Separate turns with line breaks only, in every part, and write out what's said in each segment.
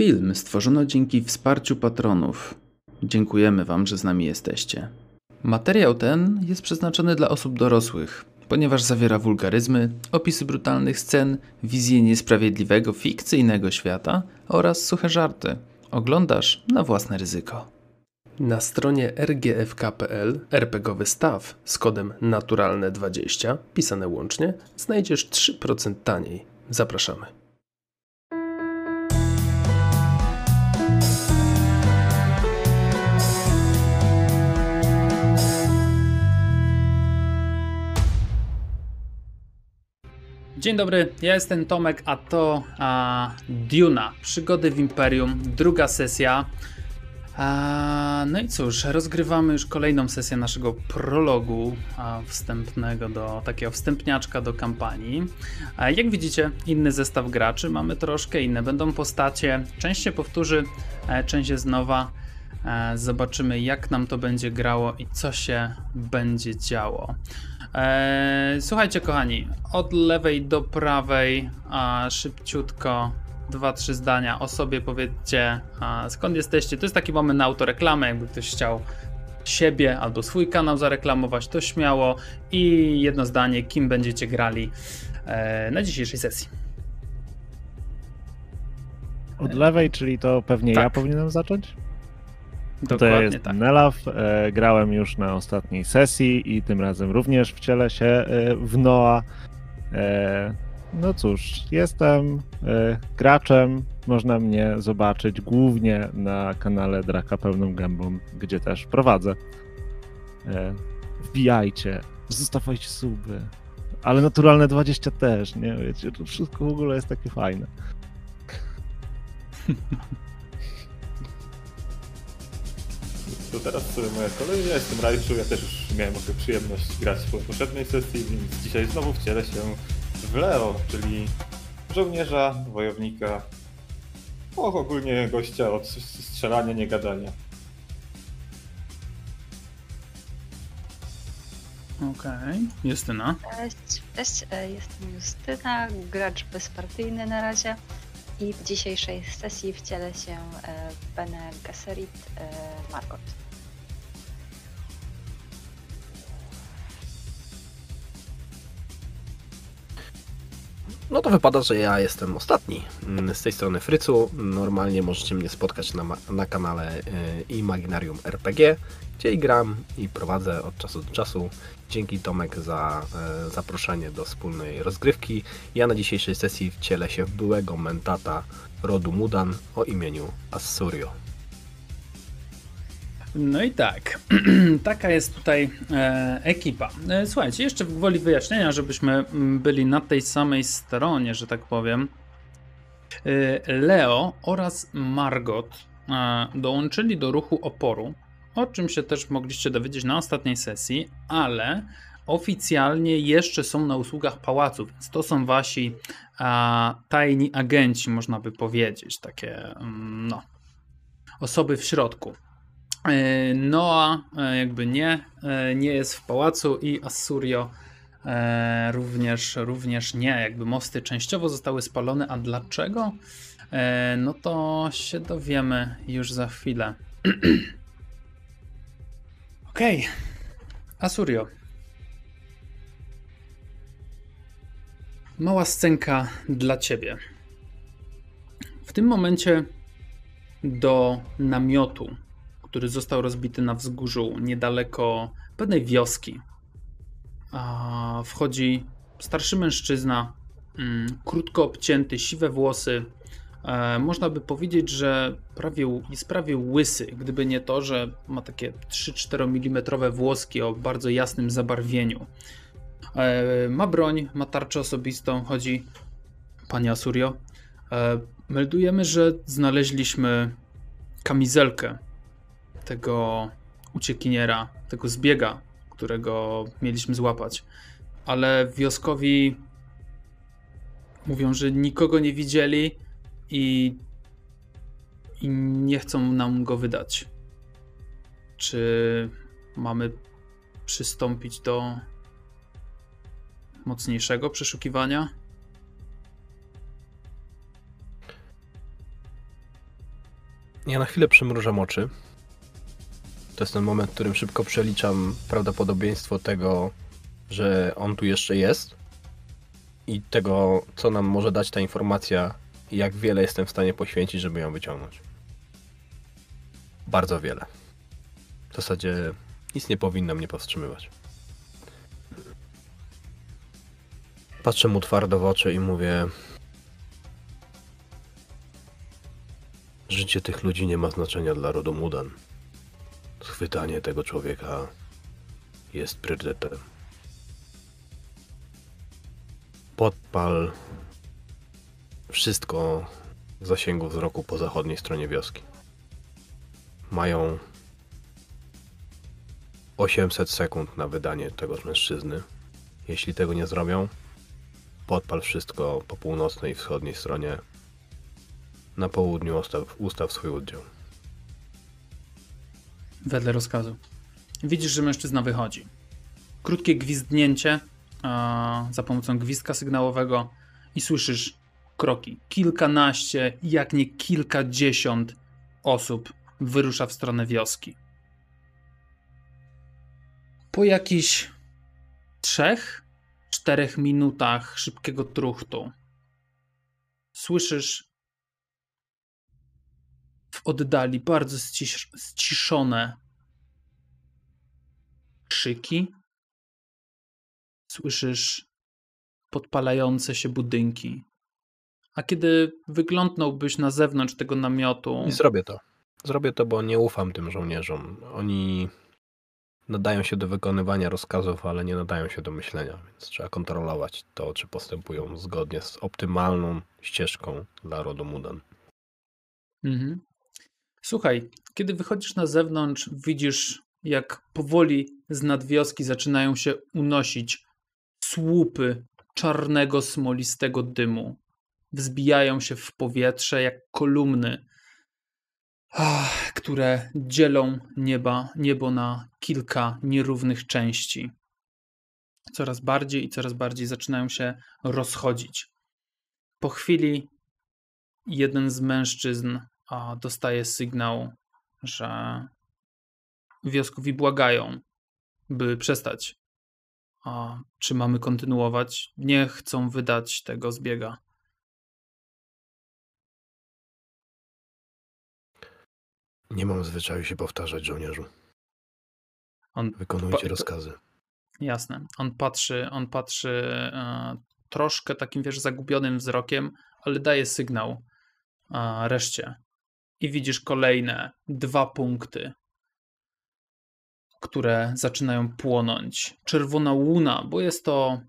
Film stworzono dzięki wsparciu patronów. Dziękujemy Wam, że z nami jesteście. Materiał ten jest przeznaczony dla osób dorosłych, ponieważ zawiera wulgaryzmy, opisy brutalnych scen, wizję niesprawiedliwego, fikcyjnego świata oraz suche żarty. Oglądasz na własne ryzyko.
Na stronie rgfk.pl RPGowy staw z kodem naturalne20 pisane łącznie znajdziesz 3% taniej. Zapraszamy.
Dzień dobry, ja jestem Tomek, a to a, Duna, przygody w Imperium, druga sesja. A, no i cóż, rozgrywamy już kolejną sesję naszego prologu a, wstępnego do takiego wstępniaczka do kampanii. A, jak widzicie, inny zestaw graczy, mamy troszkę inne, będą postacie, część się powtórzy, część jest nowa. A, zobaczymy jak nam to będzie grało i co się będzie działo. Eee, słuchajcie, kochani, od lewej do prawej, szybciutko, dwa, trzy zdania o sobie powiedzcie, skąd jesteście. To jest taki moment na autoreklamę, jakby ktoś chciał siebie albo swój kanał zareklamować, to śmiało. I jedno zdanie, kim będziecie grali e, na dzisiejszej sesji.
Od lewej, czyli to pewnie
Tak.
ja powinienem zacząć? To
Dokładnie
jest
tak.
Nelaw. E, grałem już na ostatniej sesji i tym razem również wcielę się e, w Noa. E, no cóż, jestem e, graczem. Można mnie zobaczyć głównie na kanale Draka Pełną Gębą, gdzie też prowadzę. E, wbijajcie, zostawajcie suby. Ale naturalne 20 też, nie? Wiecie, to wszystko w ogóle jest takie fajne.
To teraz moja kolej, ja jestem Rajczu, ja też już miałem okazję przyjemność grać po poprzedniej sesji, więc dzisiaj znowu wcielę się w Leo, czyli żołnierza, wojownika, och, ogólnie gościa od strzelania, nie gadania.
Okej, Justyna.
Cześć, cześć, e, jestem Justyna, gracz bezpartyjny na razie i w dzisiejszej sesji wcielę się e, w Bene Gesserit e, Margot.
No to wypada, że ja jestem ostatni. Mm, Z tej strony Frycu. Normalnie możecie mnie spotkać na, na kanale y, Imaginarium RPG, gdzie i gram i prowadzę od czasu do czasu. Dzięki Tomek za e, zaproszenie do wspólnej rozgrywki. Ja na dzisiejszej sesji wcielę się w byłego mentata rodu Mudan o imieniu Assurio.
No i tak, taka jest tutaj e, ekipa. E, słuchajcie, jeszcze w woli wyjaśnienia, żebyśmy mm, byli na tej samej stronie, że tak powiem. E, Leo oraz Margot e, dołączyli do ruchu oporu, o czym się też mogliście dowiedzieć na ostatniej sesji, ale oficjalnie jeszcze są na usługach pałacu, więc to są wasi tajni agenci, można by powiedzieć, takie mm, no, osoby w środku. E, Noa e, jakby nie, e, nie jest w pałacu i Assurio również, również nie. Jakby mosty częściowo zostały spalone, a dlaczego? No to się dowiemy już za chwilę. Okej, Asurio. Mała scenka dla ciebie. W tym momencie do namiotu, który został rozbity na wzgórzu niedaleko pewnej wioski, wchodzi starszy mężczyzna, mm, krótko obcięty, siwe włosy. E, można by powiedzieć, że prawie, jest prawie łysy, gdyby nie to, że ma takie 3-4 mm włoski o bardzo jasnym zabarwieniu. E, ma broń, ma tarczę osobistą, chodzi. Panie Asurio, e, meldujemy, że znaleźliśmy kamizelkę tego uciekiniera, tego zbiega, którego mieliśmy złapać. Ale wioskowi mówią, że nikogo nie widzieli i, i nie chcą nam go wydać. Czy mamy przystąpić do mocniejszego przeszukiwania?
Ja na chwilę przymrużam oczy. To jest ten moment, w którym szybko przeliczam prawdopodobieństwo tego, że on tu jeszcze jest i tego, co nam może dać ta informacja i jak wiele jestem w stanie poświęcić, żeby ją wyciągnąć. Bardzo wiele. W zasadzie nic nie powinno mnie powstrzymywać. Patrzę mu twardo w oczy i mówię: Życie tych ludzi nie ma znaczenia dla rodu Mudan. Schwytanie tego człowieka jest priorytetem. Podpal wszystko w zasięgu wzroku po zachodniej stronie wioski. Mają 800 sekund na wydanie tego mężczyzny. Jeśli tego nie zrobią, podpal wszystko po północnej i wschodniej stronie. Na południu ustaw, ustaw swój oddział.
Wedle rozkazu. Widzisz, że mężczyzna wychodzi. Krótkie gwizdnięcie a, za pomocą gwizdka sygnałowego i słyszysz kroki. Kilkanaście, jak nie kilkadziesiąt osób wyrusza w stronę wioski. Po jakichś trzech, czterech minutach szybkiego truchtu słyszysz w oddali bardzo ścisz, ściszone krzyki. Słyszysz podpalające się budynki. A kiedy wyglądnąłbyś na zewnątrz tego namiotu.
I zrobię to. Zrobię to, bo nie ufam tym żołnierzom. Oni nadają się do wykonywania rozkazów, ale nie nadają się do myślenia, więc trzeba kontrolować to, czy postępują zgodnie z optymalną ścieżką dla rodu Mudan.
Mhm. Słuchaj, kiedy wychodzisz na zewnątrz, widzisz, jak powoli z nadwioski zaczynają się unosić słupy czarnego, smolistego dymu. Wzbijają się w powietrze jak kolumny, ah, które dzielą nieba, niebo na kilka nierównych części. Coraz bardziej i coraz bardziej zaczynają się rozchodzić. Po chwili jeden z mężczyzn dostaje sygnał, że wioskowi błagają, by przestać. A czy mamy kontynuować? Nie chcą wydać tego zbiega.
Nie mam zwyczaju się powtarzać, żołnierzu.
On,
Wykonujcie rozkazy.
jasne. On patrzy, on patrzy e, troszkę takim, wiesz, zagubionym wzrokiem, ale daje sygnał e, reszcie. I widzisz kolejne dwa punkty, które zaczynają płonąć. Czerwona łuna, bo jest to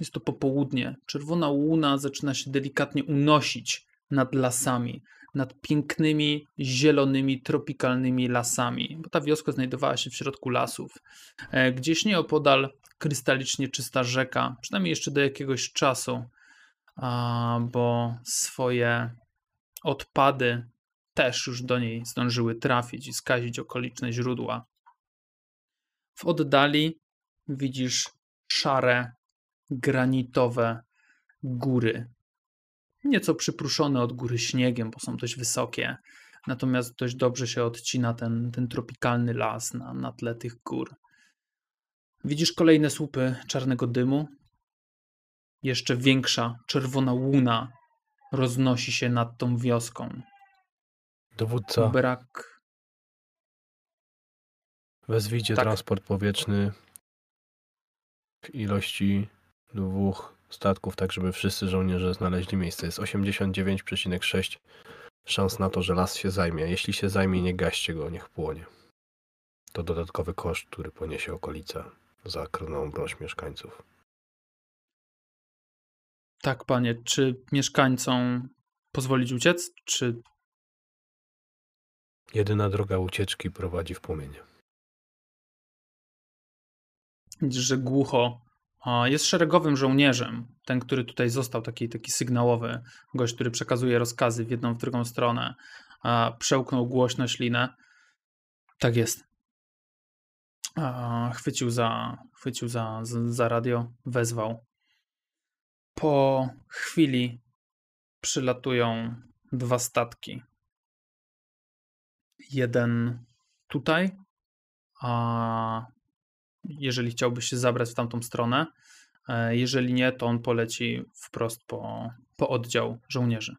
jest to popołudnie. Czerwona łuna zaczyna się delikatnie unosić nad lasami, nad pięknymi, zielonymi, tropikalnymi lasami, bo ta wioska znajdowała się w środku lasów. E, Gdzieś nieopodal krystalicznie czysta rzeka, przynajmniej jeszcze do jakiegoś czasu, bo swoje odpady też już do niej zdążyły trafić i skazić okoliczne źródła. W oddali widzisz szare, granitowe góry. Nieco przypruszone od góry śniegiem, bo są dość wysokie. Natomiast dość dobrze się odcina ten, ten tropikalny las na, na tle tych gór. Widzisz kolejne słupy czarnego dymu. Jeszcze większa czerwona łuna roznosi się nad tą wioską.
Dowódca,
Brak.
wezwijcie
Tak.
transport powietrzny w ilości dwóch statków, tak żeby wszyscy żołnierze znaleźli miejsce. Jest 89,6 szans na to, że las się zajmie. Jeśli się zajmie, nie gaście go, niech płonie. To dodatkowy koszt, który poniesie okolica za krnąbrność mieszkańców.
Tak, panie. Czy mieszkańcom pozwolić uciec? Czy
Jedyna droga ucieczki prowadzi w płomienie.
Widzisz, że głucho jest szeregowym żołnierzem. Ten, który tutaj został, taki, taki sygnałowy, gość, który przekazuje rozkazy w jedną, w drugą stronę. Przełknął głośno ślinę. Tak jest. Chwycił za, chwycił za, za radio, wezwał. Po chwili przylatują dwa statki. jeden tutaj, a jeżeli chciałbyś się zabrać w tamtą stronę, e, jeżeli nie, to on poleci wprost po, po oddział żołnierzy.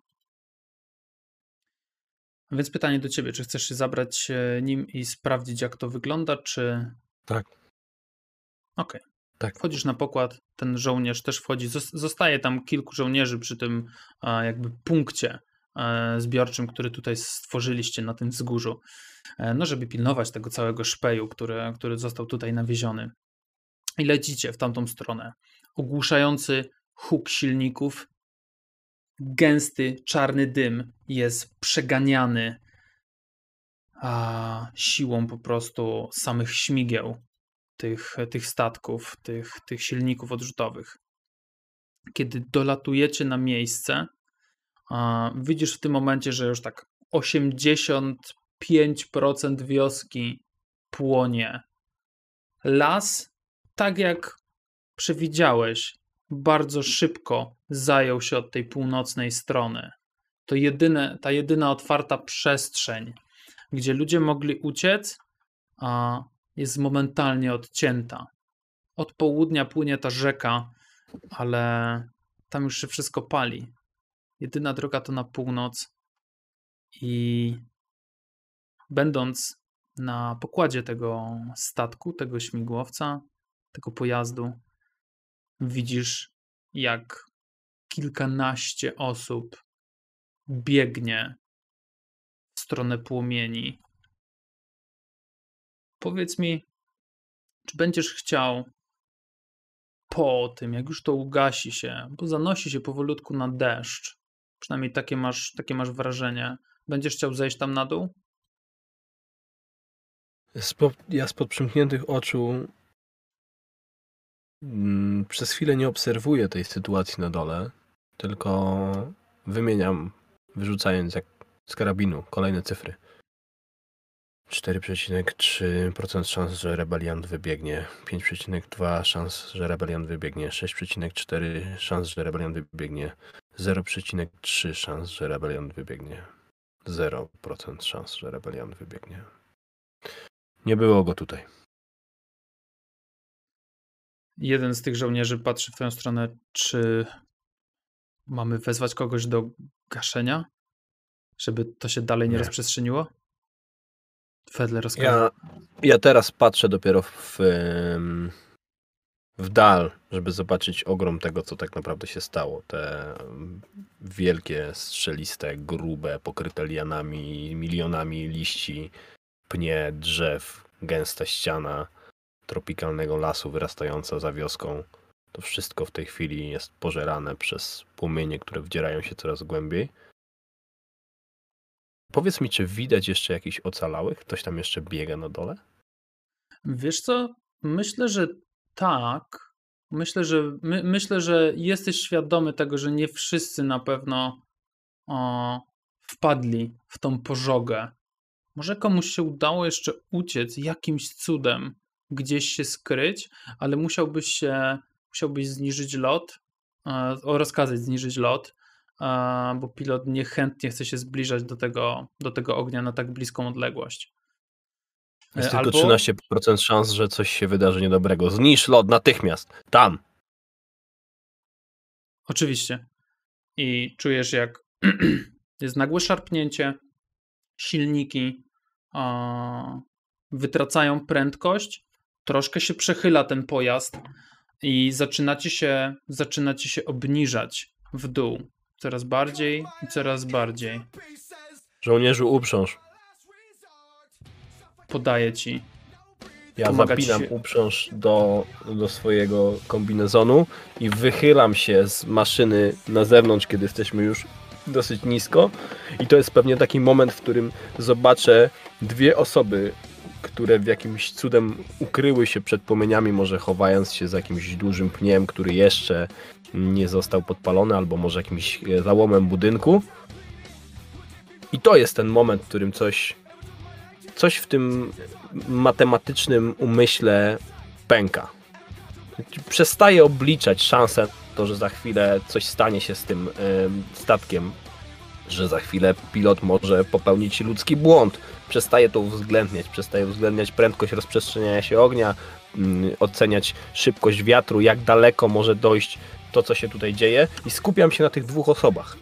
Więc pytanie do ciebie, czy chcesz się zabrać e, nim i sprawdzić, jak to wygląda, czy.
Tak.
Okej.
Tak.
Wchodzisz na pokład, ten żołnierz też wchodzi. Zos- Zostaje tam kilku żołnierzy przy tym e, jakby punkcie e, zbiorczym, który tutaj stworzyliście na tym wzgórzu, e, no żeby pilnować tego całego szpeju, który, który został tutaj nawieziony. I lecicie w tamtą stronę. Ogłuszający huk silników, gęsty, czarny dym jest przeganiany a, siłą po prostu samych śmigieł tych, tych statków, tych, tych silników odrzutowych. Kiedy dolatujecie na miejsce, widzisz w tym momencie, że już tak 85% wioski płonie. Las, tak jak przewidziałeś, bardzo szybko zajął się od tej północnej strony. To jedyne, ta jedyna otwarta przestrzeń, gdzie ludzie mogli uciec, a jest momentalnie odcięta. Od południa płynie ta rzeka, ale tam już się wszystko pali. Jedyna droga to na północ i będąc na pokładzie tego statku, tego śmigłowca, tego pojazdu, widzisz, jak kilkanaście osób biegnie w stronę płomieni. Powiedz mi, czy będziesz chciał po tym, jak już to ugasi się, bo zanosi się powolutku na deszcz, przynajmniej takie masz, takie masz wrażenie, będziesz chciał zejść tam na dół?
Ja spod przymkniętych oczu mm, przez chwilę nie obserwuję tej sytuacji na dole, tylko wymieniam, wyrzucając jak z karabinu kolejne cyfry. 4,3% szans, że rebeliant wybiegnie. 5,2 szans, że rebeliant wybiegnie. 6,4 szans, że rebeliant wybiegnie. 0,3 szans, że rebeliant wybiegnie. 0% szans, że rebeliant wybiegnie. Nie było go tutaj.
Jeden z tych żołnierzy patrzy w twoją stronę, czy mamy wezwać kogoś do gaszenia, żeby to się dalej nie,
Nie.
rozprzestrzeniło? Rozkazu.
Ja, ja teraz patrzę dopiero w, w dal, żeby zobaczyć ogrom tego, co tak naprawdę się stało. Te wielkie, strzeliste, grube, pokryte lianami, milionami liści, pnie, drzew, gęsta ściana tropikalnego lasu wyrastająca za wioską. To wszystko w tej chwili jest pożerane przez płomienie, które wdzierają się coraz głębiej. Powiedz mi, czy widać jeszcze jakichś ocalałych? Ktoś tam jeszcze biega na dole?
Wiesz co? Myślę, że tak. Myślę, że my, myślę, że jesteś świadomy tego, że nie wszyscy na pewno o, wpadli w tą pożogę. Może komuś się udało jeszcze uciec jakimś cudem, gdzieś się skryć, ale musiałbyś się, musiałbyś zniżyć lot, e, rozkazać zniżyć lot, bo pilot niechętnie chce się zbliżać do tego, do tego ognia na tak bliską odległość.
Jest
E,
tylko
albo-
13% szans, że coś się wydarzy niedobrego. Zniszcz lot natychmiast. Tam.
Oczywiście. I czujesz, jak jest nagłe szarpnięcie, silniki wytracają prędkość, troszkę się przechyla ten pojazd i zaczynacie się, zaczynacie się obniżać w dół. Coraz bardziej i coraz bardziej.
Żołnierzu uprząż.
Podaję ci.
Ja
Pomaga ci
zapinam
się-
uprząż do, do swojego kombinezonu i wychylam się z maszyny na zewnątrz, kiedy jesteśmy już dosyć nisko. I to jest pewnie taki moment, w którym zobaczę dwie osoby, które w jakimś cudem ukryły się przed płomieniami, może chowając się za jakimś dużym pniem, który jeszcze nie został podpalony, albo może jakimś e, załomem budynku. I to jest ten moment, w którym coś, coś w tym matematycznym umyśle pęka. Przestaje obliczać szansę to, że za chwilę coś stanie się z tym em, statkiem że za chwilę pilot może popełnić ludzki błąd. Przestaje to uwzględniać, przestaje uwzględniać prędkość rozprzestrzeniania się ognia, mm, oceniać szybkość wiatru, jak daleko może dojść to, co się tutaj dzieje i skupiam się na tych dwóch osobach.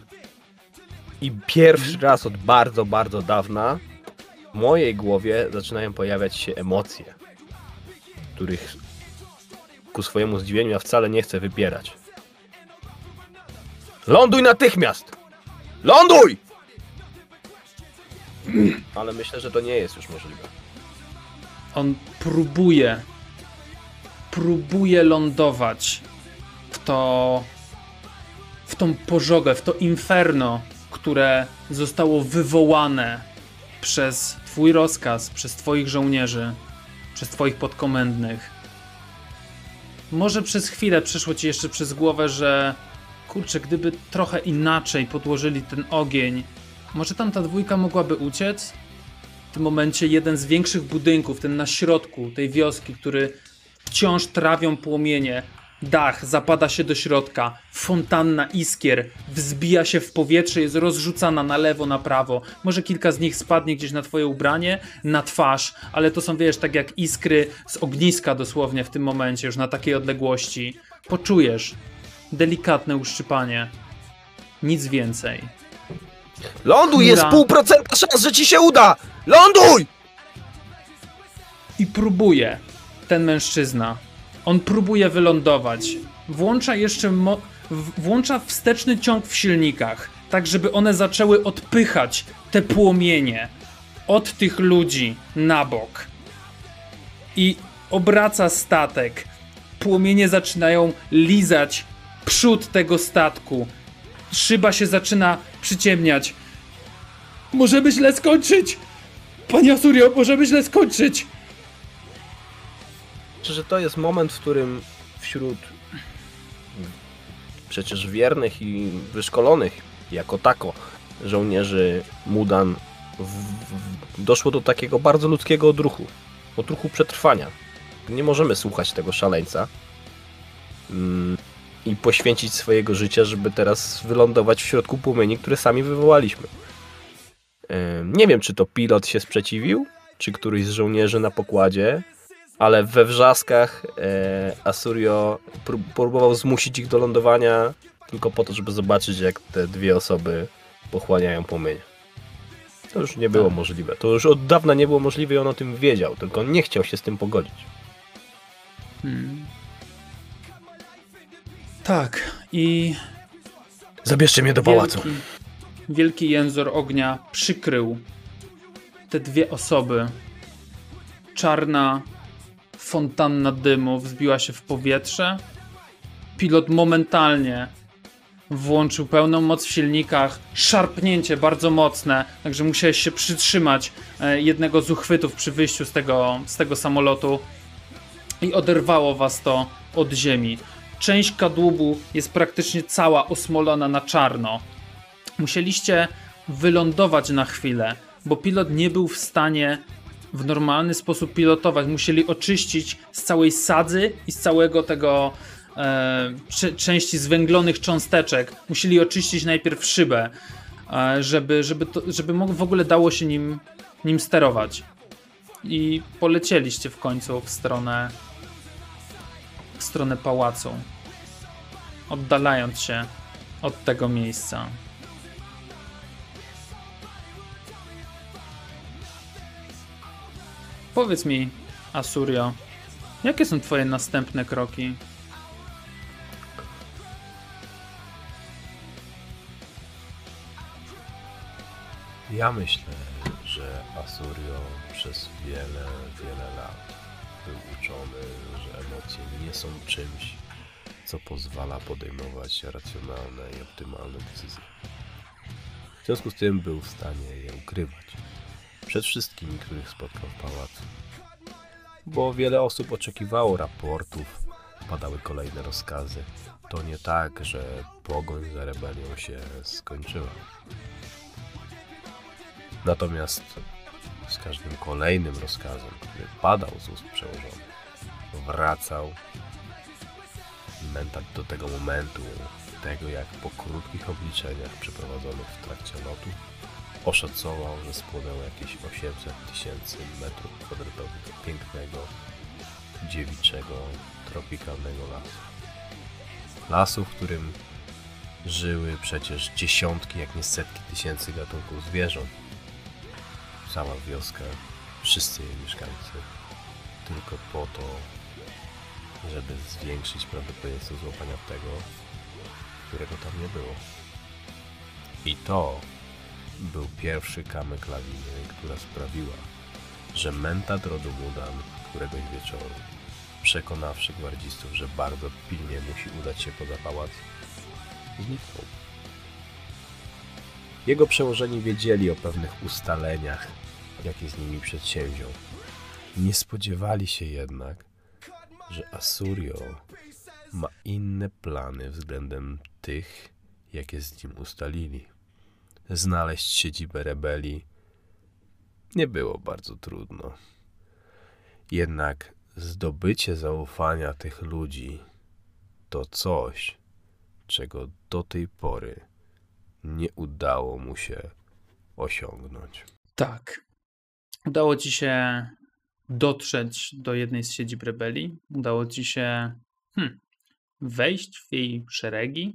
I pierwszy raz od bardzo, bardzo dawna w mojej głowie zaczynają pojawiać się emocje, których ku swojemu zdziwieniu ja wcale nie chcę wypierać. Ląduj natychmiast! Ląduj! Ale myślę, że to nie jest już możliwe.
On próbuje, próbuje lądować w to, w tą pożogę, w to inferno, które zostało wywołane przez twój rozkaz, przez twoich żołnierzy, przez twoich podkomendnych. Może przez chwilę przeszło ci jeszcze przez głowę, że kurczę, gdyby trochę inaczej podłożyli ten ogień, może tam ta dwójka mogłaby uciec? W tym momencie jeden z większych budynków, ten na środku tej wioski, który wciąż trawią płomienie, dach zapada się do środka, fontanna iskier wzbija się w powietrze, jest rozrzucana na lewo, na prawo. Może kilka z nich spadnie gdzieś na twoje ubranie, na twarz, ale to są, wiesz, tak jak iskry z ogniska dosłownie w tym momencie, już na takiej odległości. Poczujesz delikatne uszczypanie. Nic więcej.
Ląduj, jest pół procenta szans, że ci się uda! Ląduj!
I próbuje ten mężczyzna. On próbuje wylądować. Włącza jeszcze włącza wsteczny ciąg w silnikach, tak żeby one zaczęły odpychać te płomienie od tych ludzi na bok. I obraca statek. Płomienie zaczynają lizać przód tego statku. Szyba się zaczyna przyciemniać. Możemy źle skończyć! Panie Asurio, możemy źle skończyć!
Że to jest moment, w którym wśród przecież wiernych i wyszkolonych jako tako żołnierzy Mudan w, w, doszło do takiego bardzo ludzkiego odruchu. Odruchu przetrwania. Nie możemy słuchać tego szaleńca mm, i poświęcić swojego życia, żeby teraz wylądować w środku płomieni, które sami wywołaliśmy. Nie wiem, czy to pilot się sprzeciwił, czy któryś z żołnierzy na pokładzie, ale we wrzaskach e, Asurio prób- próbował zmusić ich do lądowania tylko po to, żeby zobaczyć, jak te dwie osoby pochłaniają płomienie. To już nie było możliwe. To już od dawna nie było możliwe i on o tym wiedział, tylko nie chciał się z tym pogodzić.
Hmm. Tak, i
Zabierzcie mnie do pałacu.
wielki, wielki jęzor ognia przykrył te dwie osoby. Czarna fontanna dymu wzbiła się w powietrze. Pilot momentalnie włączył pełną moc w silnikach, szarpnięcie bardzo mocne, także musiałeś się przytrzymać e, jednego z uchwytów przy wyjściu z tego, z tego samolotu i oderwało was to od ziemi. Część kadłubu jest praktycznie cała osmolona na czarno. Musieliście wylądować na chwilę, bo pilot nie był w stanie w normalny sposób pilotować. Musieli oczyścić z całej sadzy i z całego tego e, części zwęglonych cząsteczek. Musieli oczyścić najpierw szybę, e, żeby, żeby, to, żeby w ogóle dało się nim, nim sterować. I polecieliście w końcu w stronę w stronę pałacu, oddalając się od tego miejsca. Powiedz mi, Asurio, jakie są twoje następne kroki?
Ja myślę, że Asurio przez wiele, wiele lat był uczony, że emocje nie są czymś, co pozwala podejmować racjonalne i optymalne decyzje. W związku z tym był w stanie je ukrywać przed wszystkimi, których spotkał w pałacu. Bo wiele osób oczekiwało raportów, padały kolejne rozkazy. To nie tak, że pogoń za rebelią się skończyła. Natomiast z każdym kolejnym rozkazem, który padał z ust przełożonych, wracał mental do tego momentu,
tego, jak po krótkich obliczeniach przeprowadzonych w trakcie lotu oszacował, że spłonęło jakieś 800 tysięcy metrów kwadratowych pięknego, dziewiczego, tropikalnego lasu. Lasu, w którym żyły przecież dziesiątki, jak nie setki tysięcy gatunków zwierząt. Cała wioska, wszyscy jej mieszkańcy, tylko po to, żeby zwiększyć prawdopodobieństwo złapania tego, którego tam nie było. I to był pierwszy kamyk lawiny, która sprawiła, że mentat rodu Mudan któregoś wieczoru, przekonawszy gwardzistów, że bardzo pilnie musi udać się poza pałac, zniknął. Jego przełożeni wiedzieli o pewnych ustaleniach, jakie z nimi przedsięwziął. Nie spodziewali się jednak, że Asurio ma inne plany względem tych, jakie z nim ustalili. Znaleźć siedzibę rebelii nie było bardzo trudno. Jednak zdobycie zaufania tych ludzi to coś, czego do tej pory nie udało mu się osiągnąć.
Tak. Udało ci się dotrzeć do jednej z siedzib rebelii. Udało ci się hmm, wejść w jej szeregi.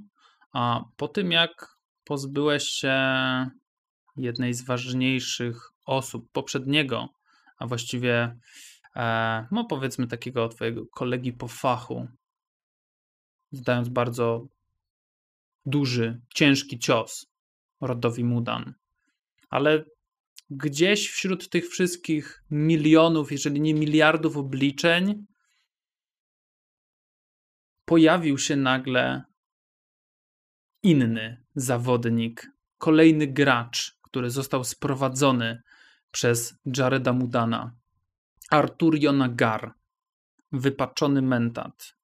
A po tym, jak pozbyłeś się jednej z ważniejszych osób poprzedniego, a właściwie, e, no powiedzmy, takiego twojego kolegi po fachu, zdając bardzo duży, ciężki cios rodowi Mudan. Ale gdzieś wśród tych wszystkich milionów, jeżeli nie miliardów obliczeń, pojawił się nagle inny zawodnik, kolejny gracz, który został sprowadzony przez Jareda Mudana. Arturio Nagar, wypaczony mentat.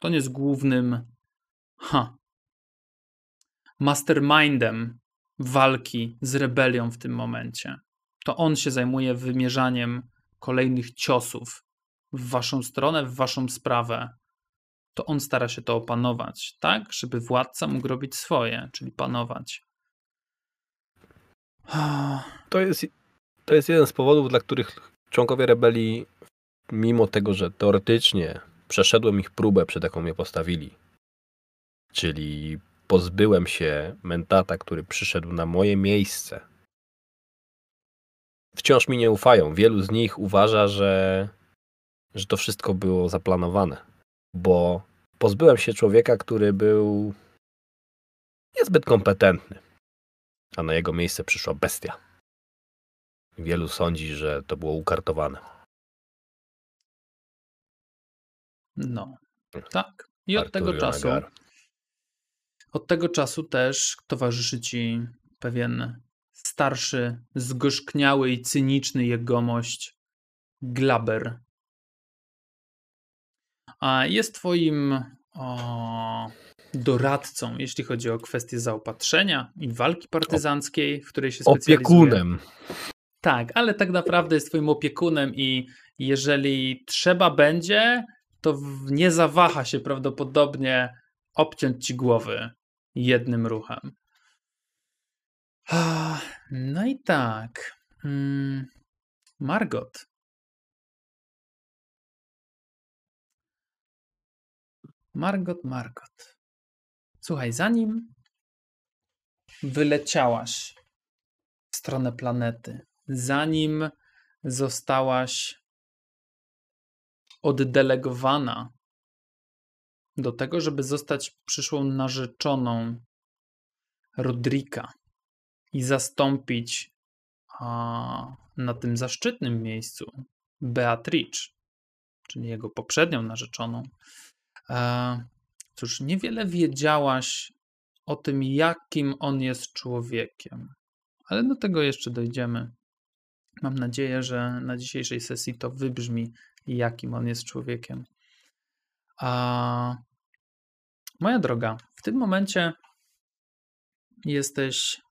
To nie jest głównym ha, mastermindem walki z rebelią w tym momencie. To on się zajmuje wymierzaniem kolejnych ciosów w waszą stronę, w waszą sprawę. To on stara się to opanować, tak, żeby władca mógł robić swoje, czyli panować.
To jest, to jest jeden z powodów, dla których członkowie rebelii, mimo tego, że teoretycznie przeszedłem ich próbę, przed jaką mnie postawili, czyli pozbyłem się mentata, który przyszedł na moje miejsce. Wciąż mi nie ufają. Wielu z nich uważa, że, że to wszystko było zaplanowane, bo pozbyłem się człowieka, który był niezbyt kompetentny, a na jego miejsce przyszła bestia. Wielu sądzi, że to było ukartowane.
No, tak. I od tego czasu. Od tego czasu też towarzyszy ci pewien starszy, zgorzkniały i cyniczny jegomość Glaber. Jest twoim o, doradcą, jeśli chodzi o kwestie zaopatrzenia i walki partyzanckiej, w której się specjalizuje.
Opiekunem.
Tak, ale tak naprawdę jest twoim opiekunem i jeżeli trzeba będzie, to nie zawaha się prawdopodobnie obciąć ci głowy jednym ruchem. Ah, No i tak. Mm, Margot. Margot, Margot. Słuchaj, zanim wyleciałaś w stronę planety, zanim zostałaś oddelegowana do tego, żeby zostać przyszłą narzeczoną Rodrika i zastąpić a, na tym zaszczytnym miejscu Beatrice, czyli jego poprzednią narzeczoną. E, cóż, niewiele wiedziałaś o tym, jakim on jest człowiekiem, ale do tego jeszcze dojdziemy. Mam nadzieję, że na dzisiejszej sesji to wybrzmi, jakim on jest człowiekiem. A moja droga, w tym momencie jesteś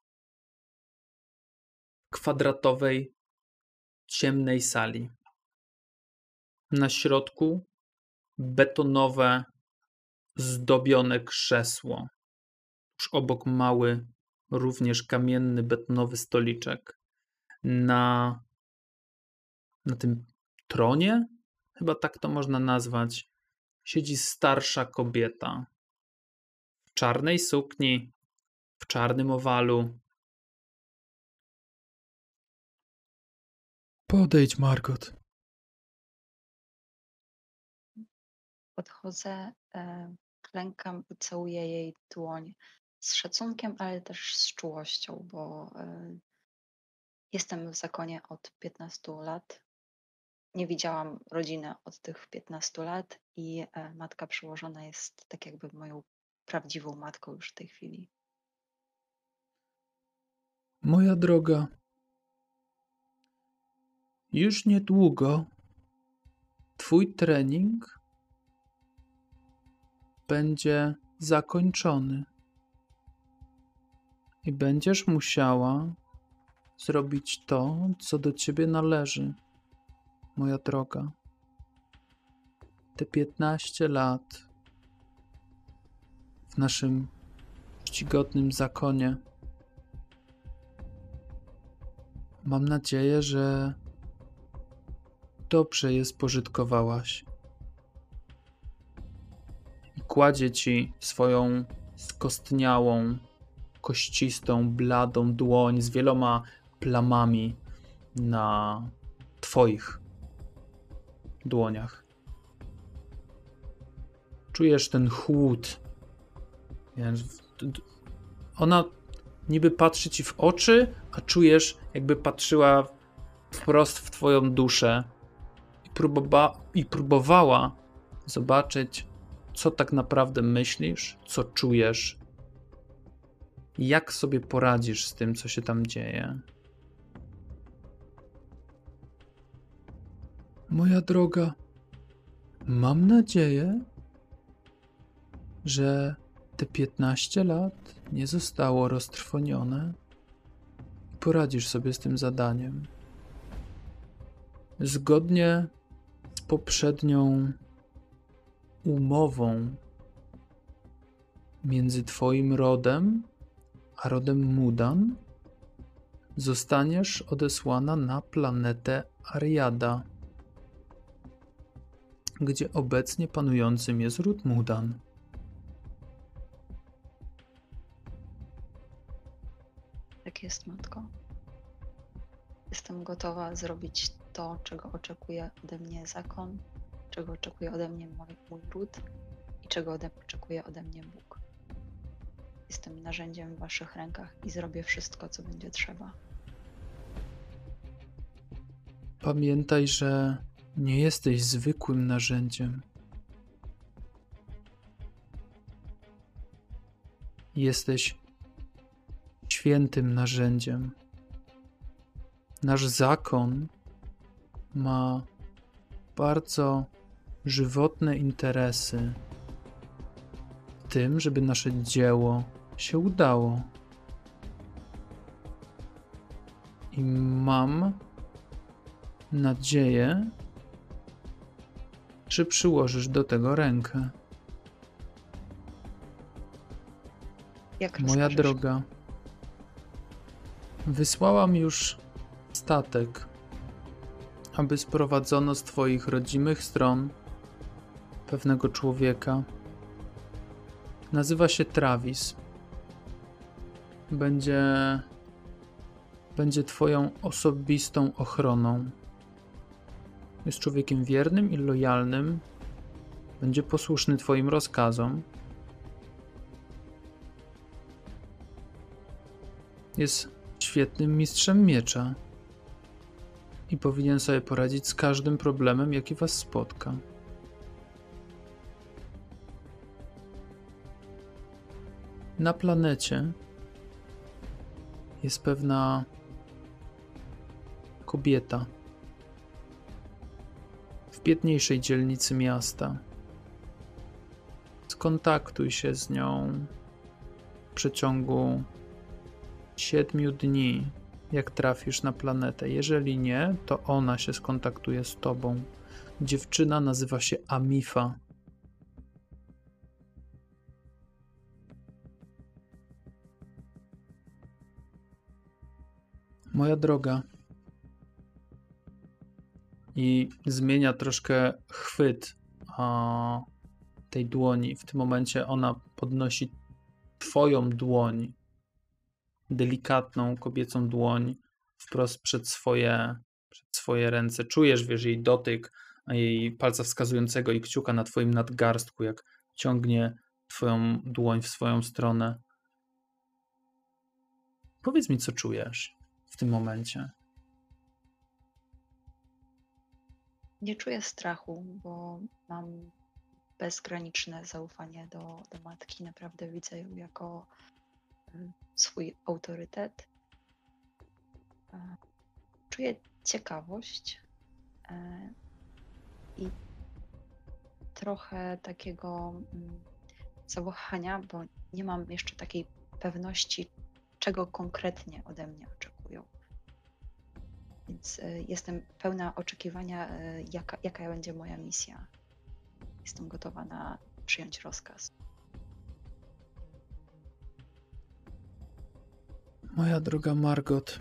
w kwadratowej, ciemnej sali. Na środku betonowe, zdobione krzesło.
tuż obok mały, również kamienny, betonowy stoliczek. Na, na tym tronie, chyba tak to można nazwać, siedzi starsza kobieta. W czarnej sukni, w czarnym owalu.
Podejdź, Margot.
Podchodzę, e, klękam i całuję jej dłoń z szacunkiem, ale też z czułością, bo e, jestem w zakonie od 15 lat. Nie widziałam rodziny od tych 15 lat i e, matka przełożona jest tak jakby moją prawdziwą matką już w tej chwili.
Moja droga, już niedługo Twój trening będzie zakończony i będziesz musiała zrobić to, co do ciebie należy, moja droga. Te 15 lat w naszym czcigodnym zakonie. Mam nadzieję, że dobrze je spożytkowałaś. Kładzie ci swoją skostniałą, kościstą, bladą dłoń z wieloma plamami na twoich dłoniach. Czujesz ten chłód. Ona niby patrzy ci w oczy, a czujesz, jakby patrzyła wprost w twoją duszę i, próbowa i próbowała zobaczyć, co tak naprawdę myślisz, co czujesz, jak sobie poradzisz z tym, co się tam dzieje. Moja droga, mam nadzieję, że te 15 lat nie zostało roztrwonione i poradzisz sobie z tym zadaniem. Zgodnie z poprzednią umową między Twoim rodem a rodem Mudan, zostaniesz odesłana na planetę Ariada, gdzie obecnie panującym jest ród Mudan.
Tak jest, matko. Jestem gotowa zrobić to, czego oczekuje ode mnie zakon, czego oczekuje ode mnie mój, ród i czego oczekuje ode mnie Bóg. Jestem narzędziem w waszych rękach i zrobię wszystko, co będzie trzeba.
Pamiętaj, że nie jesteś zwykłym narzędziem. Jesteś świętym narzędziem. Nasz zakon ma bardzo żywotne interesy w tym, żeby nasze dzieło się udało. I mam nadzieję, że przyłożysz do tego rękę.
Jak
Moja
rozkażesz.
droga, wysłałam już statek, aby sprowadzono z Twoich rodzimych stron pewnego człowieka. Nazywa się Travis. Będzie, będzie Twoją osobistą ochroną. Jest człowiekiem wiernym i lojalnym. Będzie posłuszny Twoim rozkazom. Jest świetnym mistrzem miecza i powinien sobie poradzić z każdym problemem, jaki Was spotka. Na planecie jest pewna kobieta w biedniejszej dzielnicy miasta. Skontaktuj się z nią w przeciągu siedmiu dni, jak trafisz na planetę. Jeżeli nie, to ona się skontaktuje z tobą. Dziewczyna nazywa się Amifa. Moja droga. I zmienia troszkę chwyt a, tej dłoni. W tym momencie ona podnosi Twoją dłoń, delikatną kobiecą dłoń, wprost przed swoje, przed swoje ręce. Czujesz, wiesz, jej dotyk, jej palca wskazującego i kciuka na Twoim nadgarstku, jak ciągnie Twoją dłoń w swoją stronę. Powiedz mi, co czujesz w tym momencie.
Nie czuję strachu, bo mam bezgraniczne zaufanie do, do matki. Naprawdę widzę ją jako y, swój autorytet. E, Czuję ciekawość e, i trochę takiego mm, zawahania, bo nie mam jeszcze takiej pewności, czego konkretnie ode mnie oczekują. Więc e, jestem pełna oczekiwania, e, jaka, jaka będzie moja misja. Jestem gotowa na przyjąć rozkaz.
Moja droga Margot,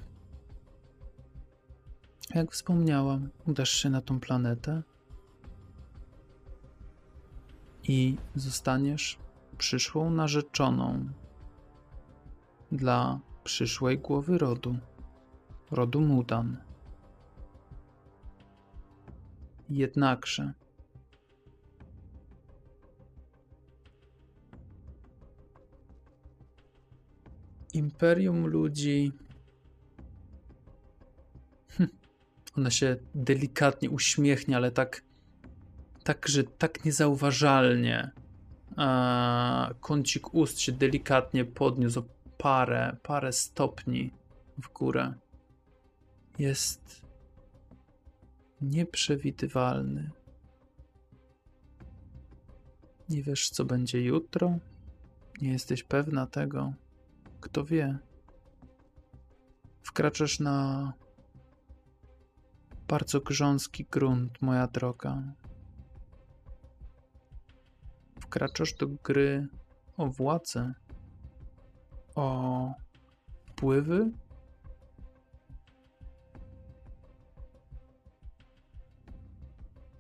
jak wspomniałam, udasz się na tą planetę i zostaniesz przyszłą narzeczoną dla przyszłej głowy rodu, rodu Mudan. Jednakże Imperium ludzi. Hm. Ona się delikatnie uśmiechnie, ale tak, tak, że tak niezauważalnie. A kącik ust się delikatnie podniósł o parę, parę stopni w górę. Jest nieprzewidywalny. Nie wiesz, co będzie jutro? Nie jesteś pewna tego. Kto wie? Wkraczasz na bardzo grząski grunt, moja droga. Wkraczasz do gry o władzę, o wpływy,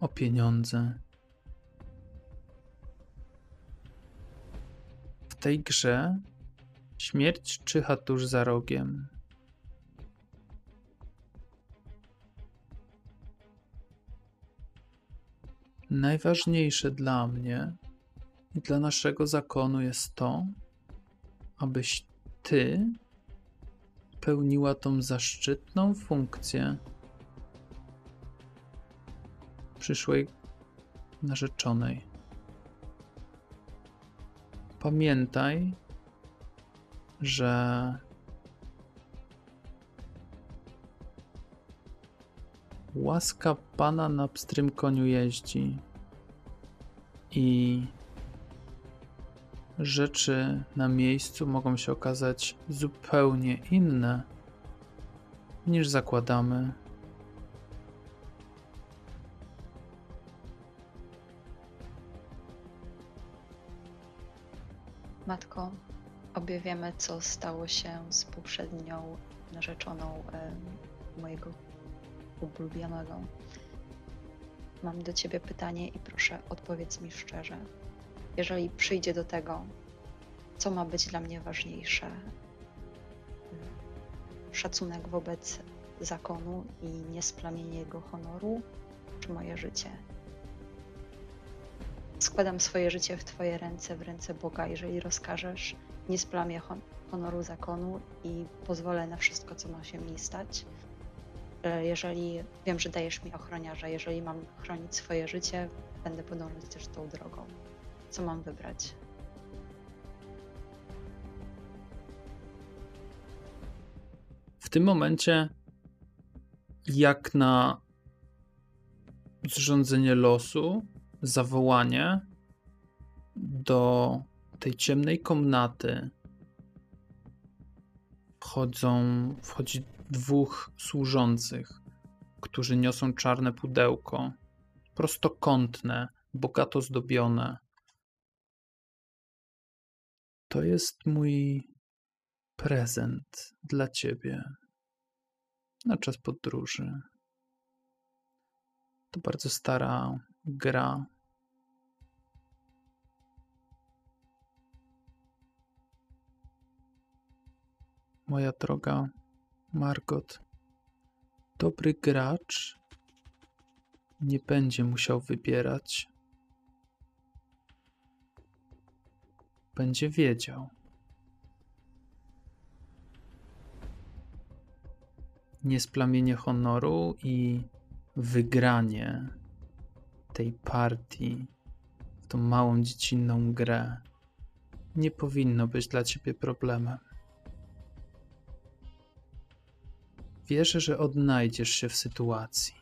o pieniądze. W tej grze śmierć czyha tuż za rogiem. Najważniejsze dla mnie i dla naszego zakonu jest to, abyś ty pełniła tą zaszczytną funkcję przyszłej narzeczonej. Pamiętaj, że łaska Pana na pstrym koniu jeździ i rzeczy na miejscu mogą się okazać zupełnie inne niż zakładamy.
Obie wiemy, co stało się z poprzednią narzeczoną mojego ulubionego. Mam do ciebie pytanie i proszę odpowiedz mi szczerze. Jeżeli przyjdzie do tego, co ma być dla mnie ważniejsze? Szacunek wobec zakonu i niesplamienie jego honoru, czy moje życie? Składam swoje życie w Twoje ręce, w ręce Boga. Jeżeli rozkażesz, nie splamię hon- honoru zakonu i pozwolę na wszystko, co ma się mi stać. E, Jeżeli wiem, że dajesz mi ochroniarza, jeżeli mam chronić swoje życie, będę podążać też tą drogą. Co mam wybrać?
W tym momencie, jak na zrządzenie losu, zawołanie do tej ciemnej komnaty wchodzą, wchodzi dwóch służących, którzy niosą czarne pudełko, prostokątne, bogato zdobione. To jest mój prezent dla ciebie. na czas podróży. To bardzo stara gra. Moja droga Margot, dobry gracz nie będzie musiał wybierać. Będzie wiedział. Niesplamienie honoru i wygranie tej partii w tą małą dziecinną grę nie powinno być dla ciebie problemem. Wierzę, że odnajdziesz się w sytuacji.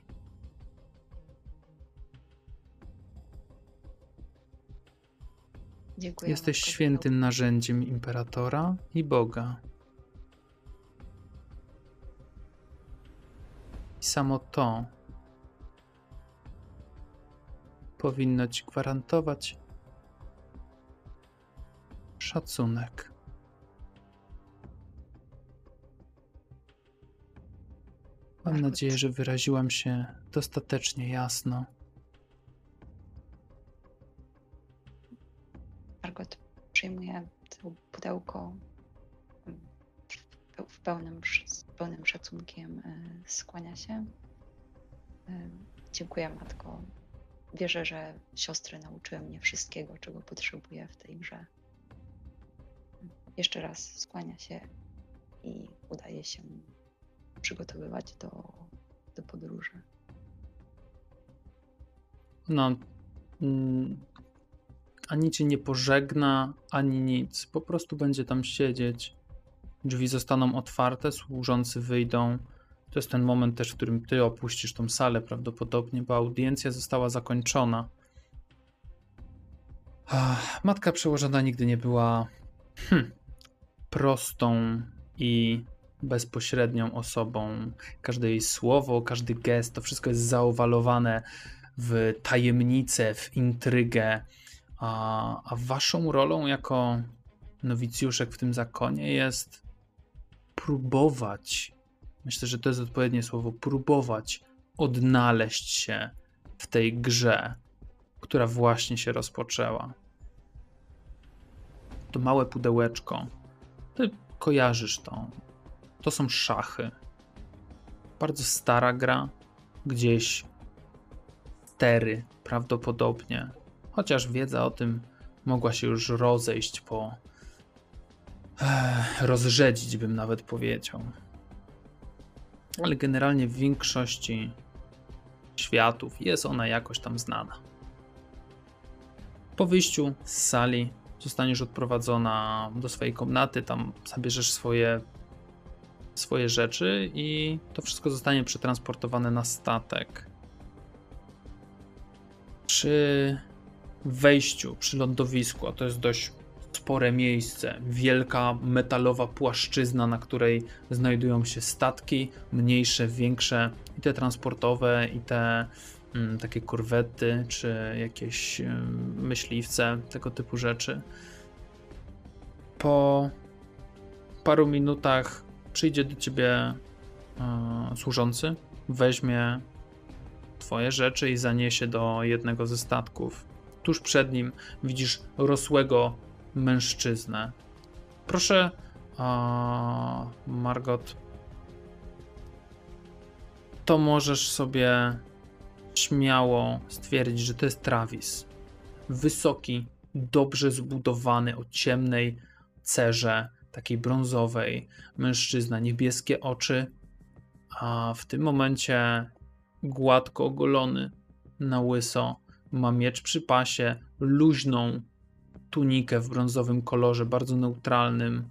Dziękuję.
Jesteś świętym narzędziem imperatora i Boga. I samo to powinno ci gwarantować szacunek. Mam
Margot.
nadzieję, że wyraziłam się dostatecznie jasno.
Margot przyjmuje to pudełko mm, w- pełnym, z pełnym szacunkiem y, skłania się. Y, Dziękuję, matko. Wierzę, że siostry nauczyły mnie wszystkiego, czego potrzebuję w tej grze. Jeszcze raz skłania się i udaje się przygotowywać do, do podróży.
No, mm, ani cię nie pożegna, ani nic. Po prostu będzie tam siedzieć. Drzwi zostaną otwarte, służący wyjdą. To jest ten moment też, w którym ty opuścisz tą salę prawdopodobnie, bo audiencja została zakończona. Matka przełożona nigdy nie była hm, prostą i bezpośrednią osobą. Każde jej słowo, każdy gest, to wszystko jest zaowalowane w tajemnicę, w intrygę. A, a waszą rolą jako nowicjuszek w tym zakonie jest próbować, myślę, że to jest odpowiednie słowo, próbować odnaleźć się w tej grze, która właśnie się rozpoczęła. To małe pudełeczko, ty kojarzysz to. To są szachy. Bardzo stara gra, gdzieś tery prawdopodobnie. Chociaż wiedza o tym mogła się już rozejść po. Ech, rozrzedzić, bym nawet powiedział. Ale generalnie w większości światów jest ona jakoś tam znana. Po wyjściu z sali zostaniesz odprowadzona do swojej komnaty, tam zabierzesz swoje, swoje rzeczy i to wszystko zostanie przetransportowane na statek przy wejściu, przy lądowisku, a to jest dość spore miejsce, wielka metalowa płaszczyzna, na której znajdują się statki, mniejsze, większe, i te transportowe, i te mm, takie korwety, czy jakieś ym, myśliwce, tego typu rzeczy. Po paru minutach przyjdzie do ciebie yy, służący, weźmie twoje rzeczy i zaniesie do jednego ze statków. Tuż przed nim widzisz rosłego mężczyznę. Proszę, a, Margot, to możesz sobie śmiało stwierdzić, że to jest Travis. Wysoki, dobrze zbudowany, o ciemnej cerze, takiej brązowej, mężczyzna, niebieskie oczy, a w tym momencie gładko ogolony, na łyso, ma miecz przy pasie, luźną tunikę w brązowym kolorze, bardzo neutralnym.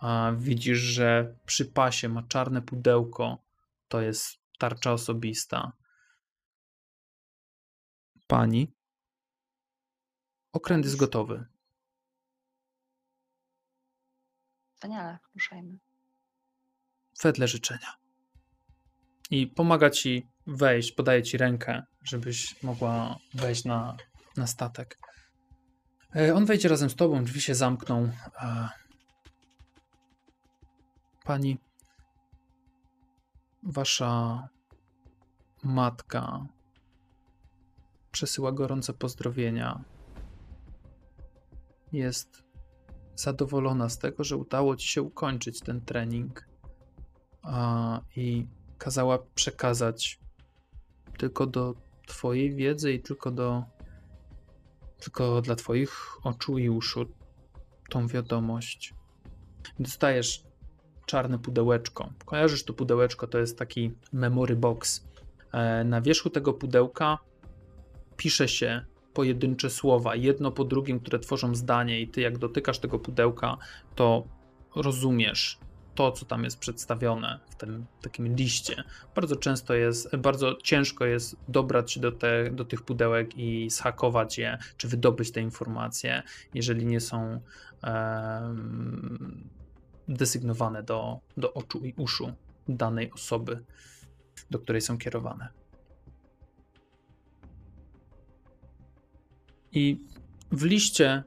A widzisz, że przy pasie ma czarne pudełko, to jest tarcza osobista. Pani, okręt jest gotowy.
Wspaniale, ruszajmy.
wedle życzenia. I pomaga ci wejść, podaje ci rękę, żebyś mogła wejść na, na statek. E, On wejdzie razem z tobą, drzwi się zamkną. Pani, wasza matka przesyła gorące pozdrowienia. Jest zadowolona z tego, że udało ci się ukończyć ten trening a, i kazała przekazać tylko do twojej wiedzy i tylko do tylko dla twoich oczu i uszu tą wiadomość. Dostajesz czarne pudełeczko. Kojarzysz to pudełeczko, to jest taki memory box. E, na wierzchu tego pudełka pisze się pojedyncze słowa, jedno po drugim, które tworzą zdanie, i ty, jak dotykasz tego pudełka, to rozumiesz to, co tam jest przedstawione w tym takim liście. Bardzo często jest, bardzo ciężko jest dobrać się do, te, do tych pudełek i zhakować je, czy wydobyć te informacje, jeżeli nie są um, desygnowane do, do oczu i uszu danej osoby, do której są kierowane. I w liście,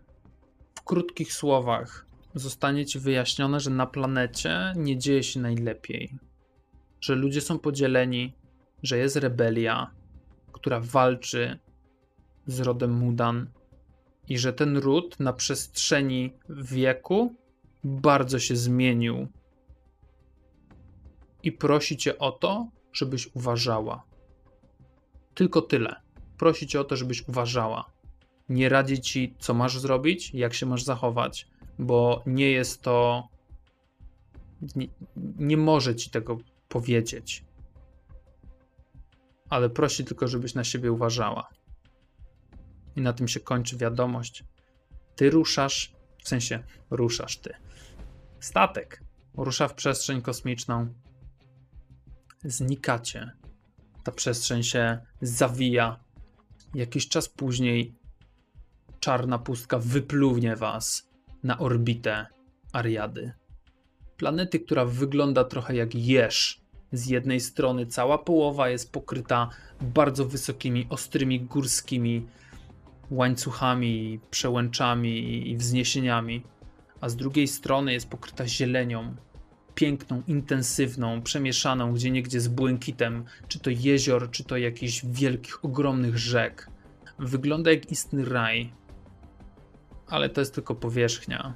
w krótkich słowach, zostanie ci wyjaśnione, że na planecie nie dzieje się najlepiej. Że ludzie są podzieleni, że jest rebelia, która walczy z rodem Mudan i że ten ród na przestrzeni wieku bardzo się zmienił. I prosi cię o to, żebyś uważała. Tylko tyle. Prosi cię o to, żebyś uważała nie radzi ci, co masz zrobić, jak się masz zachować, bo nie jest to. Nie, nie może ci tego powiedzieć. Ale prosi tylko, żebyś na siebie uważała. I na tym się kończy wiadomość. Ty ruszasz, w sensie ruszasz ty. Statek rusza w przestrzeń kosmiczną. Znikacie. Ta przestrzeń się zawija. Jakiś czas później czarna pustka wypluwnie was na orbitę Ariady. Planety, która wygląda trochę jak jeż. Z jednej strony cała połowa jest pokryta bardzo wysokimi, ostrymi górskimi łańcuchami, przełęczami i wzniesieniami, a z drugiej strony jest pokryta zielenią, piękną, intensywną, przemieszaną gdzie niegdzie z błękitem, czy to jezior, czy to jakichś wielkich, ogromnych rzek. Wygląda jak istny raj, ale to jest tylko powierzchnia.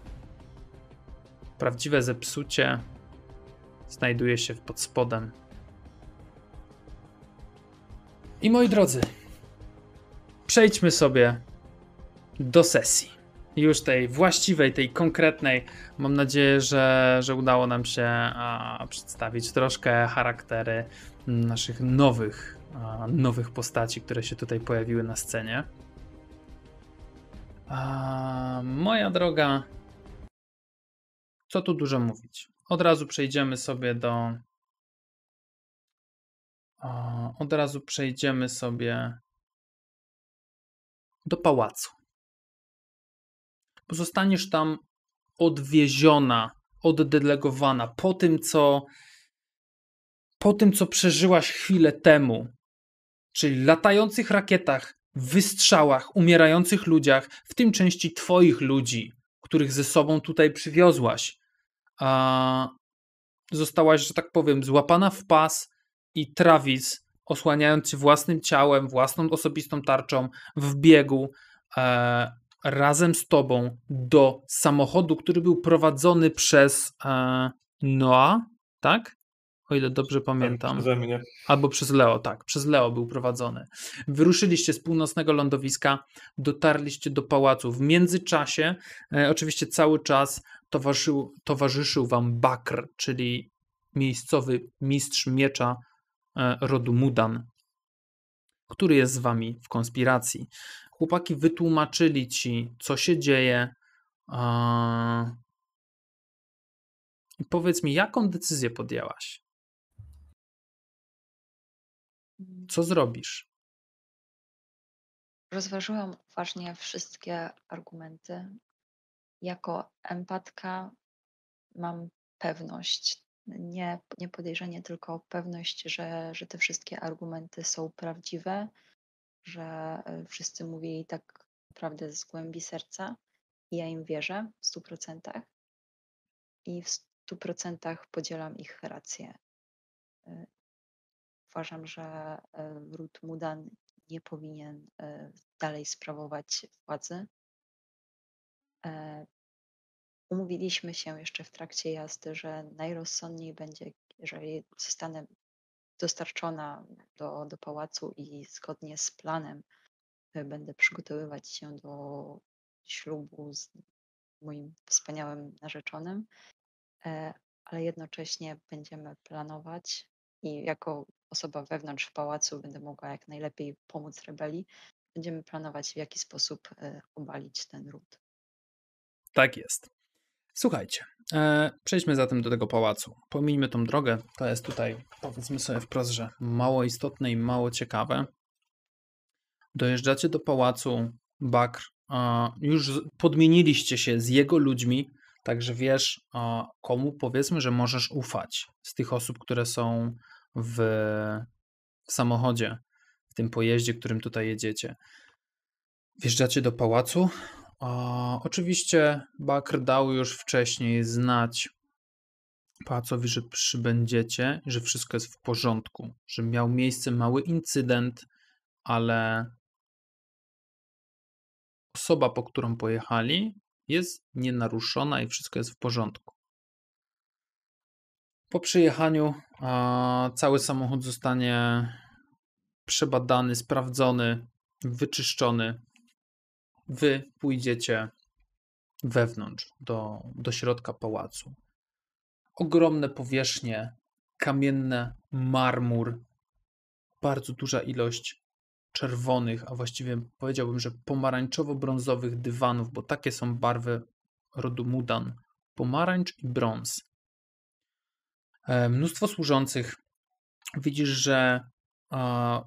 Prawdziwe zepsucie znajduje się pod spodem. I moi drodzy, przejdźmy sobie do sesji. Już tej właściwej, tej konkretnej. Mam nadzieję, że, że udało nam się a, przedstawić troszkę charaktery naszych nowych, a, nowych postaci, które się tutaj pojawiły na scenie. A, moja droga, co tu dużo mówić? Od razu przejdziemy sobie do. A, od razu przejdziemy sobie do pałacu. Pozostaniesz tam odwieziona, oddelegowana po tym, co po tym, co przeżyłaś chwilę temu, czyli latających rakietach, wystrzałach, umierających ludziach, w tym części Twoich ludzi, których ze sobą tutaj przywiozłaś. A zostałaś, że tak powiem, złapana w pas i Travis, osłaniając się własnym ciałem, własną osobistą tarczą, w biegu e, razem z Tobą do samochodu, który był prowadzony przez e, Noah, tak? O ile dobrze pamiętam.
Tak, mnie.
Albo przez Leo, tak, przez Leo był prowadzony. Wyruszyliście z północnego lądowiska, dotarliście do pałacu. W międzyczasie, e, oczywiście cały czas towarzyszył, towarzyszył wam Bakr, czyli miejscowy mistrz miecza e, rodu Mudan, który jest z wami w konspiracji. Chłopaki wytłumaczyli ci, co się dzieje. I powiedz mi, jaką decyzję podjęłaś? Co zrobisz?
Rozważyłam uważnie wszystkie argumenty. Jako empatka mam pewność, nie, nie podejrzenie, tylko pewność, że, że te wszystkie argumenty są prawdziwe, że e, wszyscy mówili tak naprawdę z głębi serca i ja im wierzę w stu procentach i w stu procentach podzielam ich rację. Uważam, że e, ród Mudan nie powinien e, dalej sprawować władzy. E, Umówiliśmy się jeszcze w trakcie jazdy, że najrozsądniej będzie, jeżeli zostanę dostarczona do, do pałacu i zgodnie z planem będę przygotowywać się do ślubu z moim wspaniałym narzeczonym, ale jednocześnie będziemy planować i jako osoba wewnątrz w pałacu będę mogła jak najlepiej pomóc rebelii. Będziemy planować, w jaki sposób e, obalić ten ród.
Tak jest. Słuchajcie, e, przejdźmy zatem do tego pałacu. Pomijmy tą drogę. To jest tutaj, powiedzmy sobie wprost, że mało istotne i mało ciekawe. Dojeżdżacie do pałacu Bakr. E, już podmieniliście się z jego ludźmi, także wiesz, e, komu powiedzmy, że możesz ufać z tych osób, które są w, w samochodzie, w tym pojeździe, którym tutaj jedziecie. Wjeżdżacie do pałacu. A, oczywiście Bakr dał już wcześniej znać pałacowi, że przybędziecie, że wszystko jest w porządku, że miał miejsce mały incydent, ale osoba, po którą pojechali, jest nienaruszona i wszystko jest w porządku. Po przyjechaniu cały samochód zostanie przebadany, sprawdzony, wyczyszczony. Wy pójdziecie wewnątrz, do, do środka pałacu. Ogromne powierzchnie, kamienne, marmur, bardzo duża ilość czerwonych, a właściwie powiedziałbym, że pomarańczowo-brązowych dywanów, bo takie są barwy rodu Mudan. Pomarańcz i brąz. E, Mnóstwo służących. Widzisz, że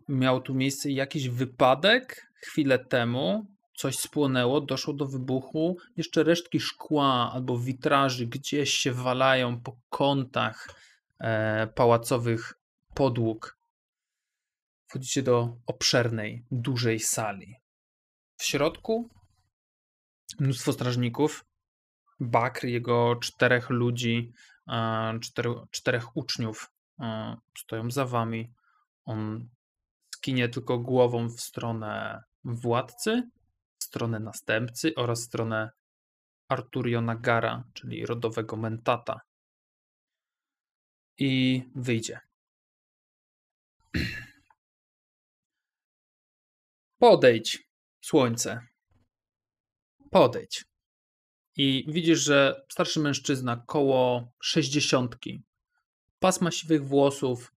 miał tu miejsce jakiś wypadek chwilę temu. Coś spłonęło, doszło do wybuchu. Jeszcze resztki szkła albo witraży gdzieś się walają po kątach e, pałacowych podłóg. Wchodzicie do obszernej, dużej sali. W środku mnóstwo strażników. Bakr, jego czterech ludzi, cztery, czterech uczniów e, stoją za wami. On skinie tylko głową w stronę władcy, w stronę następcy oraz w stronę Arturiona Gara, czyli rodowego mentata. I wyjdzie. Podejdź, słońce. Podejdź. I widzisz, że starszy mężczyzna koło sześćdziesiątki, pasma siwych włosów,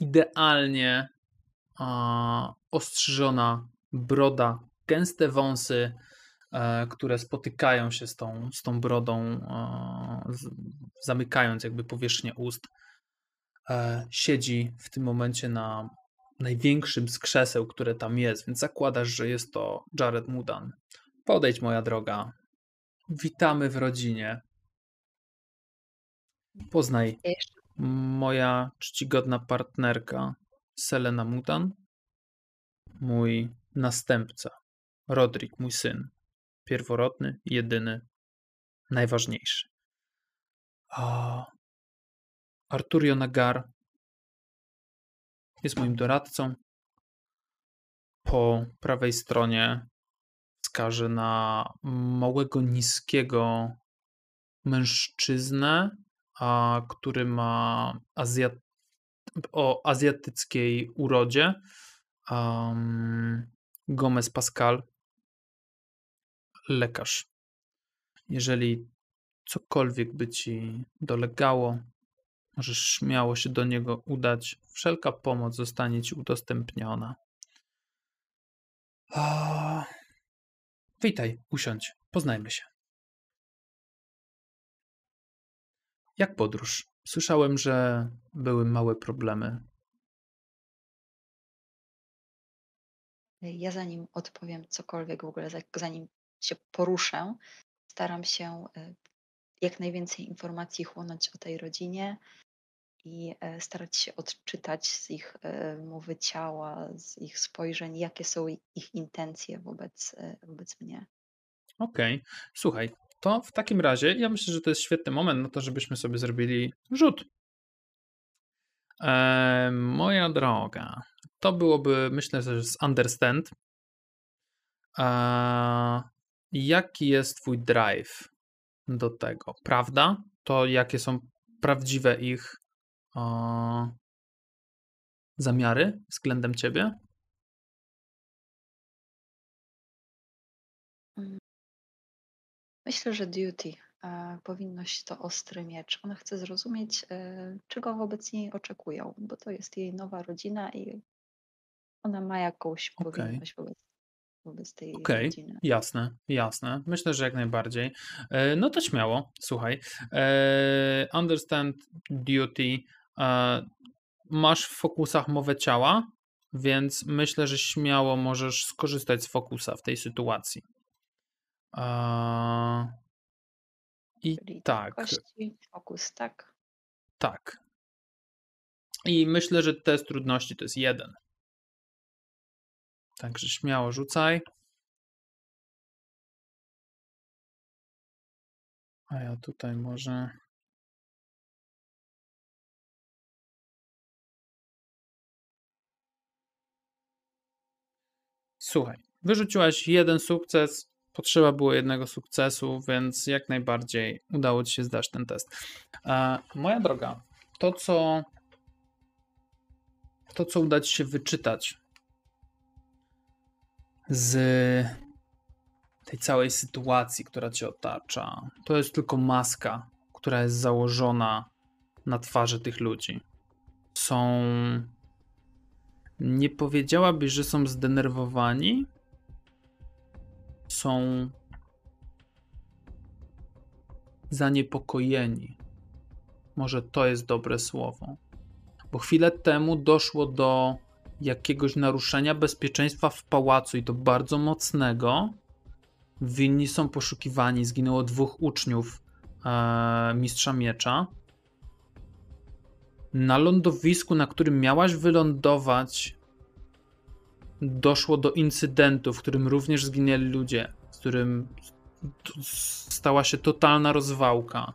idealnie ostrzyżona broda, gęste wąsy, e, które spotykają się z tą, z tą brodą, e, z, zamykając jakby powierzchnię ust. E, siedzi w tym momencie na największym z krzeseł, które tam jest, więc zakładasz, że jest to Jared Mudan. Podejdź, moja droga. Witamy w rodzinie. Poznaj moja czcigodna partnerka Selena Mudan, mój następca Rodrik, mój syn, pierworodny, jedyny, najważniejszy. A Arturio Nagar jest moim doradcą. Po prawej stronie wskaże na małego, niskiego mężczyznę, a, który ma azjat o azjatyckiej urodzie. Um, Gomez Pascal, lekarz. Jeżeli cokolwiek by ci dolegało, możesz śmiało się do niego udać. Wszelka pomoc zostanie ci udostępniona. A... Witaj, usiądź, poznajmy się. Jak podróż? Słyszałem, że były małe problemy.
Ja zanim odpowiem cokolwiek w ogóle, za- zanim się poruszę, staram się y, jak najwięcej informacji chłonąć o tej rodzinie i e, starać się odczytać z ich e, mowy ciała, z ich spojrzeń, jakie są ich intencje wobec, e, wobec mnie.
Okej, słuchaj, to w takim razie ja myślę, że to jest świetny moment na to, żebyśmy sobie zrobili rzut. E, moja droga, to byłoby, myślę, że z understand. E, jaki jest twój drive do tego? Prawda? To jakie są prawdziwe ich e, zamiary względem ciebie?
Myślę, że duty. E, powinność to ostry miecz. Ona chce zrozumieć, e, czego wobec niej oczekują, bo to jest jej nowa rodzina i ona ma jakąś
Okej.
powinność wobec, wobec tej
Okej,
rodziny.
jasne, jasne. Myślę, że jak najbardziej. E, No to śmiało, słuchaj. E, Understand duty. E, Masz w fokusach mowę ciała, więc myślę, że śmiało możesz skorzystać z fokusa w tej sytuacji. E, I
Czyli
tak,
kości, fokus, tak.
tak. I myślę, że test trudności to jest jeden. Także śmiało rzucaj. A ja tutaj może. Słuchaj, wyrzuciłaś jeden sukces, potrzeba było jednego sukcesu, więc jak najbardziej udało ci się zdać ten test. E, moja droga, to co to co uda ci się wyczytać z tej całej sytuacji, która cię otacza, to jest tylko maska, która jest założona na twarzy tych ludzi. Są. Nie powiedziałabyś, że są zdenerwowani? Są zaniepokojeni. Może to jest dobre słowo. Bo chwilę temu doszło do jakiegoś naruszenia bezpieczeństwa w pałacu i to bardzo mocnego. Winni są poszukiwani. Zginęło dwóch uczniów e, mistrza miecza. Na lądowisku, na którym miałaś wylądować, doszło do incydentu, w którym również zginęli ludzie, w którym stała się totalna rozwałka.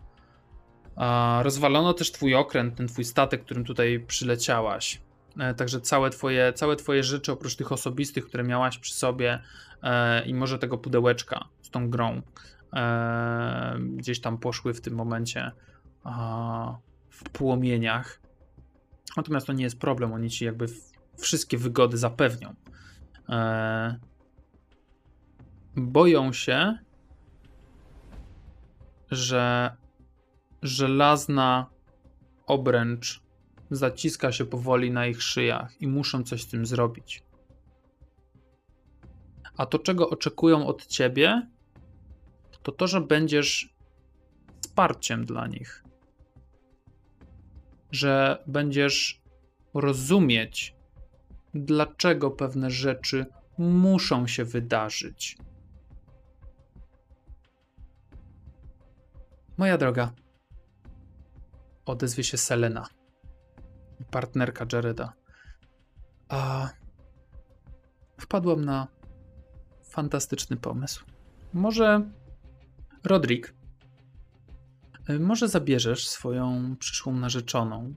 Rozwalono też twój okręt, ten twój statek, którym tutaj przyleciałaś. E, Także całe twoje, całe twoje rzeczy, oprócz tych osobistych, które miałaś przy sobie e, i może tego pudełeczka z tą grą, e, gdzieś tam poszły w tym momencie w płomieniach. Natomiast to nie jest problem, oni ci jakby wszystkie wygody zapewnią. E, boją się, że żelazna obręcz zaciska się powoli na ich szyjach i muszą coś z tym zrobić. A to, czego oczekują od ciebie, to to, że będziesz wsparciem dla nich. Że będziesz rozumieć, dlaczego pewne rzeczy muszą się wydarzyć. Moja droga, odezwie się Selena, partnerka Jareda. A wpadłam na fantastyczny pomysł. Może Rodrik, może zabierzesz swoją przyszłą narzeczoną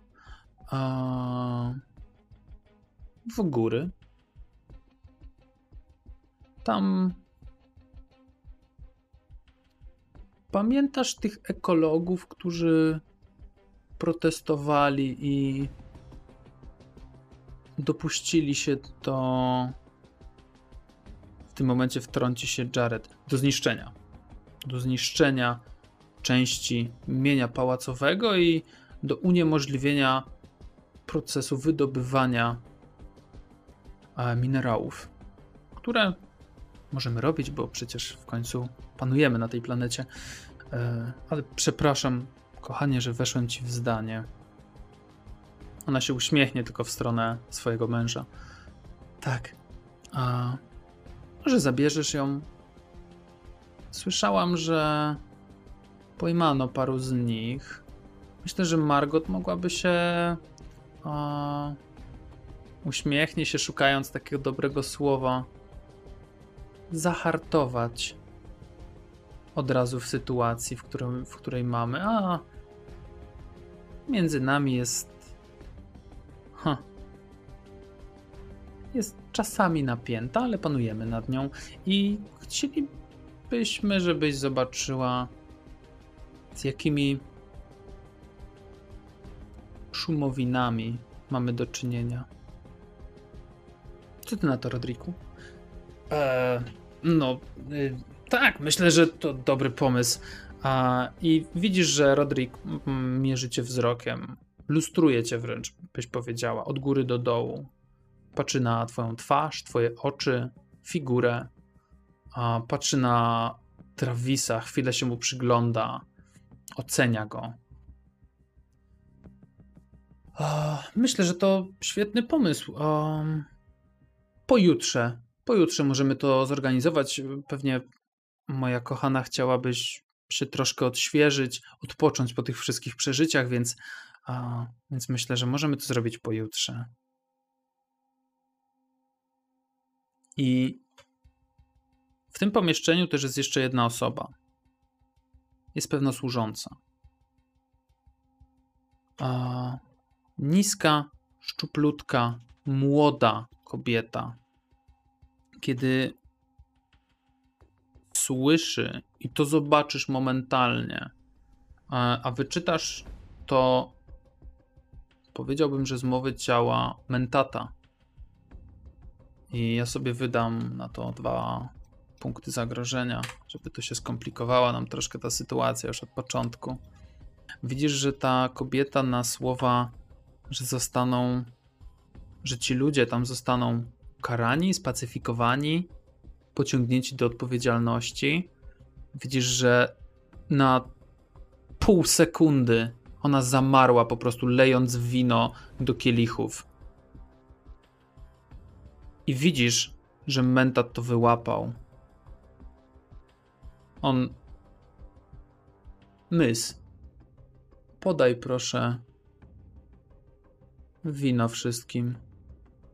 w góry. Tam pamiętasz tych ekologów, którzy protestowali i dopuścili się do. W tym momencie wtrąci się Jared do zniszczenia. Do zniszczenia części mienia pałacowego i do uniemożliwienia procesu wydobywania e, minerałów, które możemy robić, bo przecież w końcu panujemy na tej planecie. E, Ale przepraszam, kochanie, że weszłem ci w zdanie. Ona się uśmiechnie tylko w stronę swojego męża. Tak. A może zabierzesz ją? Słyszałam, że pojmano paru z nich. Myślę, że Margot mogłaby się. A, uśmiechnie się, szukając takiego dobrego słowa. Zahartować od razu w sytuacji, w, którym, w której mamy. A między nami jest jest czasami napięta, ale panujemy nad nią i chcielibyśmy, żebyś zobaczyła, z jakimi szumowinami mamy do czynienia. Co ty na to, Rodriku? Eee, no, y, tak, myślę, że to dobry pomysł. I widzisz, że Rodrik mierzy cię wzrokiem. Lustruje cię wręcz, byś powiedziała, od góry do dołu. Patrzy na twoją twarz, twoje oczy, figurę. Patrzy na Travisa, chwilę się mu przygląda. Ocenia go. Myślę, że to świetny pomysł. Pojutrze. Pojutrze możemy to zorganizować. Pewnie moja kochana chciałabyś się troszkę odświeżyć, odpocząć po tych wszystkich przeżyciach, więc, więc myślę, że możemy to zrobić pojutrze. I w tym pomieszczeniu też jest jeszcze jedna osoba. Jest pewna służąca. Niska, szczuplutka, młoda kobieta. Kiedy słyszy i to zobaczysz momentalnie, a wyczytasz to, powiedziałbym, że z mowy ciała mentata. I ja sobie wydam na to dwa punkty zagrożenia, żeby to się skomplikowała nam troszkę ta sytuacja już od początku. Widzisz, że ta kobieta na słowa, że zostaną, że ci ludzie tam zostaną karani, spacyfikowani, pociągnięci do odpowiedzialności. Widzisz, że na pół sekundy ona zamarła, po prostu lejąc wino do kielichów. I widzisz, że mentat to wyłapał. On. Mys. Podaj proszę wino wszystkim.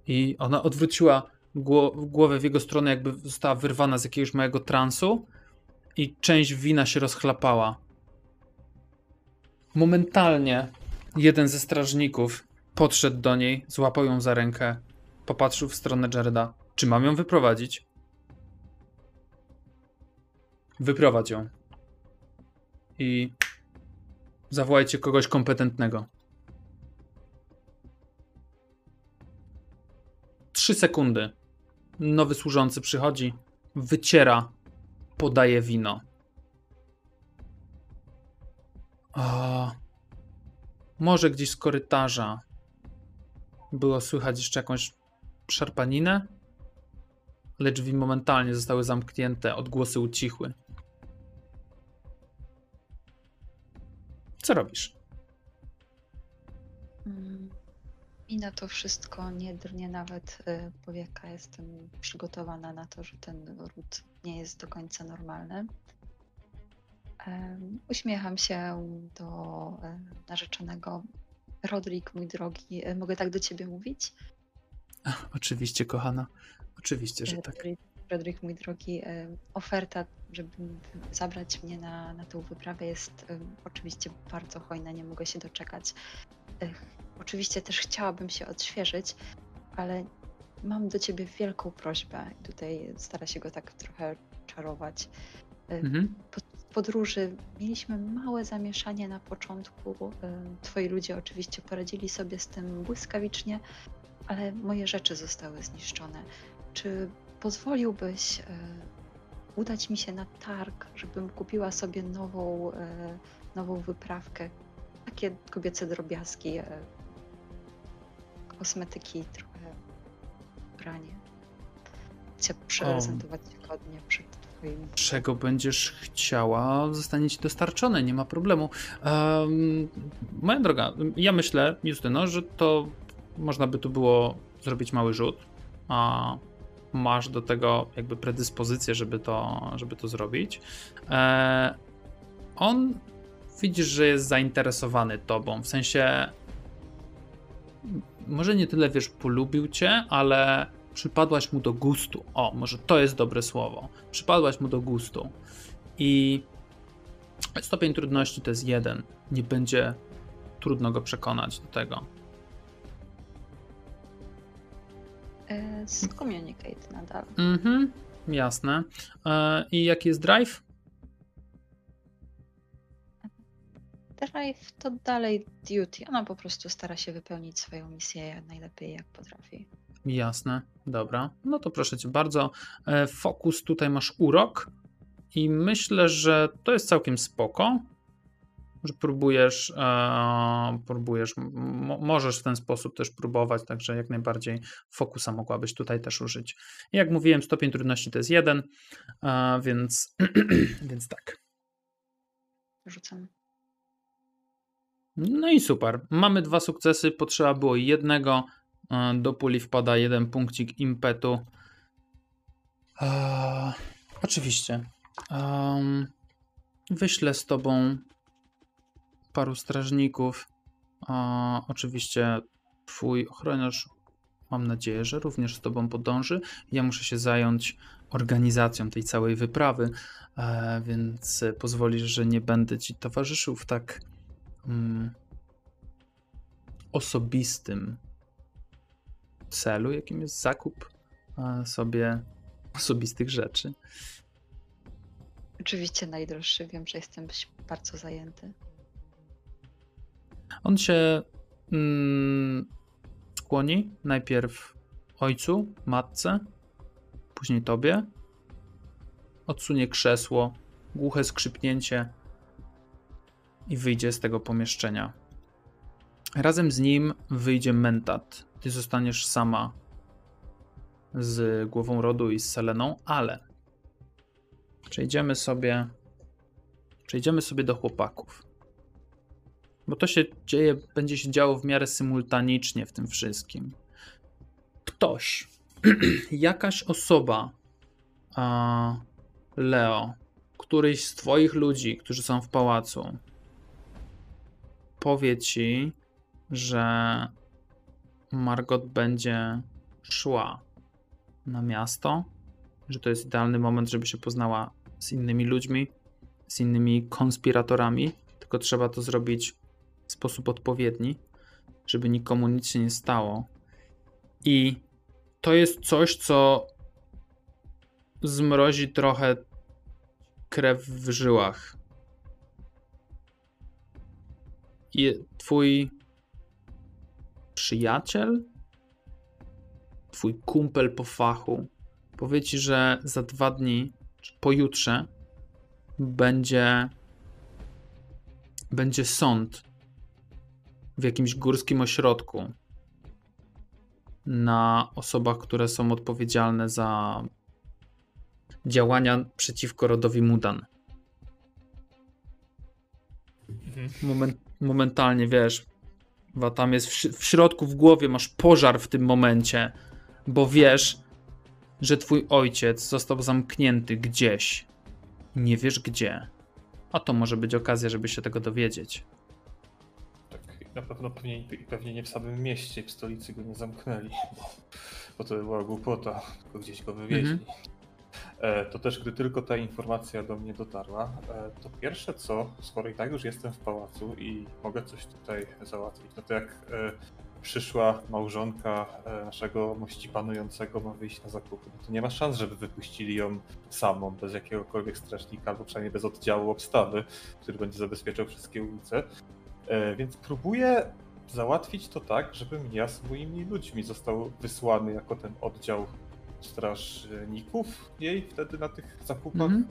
I ona odwróciła głowę w jego stronę, jakby została wyrwana z jakiegoś małego transu i część wina się rozchlapała. Momentalnie jeden ze strażników podszedł do niej, złapał ją za rękę, popatrzył w stronę Jareda. Czy mam ją wyprowadzić? Wyprowadź ją. I zawołajcie kogoś kompetentnego. Trzy sekundy nowy służący przychodzi, wyciera, podaje wino. O, może gdzieś z korytarza było słychać jeszcze jakąś szarpaninę, ale drzwi momentalnie zostały zamknięte, odgłosy ucichły. Co robisz?
Mm. I na to wszystko nie drnie nawet y, powieka. Jestem przygotowana na to, że ten ród nie jest do końca normalny. Uśmiecham się do e, narzeczonego. Rodrik, mój drogi, e, mogę tak do ciebie mówić?
Oczywiście, kochana. Oczywiście, że tak.
Rodrik, mój drogi, e, oferta, żeby zabrać mnie na, na tą wyprawę jest oczywiście bardzo hojna, nie mogę się doczekać. Oczywiście też chciałabym się odświeżyć, ale mam do ciebie wielką prośbę. Tutaj stara się go tak trochę czarować. Mhm. Po podróży mieliśmy małe zamieszanie na początku. Twoi ludzie oczywiście poradzili sobie z tym błyskawicznie, ale moje rzeczy zostały zniszczone. Czy pozwoliłbyś y, udać mi się na targ, żebym kupiła sobie nową, nową wyprawkę? Takie kobiece drobiazgi, kosmetyki, trochę ubranie. Chcę przeprezentować się godnie przed twoim...
Czego będziesz chciała, zostanie ci dostarczone, nie ma problemu. Um, moja droga, ja myślę, Justyno, że to można by tu było zrobić mały rzut, a masz do tego jakby predyspozycję, żeby to, żeby to zrobić. E, on widzisz, że jest zainteresowany tobą, w sensie może nie tyle wiesz, polubił cię, ale przypadłaś mu do gustu. O, może to jest dobre słowo. Przypadłaś mu do gustu. I stopień trudności to jest jeden. Nie będzie trudno go przekonać do tego.
Z communicate nadal.
Mhm, jasne. E, I jaki jest drive?
Drive to dalej duty. Ona po prostu stara się wypełnić swoją misję jak najlepiej, jak potrafi.
Jasne, dobra. No to proszę cię bardzo. E, Fokus tutaj masz urok i myślę, że to jest całkiem spoko, że próbujesz, e, próbujesz, mo- możesz w ten sposób też próbować, także jak najbardziej fokusa mogłabyś tutaj też użyć. Jak mówiłem, stopień trudności to jest jeden, e, więc, więc tak.
Rzucam.
No i super. Mamy dwa sukcesy, potrzeba było jednego. E, Do puli wpada jeden punkcik impetu. Eee, oczywiście. Wyślę z tobą paru strażników. E, oczywiście twój ochroniarz, mam nadzieję, że również z tobą podąży. Ja muszę się zająć organizacją tej całej wyprawy, e, więc pozwolisz, że nie będę ci towarzyszył w tak mm, osobistym celu, jakim jest zakup e, sobie osobistych rzeczy.
Oczywiście najdroższy. Wiem, że jestem bardzo zajęty.
On się mm, najpierw ojcu, matce, później tobie. Odsunie krzesło, głuche skrzypnięcie i wyjdzie z tego pomieszczenia. Razem z nim wyjdzie mentat. Ty zostaniesz sama z głową rodu i z Seleną, ale przejdziemy sobie przejdziemy sobie do chłopaków. Bo to się dzieje, będzie się działo w miarę symultanicznie w tym wszystkim. Ktoś, jakaś osoba, a, Leo, któryś z twoich ludzi, którzy są w pałacu, powie ci, że Margot będzie szła na miasto, że to jest idealny moment, żeby się poznała z innymi ludźmi, z innymi konspiratorami, tylko trzeba to zrobić w sposób odpowiedni, żeby nikomu nic się nie stało. I to jest coś, co zmrozi trochę krew w żyłach. I twój przyjaciel, twój kumpel po fachu powie ci, że za dwa dni, czy pojutrze, będzie będzie sąd w jakimś górskim ośrodku na osobach, które są odpowiedzialne za działania przeciwko rodowi Mudan. Moment, momentalnie, wiesz, bo tam jest w, w środku, w głowie masz pożar w tym momencie, bo wiesz, że twój ojciec został zamknięty gdzieś. Nie wiesz gdzie. A to może być okazja, żeby się tego dowiedzieć.
Na pewno pewnie, pewnie nie w samym mieście, w stolicy go nie zamknęli, bo, bo to by była głupota, tylko gdzieś go wywieźli. E, to też, gdy tylko ta informacja do mnie dotarła, e, to pierwsze co, skoro i tak już jestem w pałacu i mogę coś tutaj załatwić, no to jak e, przyszła małżonka e, naszego mości panującego ma wyjść na zakupy, no to nie ma szans, żeby wypuścili ją samą, bez jakiegokolwiek strażnika, albo przynajmniej bez oddziału obstawy, który będzie zabezpieczał wszystkie ulice. E, Więc próbuję załatwić to tak, żebym ja z moimi ludźmi został wysłany jako ten oddział strażników jej wtedy na tych zakupach.
Mhm.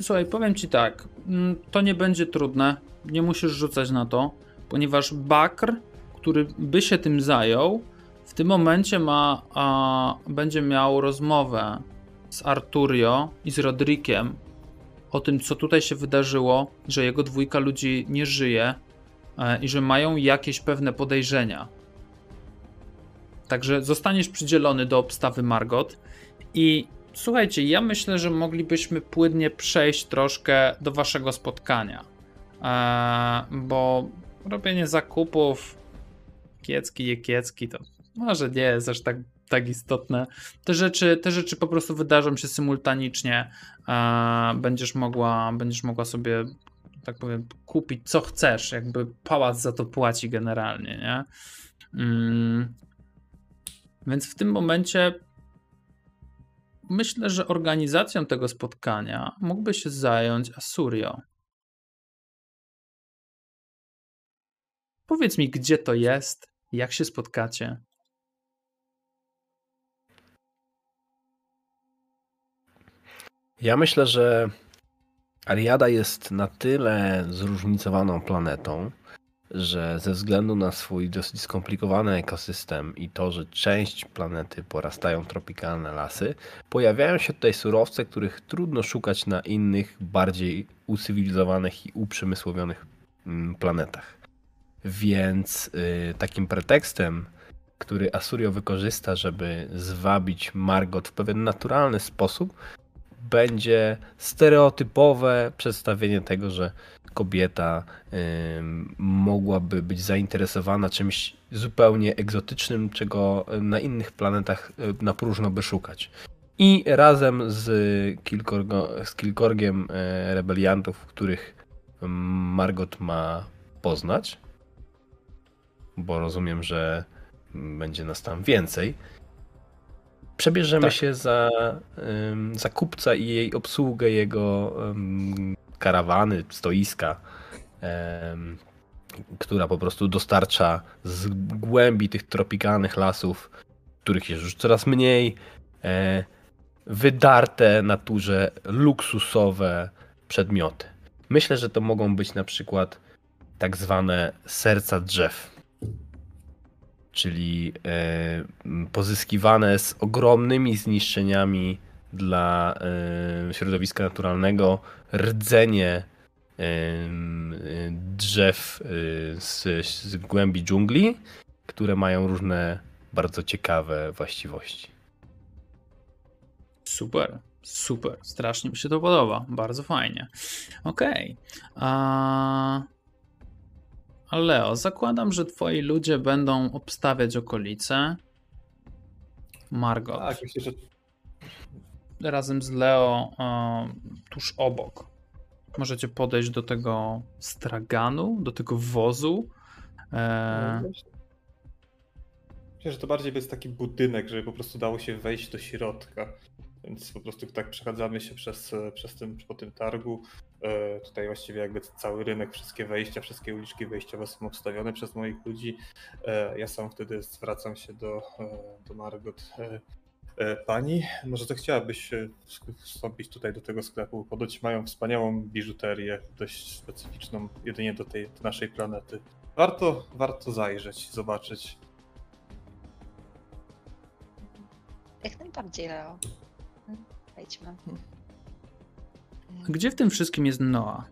Słuchaj, powiem ci tak. mm, To nie będzie trudne. Nie musisz rzucać na to, ponieważ Bakr, który by się tym zajął, w tym momencie ma, a, będzie miał rozmowę z Arturio i z Rodrikiem o tym, co tutaj się wydarzyło, że jego dwójka ludzi nie żyje i że mają jakieś pewne podejrzenia. Także zostaniesz przydzielony do obstawy Margot i słuchajcie, ja myślę, że moglibyśmy płynnie przejść troszkę do waszego spotkania. Eee, bo robienie zakupów, kiecki, je kiecki, to może nie jest aż tak, tak istotne. Te rzeczy, te rzeczy po prostu wydarzą się symultanicznie. Eee, będziesz mogła, będziesz mogła sobie, tak powiem, kupić co chcesz. Jakby pałac za to płaci generalnie, nie? Mm. Więc w tym momencie myślę, że organizacją tego spotkania mógłby się zająć Asurio. Powiedz mi, gdzie to jest, jak się spotkacie.
Ja myślę, że Ariada jest na tyle zróżnicowaną planetą, że ze względu na swój dosyć skomplikowany ekosystem i to, że część planety porastają tropikalne lasy, pojawiają się tutaj surowce, których trudno szukać na innych, bardziej ucywilizowanych i uprzemysłowionych mm, planetach. Więc yy, takim pretekstem, który Asurio wykorzysta, żeby zwabić Margot w pewien naturalny sposób, będzie stereotypowe przedstawienie tego, że kobieta y, mogłaby być zainteresowana czymś zupełnie egzotycznym, czego na innych planetach y, na próżno by szukać. I razem z, kilkorgo, z kilkorgiem y, rebeliantów, których Margot ma poznać, bo rozumiem, że będzie nas tam więcej, Przebierzemy tak. się za, za kupca i jej obsługę jego karawany, stoiska, która po prostu dostarcza z głębi tych tropikalnych lasów, których jest już coraz mniej, e, wydarte naturze luksusowe przedmioty. Myślę, że to mogą być na przykład tak zwane serca drzew czyli e, pozyskiwane z ogromnymi zniszczeniami dla e, środowiska naturalnego, rdzenie e, drzew z, z głębi dżungli, które mają różne bardzo ciekawe właściwości.
Super, super. Strasznie mi się to podoba. Bardzo fajnie. Okej. Okay. A Leo, zakładam, że twoi ludzie będą obstawiać okolice. Margot.
Tak, myślę, że...
Razem z Leo e, tuż obok. Możecie podejść do tego straganu, do tego wozu. E...
No, myślę, że to bardziej jest taki budynek, żeby po prostu dało się wejść do środka. Więc po prostu tak przechadzamy się przez, przez tym, po tym targu. E, tutaj właściwie jakby cały rynek, wszystkie wejścia, wszystkie uliczki wejściowe są obstawione przez moich ludzi. E, ja sam wtedy zwracam się do, e, do Margot. Pani, może to chciałabyś wstąpić tutaj do tego sklepu? Podoć mają wspaniałą biżuterię, dość specyficzną jedynie do tej do naszej planety. Warto, warto zajrzeć, zobaczyć.
Jak najbardziej, Leo. Wejdźmy.
Gdzie w tym wszystkim jest Noah?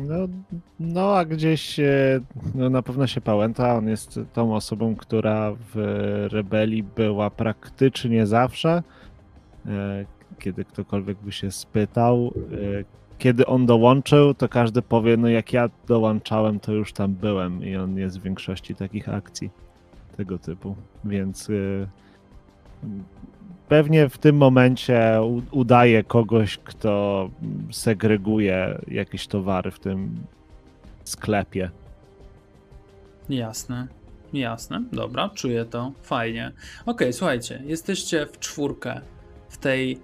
No, Noah gdzieś no, na pewno się pałęta. On jest tą osobą, która w rebelii była praktycznie zawsze. E, kiedy ktokolwiek by się spytał, e, kiedy on dołączył, to każdy powie, no jak ja dołączałem, to już tam byłem i on jest w większości takich akcji tego typu, więc y, pewnie w tym momencie udaje kogoś, kto segreguje jakieś towary w tym sklepie.
Jasne, jasne, dobra, czuję to, fajnie. Okay, słuchajcie, jesteście w czwórkę, w tej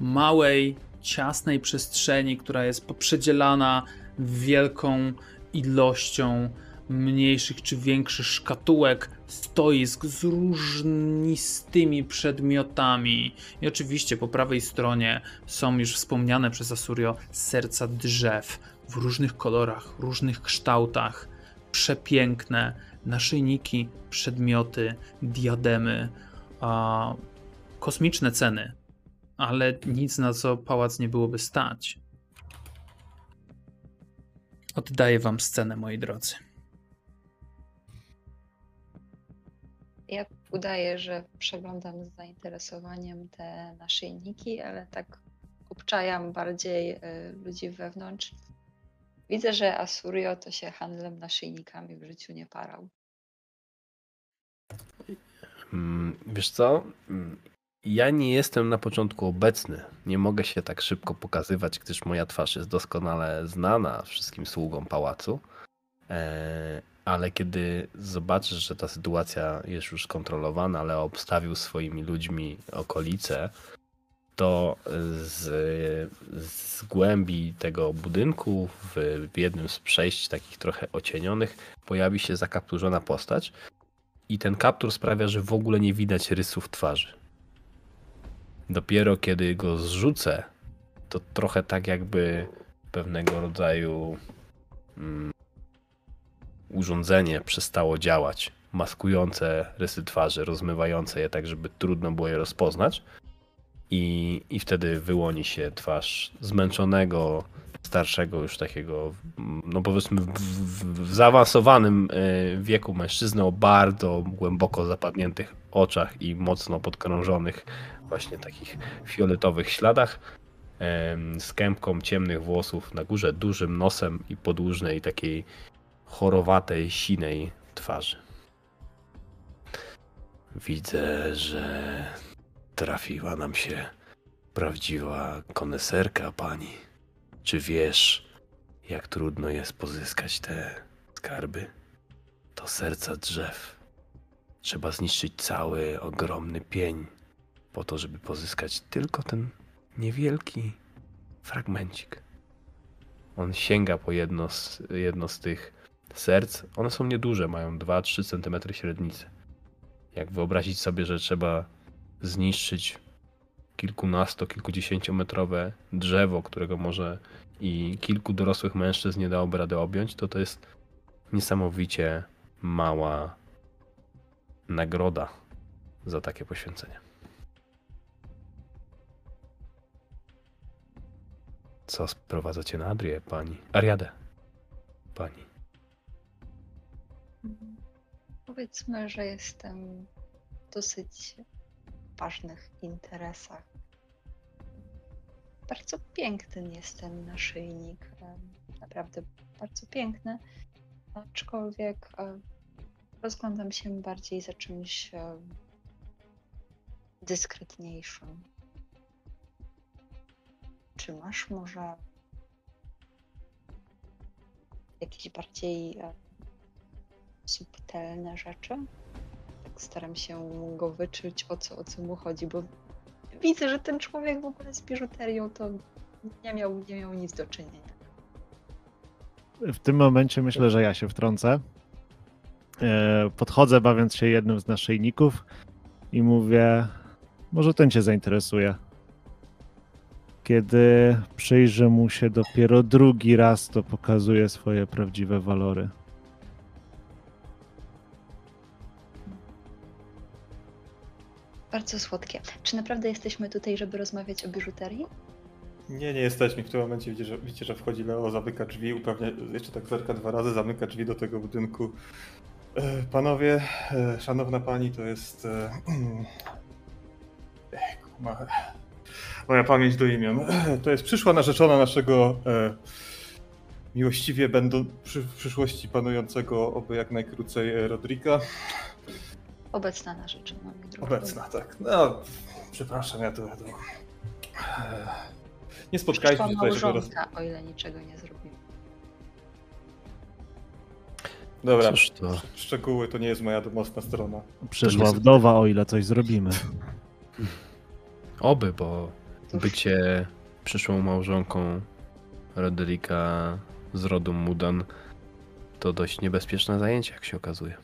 małej, ciasnej przestrzeni, która jest poprzedzielana wielką ilością mniejszych czy większych szkatułek, stoisk z różnistymi przedmiotami. I oczywiście po prawej stronie są już wspomniane przez Asurio serca drzew w różnych kolorach, różnych kształtach, przepiękne naszyjniki, przedmioty, diademy, a, kosmiczne ceny, ale nic na co pałac nie byłoby stać. Oddaję wam scenę, moi drodzy.
Ja udaję, że przeglądam z zainteresowaniem te naszyjniki, ale tak obczajam bardziej y, ludzi wewnątrz. Widzę, że Asurio to się handlem naszyjnikami w życiu nie parał.
Mm, wiesz co? Mm, ja nie jestem na początku obecny. Nie mogę się tak szybko pokazywać, gdyż moja twarz jest doskonale znana wszystkim sługom pałacu. Ale kiedy zobaczysz, że ta sytuacja jest już skontrolowana, ale obstawił swoimi ludźmi okolice, to z, z głębi tego budynku, w, w jednym z przejść takich trochę ocienionych, pojawi się zakapturzona postać i ten kaptur sprawia, że w ogóle nie widać rysów twarzy. Dopiero kiedy go zrzucę, to trochę tak jakby pewnego rodzaju mm, urządzenie przestało działać, maskujące rysy twarzy, rozmywające je tak, żeby trudno było je rozpoznać. I, I wtedy wyłoni się twarz zmęczonego, starszego, już takiego, no powiedzmy, w, w, w zaawansowanym e, wieku mężczyzny o bardzo głęboko zapadniętych oczach i mocno podkrążonych, właśnie takich fioletowych śladach, z kępką ciemnych włosów na górze, dużym nosem i podłużnej takiej chorowatej, sinej twarzy. Widzę, że trafiła nam się prawdziwa koneserka, pani. Czy wiesz, jak trudno jest pozyskać te skarby? To serca drzew. Trzeba zniszczyć cały ogromny pień po to, żeby pozyskać tylko ten niewielki fragmencik. On sięga po jedno z, jedno z tych serc. One są nieduże, mają 2-3 cm średnicy. Jak wyobrazić sobie, że trzeba zniszczyć kilkunasto, kilkudziesięciometrowe drzewo, którego może i kilku dorosłych mężczyzn nie dałoby rady objąć, to to jest niesamowicie mała nagroda za takie poświęcenie. Co sprowadza cię na Adrię, pani? Ariadę. Pani.
Powiedzmy, że jestem w dosyć ważnych interesach. Bardzo piękny jest ten naszyjnik. Naprawdę bardzo piękny. Aczkolwiek e, rozglądam się bardziej za czymś e, dyskretniejszym. Czy masz może jakieś bardziej e, subtelne rzeczy? Tak staram się go wyczuć, o co, o co mu chodzi, bo widzę, że ten człowiek w ogóle z biżuterią to nie miał, nie miał nic do czynienia.
W tym momencie myślę, że ja się wtrącę. E, Podchodzę, bawiąc się jednym z naszyjników i mówię, może ten cię zainteresuje. Kiedy przyjrzę mu się dopiero drugi raz, to pokazuje swoje prawdziwe walory.
Bardzo słodkie. Czy naprawdę jesteśmy tutaj, żeby rozmawiać o biżuterii?
Nie, nie jesteśmy. W tym momencie widzicie, że, widzicie, że wchodzi Leo, zamyka drzwi, upewnia, jeszcze tak zerka dwa razy, zamyka drzwi do tego budynku. E, Panowie, e, szanowna pani, to jest... e, kuma, moja pamięć do imion. To jest przyszła narzeczona naszego e, miłościwie będą przy, w przyszłości panującego oby jak najkrócej e, Rodrika.
Obecna narzeczona, mi drogi.
Obecna, tak. No, przepraszam, ja to e, nie spotkaliśmy się tutaj, żeby roz...
o ile niczego nie zrobiła.
Dobra,
Cóż to?
sz- szczegóły to nie jest moja domostna strona.
Przyszła wdowa, o ile coś zrobimy.
Oby, bo bycie przyszłą małżonką Roderika z rodu Mudan to dość niebezpieczne zajęcie, jak się okazuje.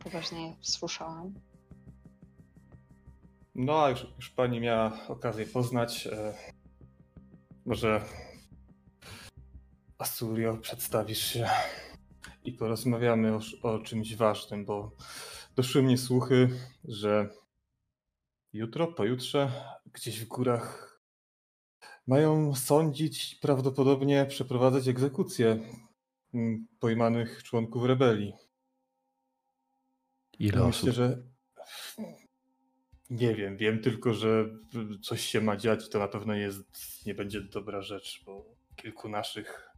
Tutaj poważnie słyszałam.
No, a już, już pani miała okazję poznać. E, może Asurio, przedstawisz się i porozmawiamy o, o czymś ważnym, bo doszły mnie słuchy, że jutro, pojutrze, gdzieś w górach mają sądzić, prawdopodobnie przeprowadzać egzekucję mm, pojmanych członków rebelii.
Ile
No
osób?
Myślę, że. Nie wiem, wiem tylko, że coś się ma dziać i to na pewno jest, nie będzie dobra rzecz, bo kilku naszych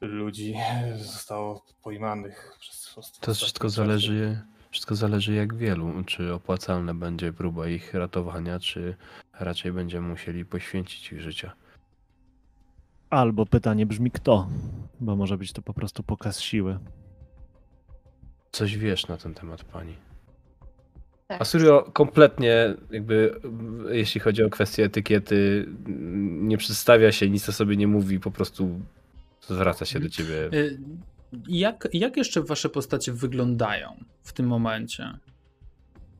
ludzi zostało pojmanych przez
To wszystko
czasy.
zależy, wszystko zależy jak wielu. Czy opłacalna będzie próba ich ratowania, czy raczej będziemy musieli poświęcić ich życia.
Albo pytanie brzmi kto, bo może być to po prostu pokaz siły.
Coś wiesz na ten temat, pani.
Tak.
Asurio kompletnie jakby, jeśli chodzi o kwestię etykiety, nie przedstawia się, nic o sobie nie mówi, po prostu zwraca się do ciebie.
Y, Jak, jak jeszcze wasze postacie wyglądają w tym momencie?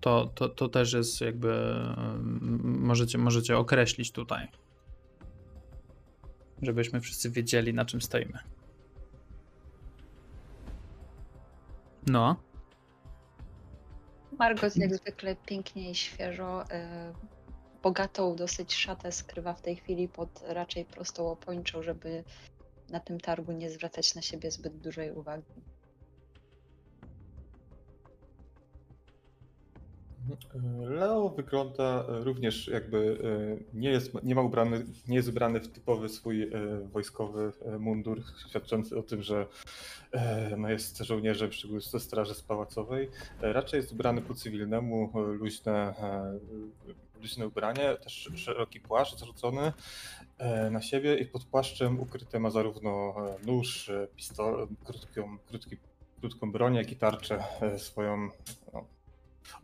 To, to, to też jest jakby. mm, Możecie, możecie określić tutaj. Żebyśmy wszyscy wiedzieli, na czym stoimy. No.
Margot jak zwykle pięknie i świeżo. e, Bogatą dosyć szatę skrywa w tej chwili pod raczej prostą opończą, żeby na tym targu nie zwracać na siebie zbyt dużej uwagi.
Leo wygląda również jakby e, nie jest, nie ma ubrany, nie jest ubrany w typowy swój e, wojskowy e, mundur, świadczący o tym, że e, no jest żołnierzem, szczególnie ze straży spałacowej. E, Raczej jest ubrany po cywilnemu, e, luźne, e, luźne ubranie, też szeroki płaszcz zarzucony e, na siebie i pod płaszczem ukryte ma zarówno e, nóż, e, pistolet, krótką, krótki, krótką broń, jak i tarczę e, swoją no,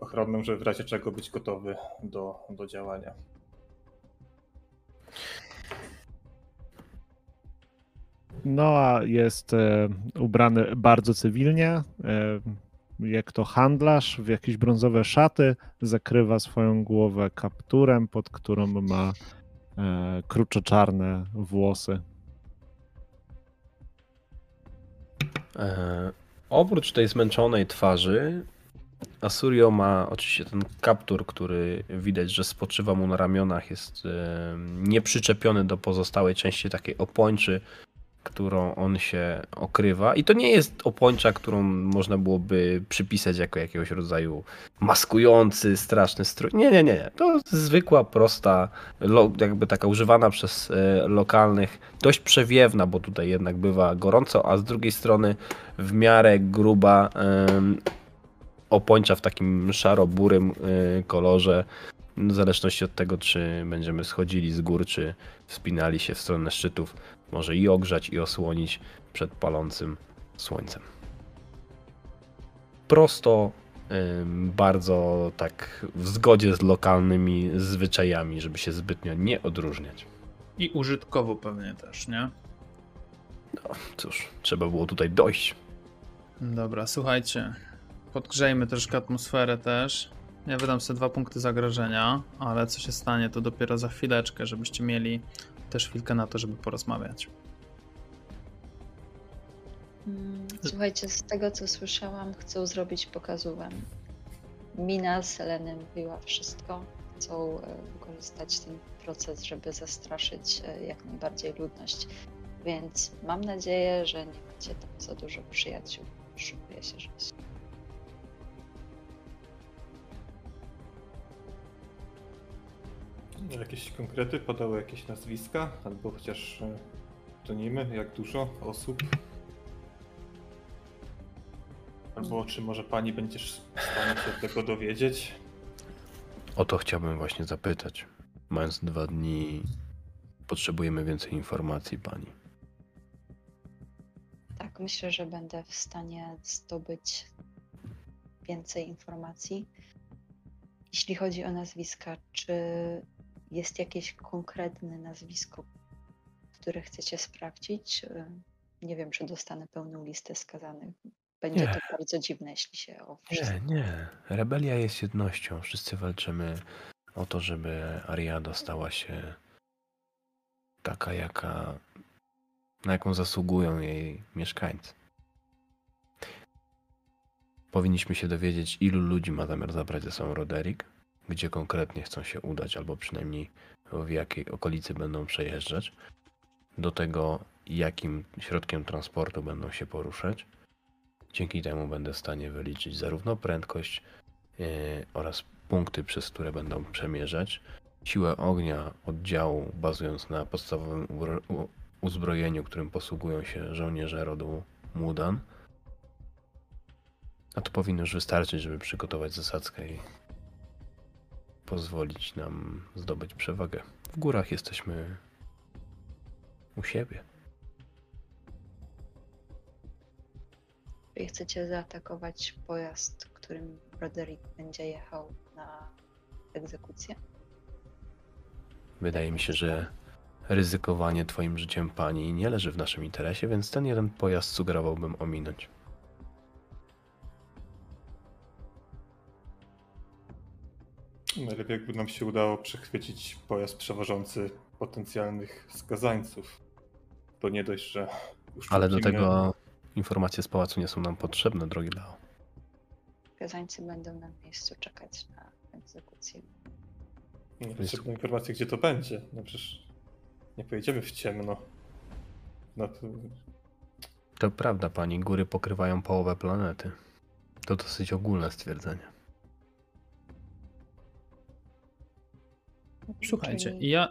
ochronną, żeby w razie czego być gotowy do, do działania.
Noa jest e, ubrany bardzo cywilnie, e, jak to handlarz, w jakieś brązowe szaty, zakrywa swoją głowę kapturem, pod którą ma e, kruczo-czarne włosy.
E, oprócz tej zmęczonej twarzy, Asurio ma oczywiście ten kaptur, który widać, że spoczywa mu na ramionach, jest nieprzyczepiony do pozostałej części takiej opończy, którą on się okrywa. I to nie jest opończa, którą można byłoby przypisać jako jakiegoś rodzaju maskujący, straszny strój. Nie, nie, nie. nie. To zwykła, prosta, jakby taka używana przez e, lokalnych, dość przewiewna, bo tutaj jednak bywa gorąco, a z drugiej strony w miarę gruba opończa w takim szaro-burym y, kolorze, w zależności od tego, czy będziemy schodzili z gór, czy wspinali się w stronę szczytów, może i ogrzać, i osłonić przed palącym słońcem. Prosto, bardzo tak w zgodzie z lokalnymi zwyczajami, żeby się zbytnio nie odróżniać.
I użytkowo pewnie też, nie?
Cóż, trzeba było tutaj dojść.
Dobra, słuchajcie. Podgrzejmy troszkę atmosferę też. Ja wydam sobie dwa punkty zagrożenia, ale co się stanie, to dopiero za chwileczkę, żebyście mieli też chwilkę na to, żeby porozmawiać.
Mm, Słuchajcie, z tego co słyszałam, chcą zrobić pokazówę. Mina z Seleny mówiła wszystko. Chcą e, wykorzystać ten proces, żeby zastraszyć e, jak najbardziej ludność. Więc mam nadzieję, że nie macie tam za dużo przyjaciół. Szykuję się, że się.
Jakieś konkrety padały jakieś nazwiska, albo chociaż e, tonimy, jak dużo osób? Albo czy może pani będziesz w stanie się tego dowiedzieć?
O to chciałbym właśnie zapytać. Mając dwa dni, potrzebujemy więcej informacji, pani.
Tak, myślę, że będę w stanie zdobyć więcej informacji. Jeśli chodzi o nazwiska, czy jest jakieś konkretne nazwisko, które chcecie sprawdzić? Y, Nie wiem, czy dostanę pełną listę skazanych. Będzie
Nie.
to bardzo dziwne, jeśli się o wszystko.
Nie, nie. Rebelia jest jednością. Wszyscy walczymy o to, żeby Ariada stała się taka, jaka, na jaką zasługują jej mieszkańcy. Powinniśmy się dowiedzieć, ilu ludzi ma zamiar zabrać ze sobą Roderick, gdzie konkretnie chcą się udać, albo przynajmniej w jakiej okolicy będą przejeżdżać, do tego, jakim środkiem transportu będą się poruszać. Dzięki temu będę w stanie wyliczyć zarówno prędkość yy, oraz punkty, przez które będą przemierzać, siłę ognia oddziału, bazując na podstawowym uzbrojeniu, którym posługują się żołnierze rodu Mudan. A to powinno już wystarczyć, żeby przygotować zasadzkę i pozwolić nam zdobyć przewagę. W górach jesteśmy u siebie.
Czyli chcecie zaatakować pojazd, którym Broderick będzie jechał na egzekucję?
Wydaje mi się, że ryzykowanie twoim życiem pani nie leży w naszym interesie, więc ten jeden pojazd sugerowałbym ominąć.
Najlepiej jakby nam się udało przechwycić pojazd przewożący potencjalnych skazańców. To nie dość, że
Ale do tego informacje z pałacu nie są nam potrzebne, drogi Leo.
Skazańcy będą na miejscu czekać na egzekucję.
Nie potrzebne informacje, gdzie to będzie. No przecież nie pojedziemy w ciemno. No to
To prawda, pani, góry pokrywają połowę planety. To dosyć ogólne stwierdzenie.
Słuchajcie,
Czyli-
ja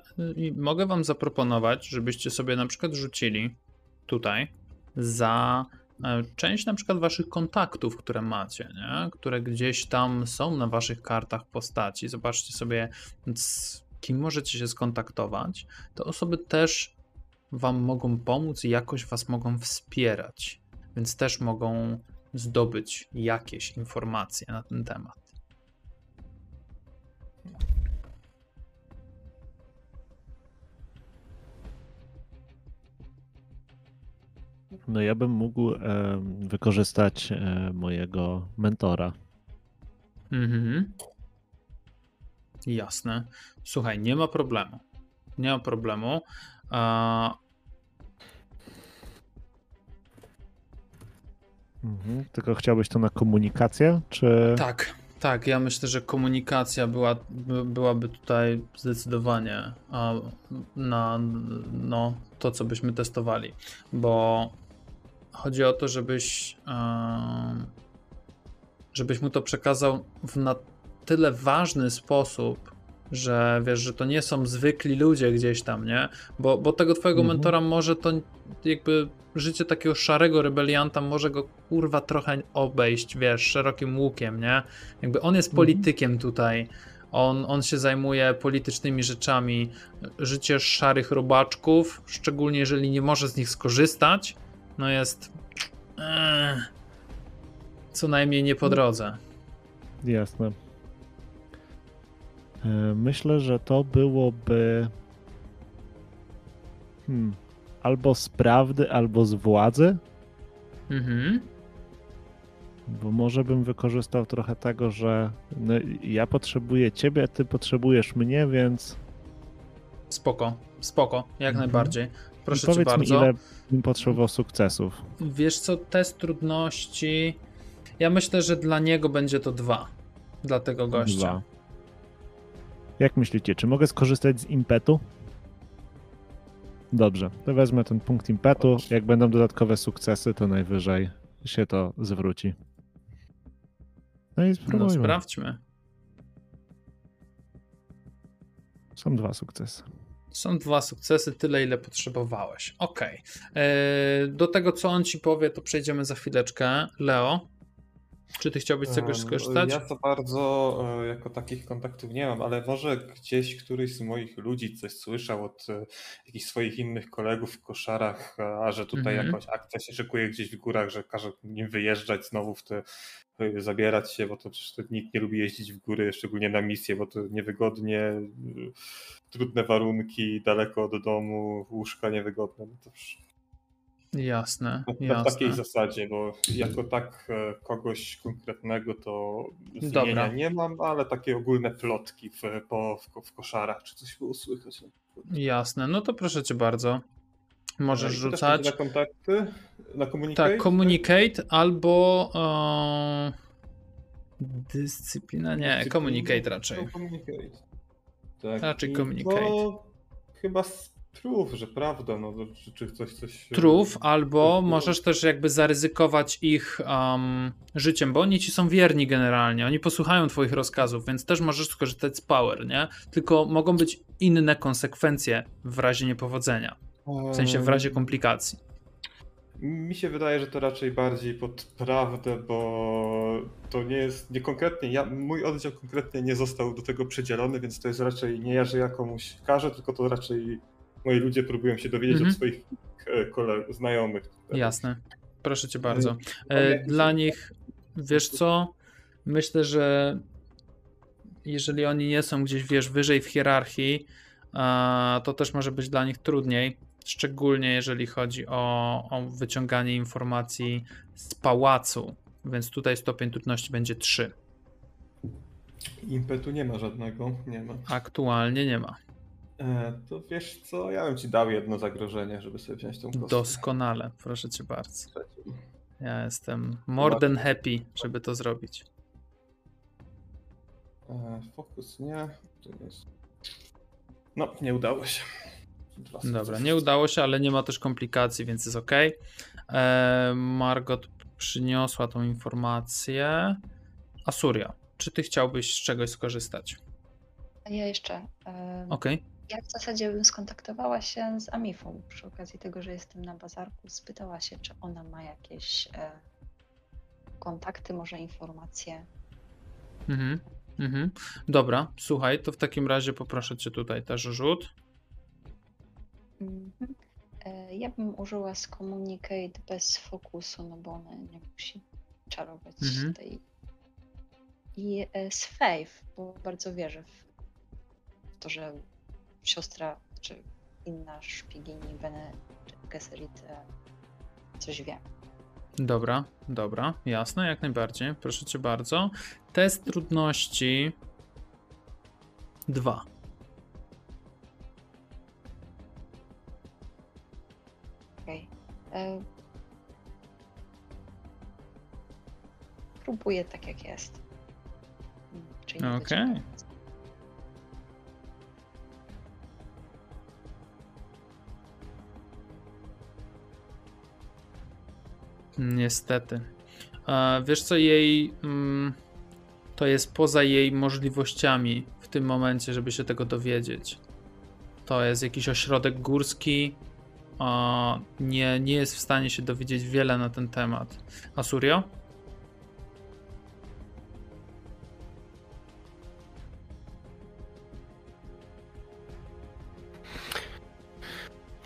mogę wam zaproponować, żebyście sobie na przykład rzucili tutaj za e, część na przykład waszych kontaktów, które macie, nie? które gdzieś tam są na waszych kartach postaci. Zobaczcie sobie, z kim możecie się skontaktować. Te osoby też wam mogą pomóc i jakoś was mogą wspierać, więc też mogą zdobyć jakieś informacje na ten temat.
No ja bym mógł em, wykorzystać e, mojego mentora.
Mhm. Jasne. Słuchaj, nie ma problemu. Nie ma problemu. A,
Mhm. Tylko chciałbyś to na komunikację, czy...
tak, tak. Ja myślę, że komunikacja była, by, byłaby tutaj zdecydowanie na no, to, co byśmy testowali. Bo chodzi o to, żebyś, żebyś mu to przekazał w na tyle ważny sposób, że wiesz, że to nie są zwykli ludzie gdzieś tam, nie? Bo, bo tego twojego
Mhm.
mentora może to jakby życie takiego szarego rebelianta może go kurwa trochę obejść, wiesz, szerokim łukiem, nie? Jakby on jest
Mhm.
politykiem tutaj. On, on się zajmuje politycznymi rzeczami. Życie szarych robaczków, szczególnie jeżeli nie może z nich skorzystać, no jest eh, co najmniej nie po drodze.
Jasne. E, Myślę, że to byłoby hmm, albo z prawdy, albo z władzy,
Mhm.
bo może bym wykorzystał trochę tego, że no, ja potrzebuję ciebie, ty potrzebujesz mnie, więc
Spoko, spoko, jak
Mhm.
najbardziej. Proszę cię
powiedz mi,
bardzo.
ile bym potrzebował sukcesów.
Wiesz co, test trudności. Ja myślę, że dla niego będzie to dwa. Dla tego gościa.
Dwa. Jak myślicie, czy mogę skorzystać z impetu? Dobrze, to wezmę ten punkt impetu. Jak będą dodatkowe sukcesy, to najwyżej się to zwróci. No i
No
spróbujmy.
sprawdźmy.
Są dwa sukcesy.
Są dwa sukcesy, tyle ile potrzebowałeś. Okej. Eee, Do tego, co on ci powie, to przejdziemy za chwileczkę. Leo, czy ty chciałbyś z czegoś skorzystać?
Ja za bardzo e, jako takich kontaktów nie mam, ale może gdzieś któryś z moich ludzi coś słyszał od e, jakichś swoich innych kolegów w koszarach, a że tutaj
Mhm.
jakaś akcja się szykuje gdzieś w górach, że każe nim wyjeżdżać znowu w te, e, zabierać się, bo to przecież to nikt nie lubi jeździć w góry, szczególnie na misję, bo to niewygodnie, e, trudne warunki, daleko od domu, łóżka niewygodne. No to
Jasne,
na,
jasne.
takiej zasadzie, bo jako tak e, kogoś konkretnego to z
Dobra.
imienia nie mam, ale takie ogólne plotki w, po, w, w koszarach, czy coś było słychać.
Jasne, no to proszę cię bardzo. Możesz rzucać.
Na kontakty, na communicate?
Tak, communicate albo e, dyscyplina, nie,
Dyscyplina?
communicate raczej.
No, communicate. Tak,
Raczej communicate.
Chyba strów, że prawda, no to czy, czy coś, coś...
Truf, albo
było?
możesz też jakby zaryzykować ich um, życiem, bo oni ci są wierni generalnie, oni posłuchają twoich rozkazów, więc też możesz skorzystać z power, nie? Tylko mogą być inne konsekwencje w razie niepowodzenia, w sensie w razie komplikacji.
Mi się wydaje, że to raczej bardziej pod prawdę, bo to nie jest, nie konkretnie, ja, mój oddział konkretnie nie został do tego przydzielony, więc to jest raczej nie ja, że ja komuś każę, tylko to raczej moi ludzie próbują się dowiedzieć
Mhm.
od swoich e, kole- znajomych.
Jasne. Proszę cię bardzo.
Ale-
E, Dla nich, wiesz co? Myślę, że jeżeli oni nie są gdzieś, wiesz, wyżej w hierarchii, to też może być dla nich trudniej. Szczególnie jeżeli chodzi o, o wyciąganie informacji z pałacu. Więc tutaj stopień trudności będzie 3.
Impetu nie ma żadnego, nie ma.
Aktualnie nie ma.
E, to wiesz co, ja bym ci dał jedno zagrożenie, żeby sobie wziąć tą kostkę.
Doskonale, proszę cię bardzo. Ja jestem more than happy, żeby to zrobić.
E, fokus nie. No, nie udało się.
Dobra, nie udało się, ale nie ma też komplikacji, więc jest ok. Margot przyniosła tą informację. Asuria, czy ty chciałbyś z czegoś skorzystać?
A ja jeszcze. em,
Ok.
Ja w zasadzie bym skontaktowała się z Amifą przy okazji tego, że jestem na bazarku. Spytała się, czy ona ma jakieś e, kontakty, może informacje.
Mhm. Mhm. Dobra, słuchaj, to w takim razie poproszę cię tutaj też rzut.
Mhm. E, Ja bym użyła z Communicate bez fokusu, no bo ona nie musi czarować
Mhm.
tej. I e, z Faith, bo bardzo wierzę w w to, że siostra czy inna szpiegini Bene Gesserit coś wie.
Dobra, dobra, jasne, jak najbardziej. Proszę cię bardzo. Test trudności 2.
Okej. E, Próbuję tak jak jest.
Okej.
wyciągam.
Niestety. Wiesz co, jej. mm, To jest poza jej możliwościami w tym momencie, żeby się tego dowiedzieć. To jest jakiś ośrodek górski. Nie, nie jest w stanie się dowiedzieć wiele na ten temat. Asurio?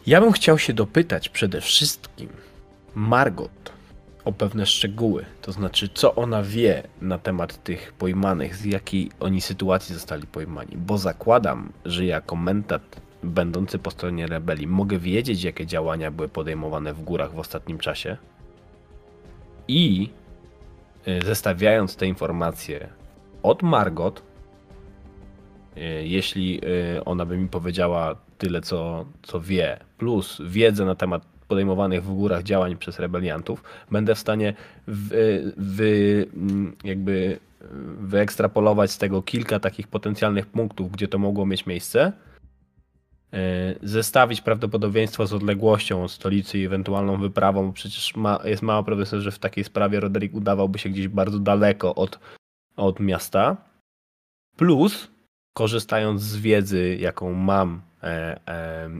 Ja bym chciał się dopytać przede wszystkim Margot o pewne szczegóły, to znaczy co ona wie na temat tych pojmanych, z jakiej oni sytuacji zostali pojmani, bo zakładam, że jako mentat będący po stronie rebelii mogę wiedzieć, jakie działania były podejmowane w górach w ostatnim czasie. I y, zestawiając te informacje od Margot, y, jeśli y, ona by mi powiedziała tyle, co, co wie, plus wiedzę na temat podejmowanych w górach działań przez rebeliantów, będę w stanie wy, wy, mm, jakby wyekstrapolować z tego kilka takich potencjalnych punktów, gdzie to mogło mieć miejsce, y, zestawić prawdopodobieństwo z odległością od stolicy i ewentualną wyprawą, bo przecież ma, jest mała prawdopodobieństwo, że w takiej sprawie Roderick udawałby się gdzieś bardzo daleko od, od miasta, plus korzystając z wiedzy, jaką mam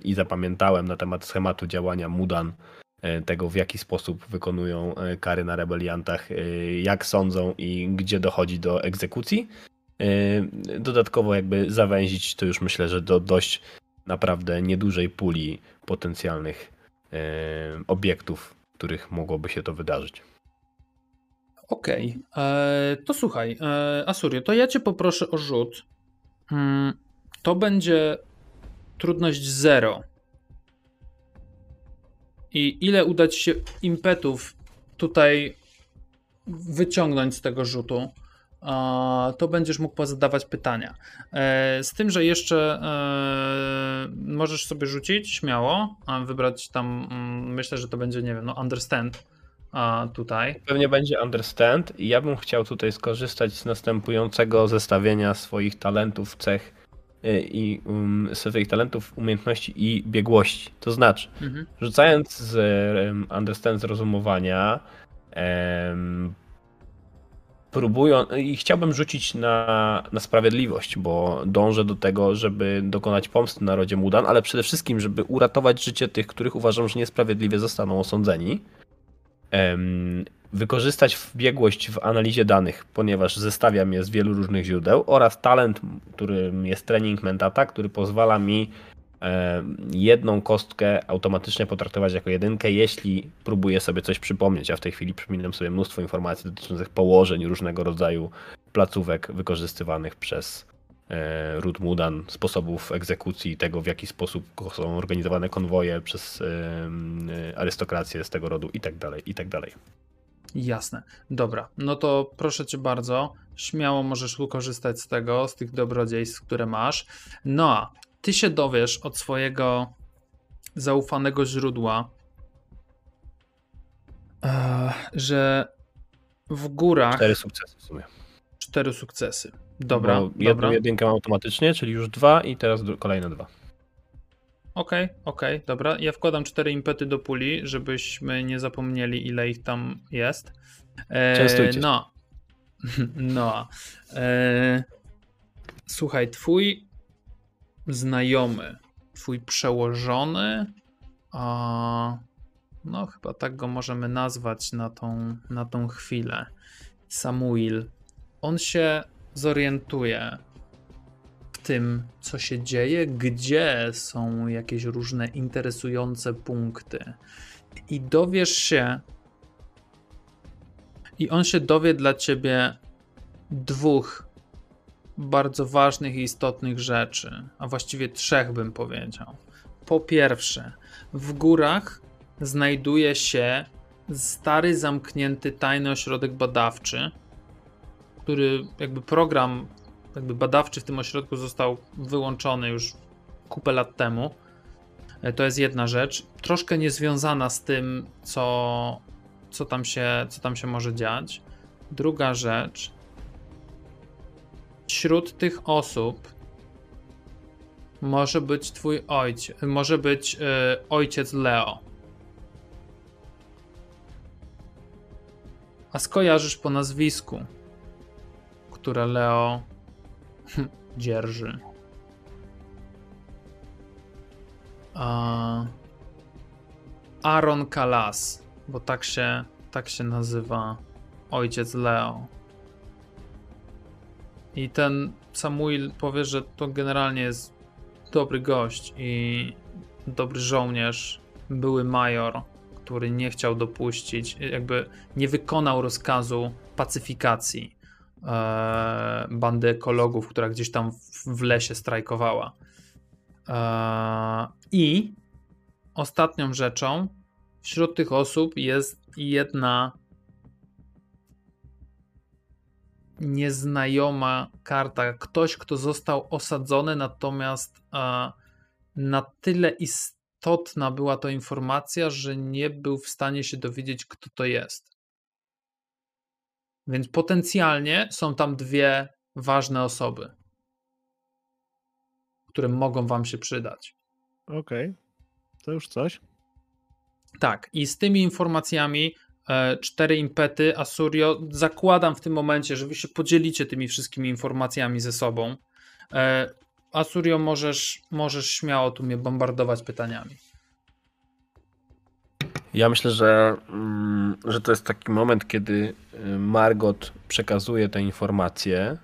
i zapamiętałem na temat schematu działania Mudan, e, tego w jaki sposób wykonują e, kary na rebeliantach, e, jak sądzą i gdzie dochodzi do egzekucji. E, Dodatkowo jakby zawęzić to już myślę, że do dość naprawdę niedużej puli potencjalnych e, obiektów, w których mogłoby się to wydarzyć.
Okej, e, to słuchaj, e, Asurio, to ja cię poproszę o rzut. Mm, To będzie trudność 0. I ile uda ci się impetów tutaj wyciągnąć z tego rzutu, to będziesz mógł pozadawać pytania. E, Z tym, że jeszcze e, możesz sobie rzucić śmiało, wybrać tam, mm, myślę, że to będzie, nie wiem, no understand tutaj.
Pewnie będzie understand i ja bym chciał tutaj skorzystać z następującego zestawienia swoich talentów, cech i um, swoich talentów, umiejętności i biegłości. To znaczy,
Mhm.
rzucając z um, understand zrozumowania, em, próbują i chciałbym rzucić na, na sprawiedliwość, bo dążę do tego, żeby dokonać pomsty narodzie Mudan, ale przede wszystkim, żeby uratować życie tych, których uważam, że niesprawiedliwie zostaną osądzeni wykorzystać biegłość w analizie danych, ponieważ zestawiam je z wielu różnych źródeł oraz talent, którym jest trening mentata, który pozwala mi jedną kostkę automatycznie potraktować jako jedynkę, jeśli próbuje sobie coś przypomnieć. Ja w tej chwili przypominam sobie mnóstwo informacji dotyczących położeń różnego rodzaju placówek wykorzystywanych przez e, Rud Mudan, sposobów egzekucji, tego w jaki sposób są organizowane konwoje przez e, arystokrację z tego rodu i tak dalej, i tak dalej.
Jasne. Dobra, no to proszę cię bardzo, śmiało możesz korzystać z tego, z tych dobrodziejstw, które masz. No a ty się dowiesz od swojego zaufanego źródła, e, że w górach.
Cztery sukcesy w sumie.
Cztery sukcesy. Dobra.
Bo jedną jedynkę mam automatycznie, czyli już dwa i teraz kolejne dwa.
Okej, okej, dobra. Ja wkładam cztery impety do puli, żebyśmy nie zapomnieli, ile ich tam jest. E,
Częstujcie.
No. No. E, słuchaj, twój znajomy, twój przełożony, a, no chyba tak go możemy nazwać na tą, na tą chwilę. Samuel. On się zorientuje w tym, co się dzieje, gdzie są jakieś różne interesujące punkty. I dowiesz się, i on się dowie dla ciebie dwóch bardzo ważnych i istotnych rzeczy, a właściwie trzech bym powiedział. Po pierwsze, w górach znajduje się stary, zamknięty tajny ośrodek badawczy, który jakby program jakby badawczy w tym ośrodku został wyłączony już kupę lat temu. E, To jest jedna rzecz, troszkę niezwiązana z tym, co, co, tam się, co tam się może dziać. Druga rzecz, wśród tych osób może być twój ojciec, może być e, ojciec Leo. A skojarzysz po nazwisku, które Leo dzierży. Aaron Kalas, bo tak się, tak się nazywa ojciec Leo. I ten Samuel powie, że to generalnie jest dobry gość i dobry żołnierz, były major, który nie chciał dopuścić, jakby nie wykonał rozkazu pacyfikacji e, bandy ekologów, która gdzieś tam w, lesie strajkowała. E, I ostatnią rzeczą wśród tych osób jest jedna nieznajoma karta. Ktoś, kto został osadzony, natomiast e, na tyle istotna była to informacja, że nie był w stanie się dowiedzieć, kto to jest. Więc potencjalnie są tam dwie ważne osoby, które mogą wam się przydać.
Okej, to już coś.
Tak, i z tymi informacjami e, cztery impety Asurio zakładam w tym momencie, że wy się podzielicie tymi wszystkimi informacjami ze sobą. E, Asurio, możesz, możesz śmiało tu mnie bombardować pytaniami.
Ja myślę, że, mm, że to jest taki moment, kiedy y, Margot przekazuje te informacje.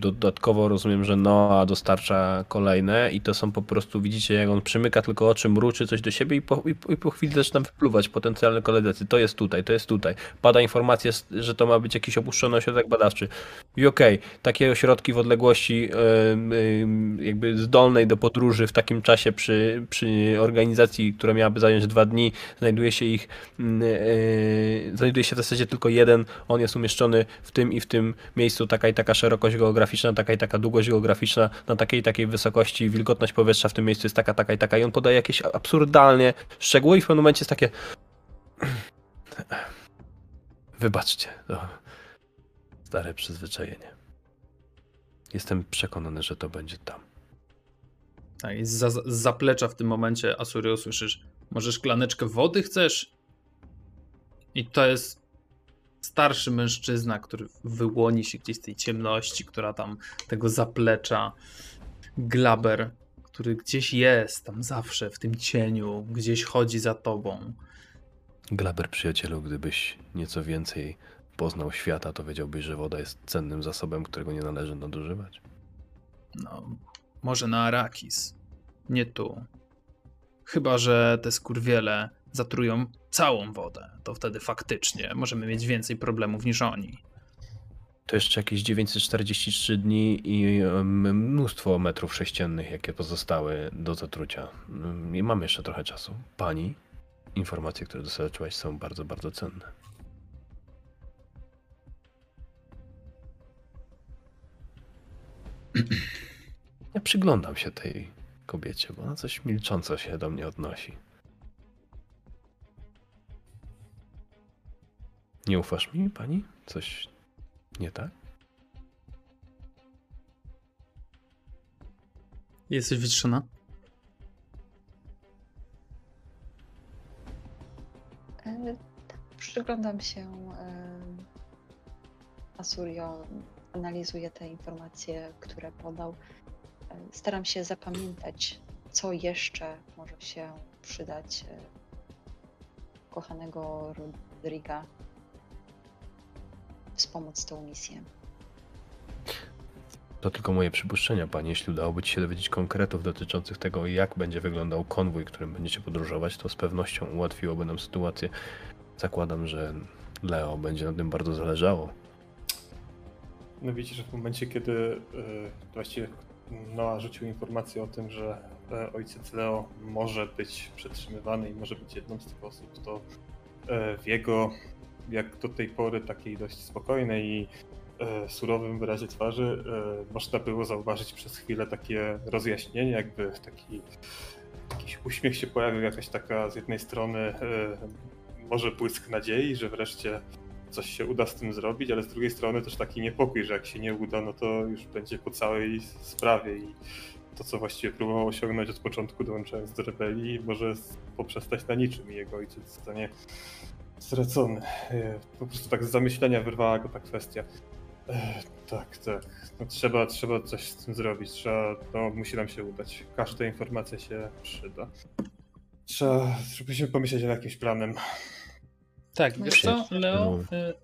Dodatkowo rozumiem, że Noah dostarcza kolejne i to są po prostu, widzicie, jak on przymyka tylko oczy, mruczy coś do siebie i po, i, i po chwili zaczyna wypluwać potencjalne koledzy. To jest tutaj, to jest tutaj. Pada informacja, że to ma być jakiś opuszczony ośrodek badawczy. I okej, takie ośrodki w odległości jakby zdolnej do podróży w takim czasie przy, przy organizacji, która miałaby zająć dwa dni, znajduje się ich, mm, e, znajduje się w zasadzie tylko jeden. On jest umieszczony w tym i w tym miejscu, taka i taka szerokość geograficzna, taka i taka długość geograficzna, na takiej i takiej wysokości, wilgotność powietrza w tym miejscu jest taka, taka i taka. I on podaje jakieś absurdalnie szczegóły i w pewnym momencie jest takie wybaczcie, to stare przyzwyczajenie. Jestem przekonany, że to będzie tam.
Tak, i z, z zaplecza w tym momencie Asurio słyszysz, może szklaneczkę wody chcesz? I to jest starszy mężczyzna, który wyłoni się gdzieś z tej ciemności, która tam tego zaplecza. Glaber, który gdzieś jest tam zawsze w tym cieniu, gdzieś chodzi za tobą.
Glaber, przyjacielu, gdybyś nieco więcej poznał świata, to wiedziałbyś, że woda jest cennym zasobem, którego nie należy nadużywać.
No, może na Arakis. nie tu. Chyba, że te skurwiele zatrują całą wodę. To wtedy faktycznie możemy mieć więcej problemów niż oni.
To jeszcze jakieś 943 dni i mnóstwo metrów sześciennych, jakie pozostały do zatrucia. I mamy jeszcze trochę czasu. Pani, informacje, które dostarczyłaś są bardzo, bardzo cenne. Ja przyglądam się tej kobiecie, bo ona coś milcząco się do mnie odnosi. Nie ufasz mi, pani? Coś nie tak?
Jesteś wytrzymana?
E, tak, Przyglądam się e, Asurio, analizuję te informacje, które podał. E, Staram się zapamiętać, co jeszcze może się przydać kochanego Rodriga wspomóc tą misję.
To tylko moje przypuszczenia, panie. Jeśli udałoby ci się dowiedzieć konkretów dotyczących tego, jak będzie wyglądał konwój, którym będziecie podróżować, to z pewnością ułatwiłoby nam sytuację. Zakładam, że Leo będzie na tym bardzo zależało.
No widzicie, że w momencie, kiedy y, właściwie Noah rzucił informację o tym, że e, ojciec Leo może być przetrzymywany i może być jedną z tych osób, to e, w jego, jak do tej pory, takiej dość spokojnej i e, surowym wyrazie twarzy e, można było zauważyć przez chwilę takie rozjaśnienie, jakby taki jakiś uśmiech się pojawił, jakaś taka z jednej strony e, może błysk nadziei, że wreszcie coś się uda z tym zrobić, ale z drugiej strony też taki niepokój, że jak się nie uda, no to już będzie po całej sprawie. I to, co właściwie próbował osiągnąć od początku, dołączając do rebelii, może poprzestać na niczym i jego ojciec zostanie stracony. E, Po prostu tak z zamyślenia wyrwała go ta kwestia. E, Tak, tak. No, trzeba, trzeba coś z tym zrobić. Trzeba, no, musi nam się udać. Każda informacja się przyda. Trzeba, żebyśmy pomyśleć nad jakimś planem.
Tak, wiesz co. Leo? Y,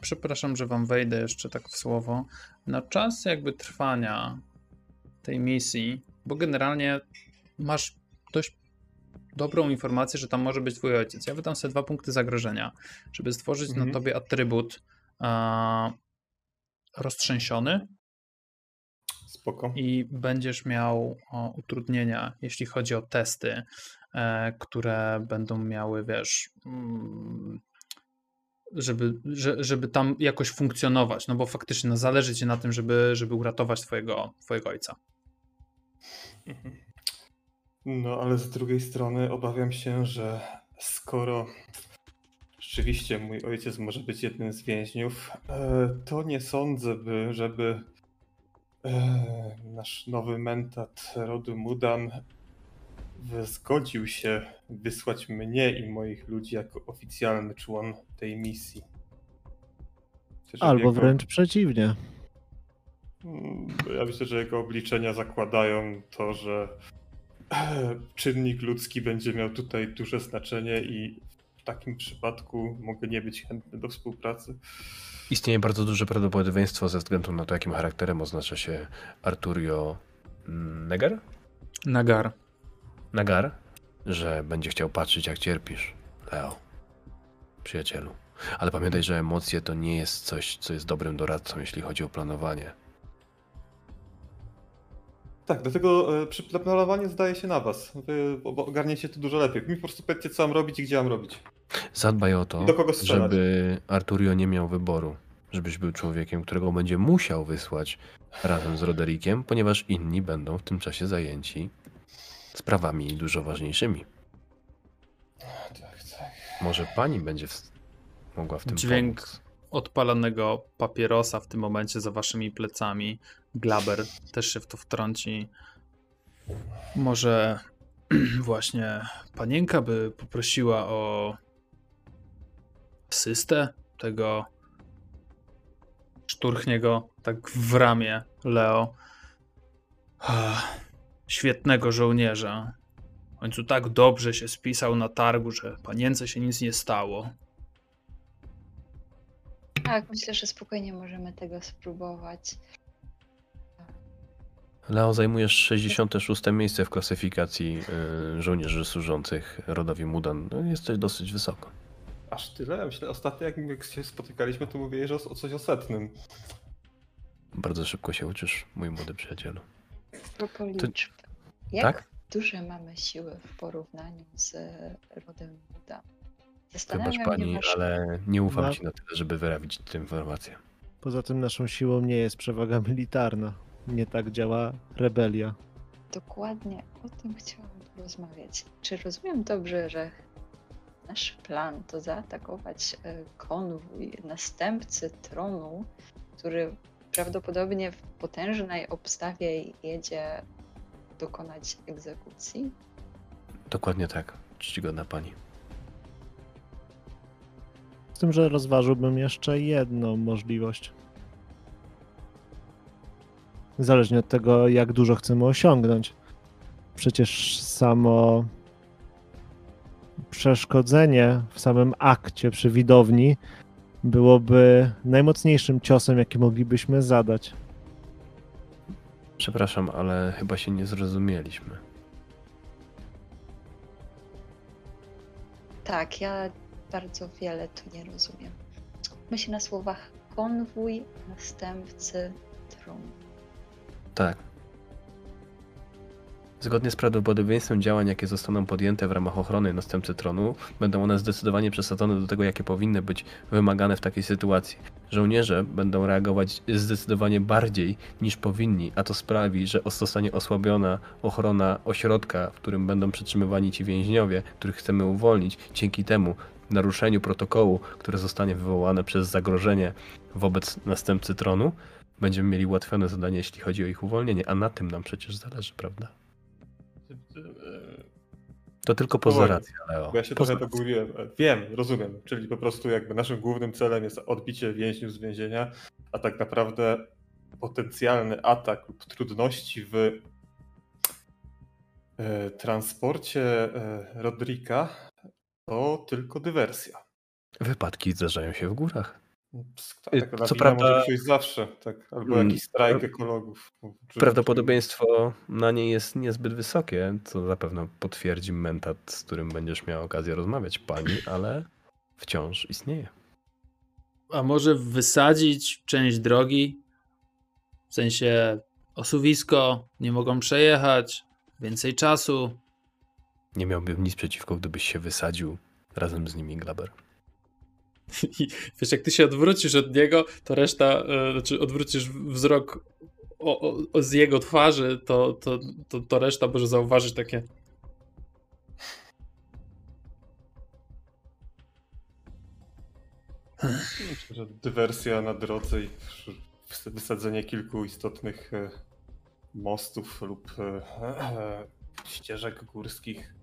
przepraszam, że wam wejdę jeszcze tak w słowo. Na czas jakby trwania tej misji, bo generalnie masz dość dobrą informację, że tam może być twój ojciec. Ja wydam sobie dwa punkty zagrożenia, żeby stworzyć
Mhm.
na tobie atrybut a, roztrzęsiony
Spoko.
i będziesz miał o, utrudnienia, jeśli chodzi o testy, e, które będą miały, wiesz, mm, żeby, że, żeby tam jakoś funkcjonować, no bo faktycznie no, zależy ci na tym, żeby, żeby uratować twojego, twojego ojca.
Mhm. No, ale z drugiej strony obawiam się, że skoro rzeczywiście mój ojciec może być jednym z więźniów, e, to nie sądzę, by, żeby e, nasz nowy mentat rodu Mudan zgodził się wysłać mnie i moich ludzi jako oficjalny człon tej misji. Myślę,
Albo wręcz przeciwnie.
Mm, Ja myślę, że jego obliczenia zakładają to, że czynnik ludzki będzie miał tutaj duże znaczenie i w takim przypadku mogę nie być chętny do współpracy.
Istnieje bardzo duże prawdopodobieństwo ze względu na to, jakim charakterem oznacza się Arturio Negar?
Nagar.
Nagar? Że będzie chciał patrzeć, jak cierpisz, Leo. Przyjacielu. Ale pamiętaj, że emocje to nie jest coś, co jest dobrym doradcą, jeśli chodzi o planowanie.
Tak, dlatego e, przy planowaniu zdaje się na was. Wy ogarniecie to dużo lepiej. Mi po prostu powiedzcie, co mam robić i gdzie mam robić.
Zadbaj o to, żeby Arturio nie miał wyboru. Żebyś był człowiekiem, którego będzie musiał wysłać razem z Roderikiem, ponieważ inni będą w tym czasie zajęci sprawami dużo ważniejszymi.
Tak, tak.
Może pani będzie w... mogła w tym
Dźwięk
pomóc.
Odpalanego papierosa w tym momencie za waszymi plecami. Glaber też się w to wtrąci. Może właśnie panienka by poprosiła o asystę tego szturchnie go tak w ramię Leo. Ach, Świetnego żołnierza. W końcu tak dobrze się spisał na targu, że panience się nic nie stało.
Tak, myślę, że spokojnie możemy tego spróbować.
Leo, zajmujesz 66 miejsce w klasyfikacji y, żołnierzy służących rodowi Mudan. No, jesteś dosyć wysoko.
Aż tyle? Ja myślę, ostatnio jak, się spotykaliśmy, to mówiłeś o, o coś o setnym.
Bardzo szybko się uczysz, mój młody przyjacielu.
Propos liczb. Jak
tak?
duże mamy siły w porównaniu z rodem Buda?
Wybacz pani, ale nie ufam
No.
ci na tyle, żeby wyrabić tę informację.
Poza tym naszą siłą nie jest przewaga militarna. Nie tak działa rebelia.
dokładnie o tym chciałam porozmawiać. Czy rozumiem dobrze, że nasz plan to zaatakować e, konwój następcy tronu, który prawdopodobnie w potężnej obstawie jedzie dokonać egzekucji?
Dokładnie tak, czcigodna pani.
Z tym, że rozważyłbym jeszcze jedną możliwość. Zależnie od tego, jak dużo chcemy osiągnąć. Przecież samo przeszkodzenie w samym akcie przy widowni byłoby najmocniejszym ciosem, jaki moglibyśmy zadać.
Przepraszam, ale chyba się nie zrozumieliśmy.
Tak, ja bardzo wiele tu nie rozumiem. Myślę na słowach konwój następcy tronu.
Tak. Zgodnie z prawdopodobieństwem działań, jakie zostaną podjęte w ramach ochrony następcy tronu, będą one zdecydowanie przesadzone do tego, jakie powinny być wymagane w takiej sytuacji. Żołnierze będą reagować zdecydowanie bardziej niż powinni, a to sprawi, że zostanie osłabiona ochrona ośrodka, w którym będą przetrzymywani ci więźniowie, których chcemy uwolnić. Dzięki temu naruszeniu protokołu, które zostanie wywołane przez zagrożenie wobec następcy tronu, będziemy mieli ułatwione zadanie, jeśli chodzi o ich uwolnienie, a na tym nam przecież zależy, prawda? To tylko poza
Powoli.
racją, Leo.
Ja się
Poza
trochę pogubiłem. Wiem, rozumiem. Czyli po prostu jakby naszym głównym celem jest odbicie więźniów z więzienia, a tak naprawdę potencjalny atak lub trudności w e, transporcie e, Rodrika to tylko dywersja.
Wypadki zdarzają się w górach.
Ps-
Y,
Taka
co prawda-
może przyjść zawsze, tak? Albo
Mm,
jakiś strajk ekologów. Czy-
Prawdopodobieństwo na nie jest niezbyt wysokie, co zapewne potwierdzi mentat, z którym będziesz miał okazję rozmawiać, pani, ale wciąż istnieje.
A może wysadzić część drogi? W sensie osuwisko, nie mogą przejechać, więcej czasu.
Nie miałbym nic przeciwko, gdybyś się wysadził razem z nimi, Glaber.
I wiesz, jak ty się odwrócisz od niego, to reszta, e, znaczy odwrócisz wzrok o, o, o z jego twarzy, to, to, to, to reszta może zauważyć takie.
Myślę, że dywersja na drodze i wys- wysadzenie kilku istotnych e, mostów lub e, ścieżek górskich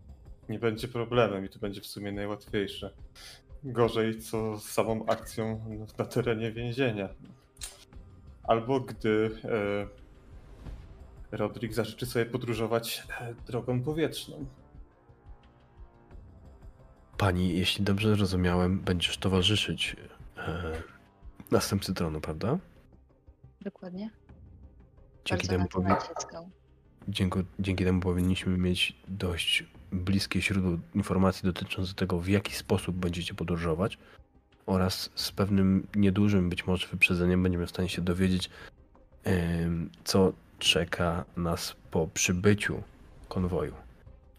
nie będzie problemem i to będzie w sumie najłatwiejsze. Gorzej co z samą akcją na- terenie więzienia. Albo gdy e, Rodrik zażyczy sobie podróżować e, drogą powietrzną.
Pani, jeśli dobrze zrozumiałem, będziesz towarzyszyć e, następcy tronu, prawda?
Dokładnie.
Dzięki
Bardzo
temu, powi- dzięki, dzięki temu powinniśmy mieć dość bliskie źródło informacji dotyczące tego, w jaki sposób będziecie podróżować oraz z pewnym niedużym być może wyprzedzeniem będziemy w stanie się dowiedzieć, co czeka nas po przybyciu konwoju.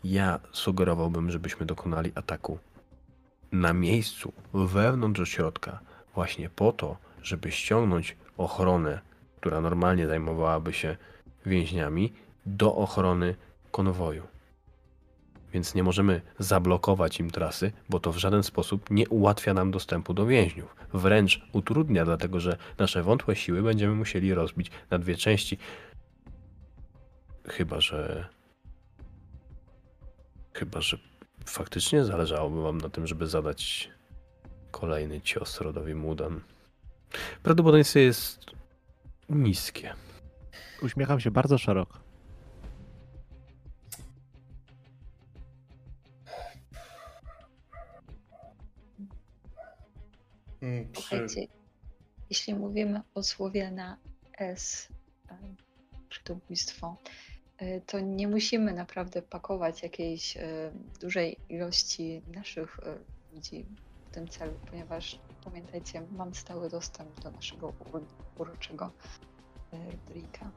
Ja sugerowałbym, żebyśmy dokonali ataku na miejscu, wewnątrz ośrodka, właśnie po to, żeby ściągnąć ochronę, która normalnie zajmowałaby się więźniami, do ochrony konwoju. Więc nie możemy zablokować im trasy, bo to w żaden sposób nie ułatwia nam dostępu do więźniów. Wręcz utrudnia, dlatego że nasze wątłe siły będziemy musieli rozbić na dwie części. Chyba, że. Chyba, że faktycznie zależałoby Wam na tym, żeby zadać kolejny cios rodowi Mudan. Prawdopodobieństwo jest niskie.
Uśmiecham się bardzo szeroko.
Mm,
Słuchajcie, jeśli mówimy o słowie na S, em, ludobójstwo, y, to nie musimy naprawdę pakować jakiejś y, dużej ilości naszych y, ludzi w tym celu, ponieważ pamiętajcie, mam stały dostęp do naszego uroczego Rodrika.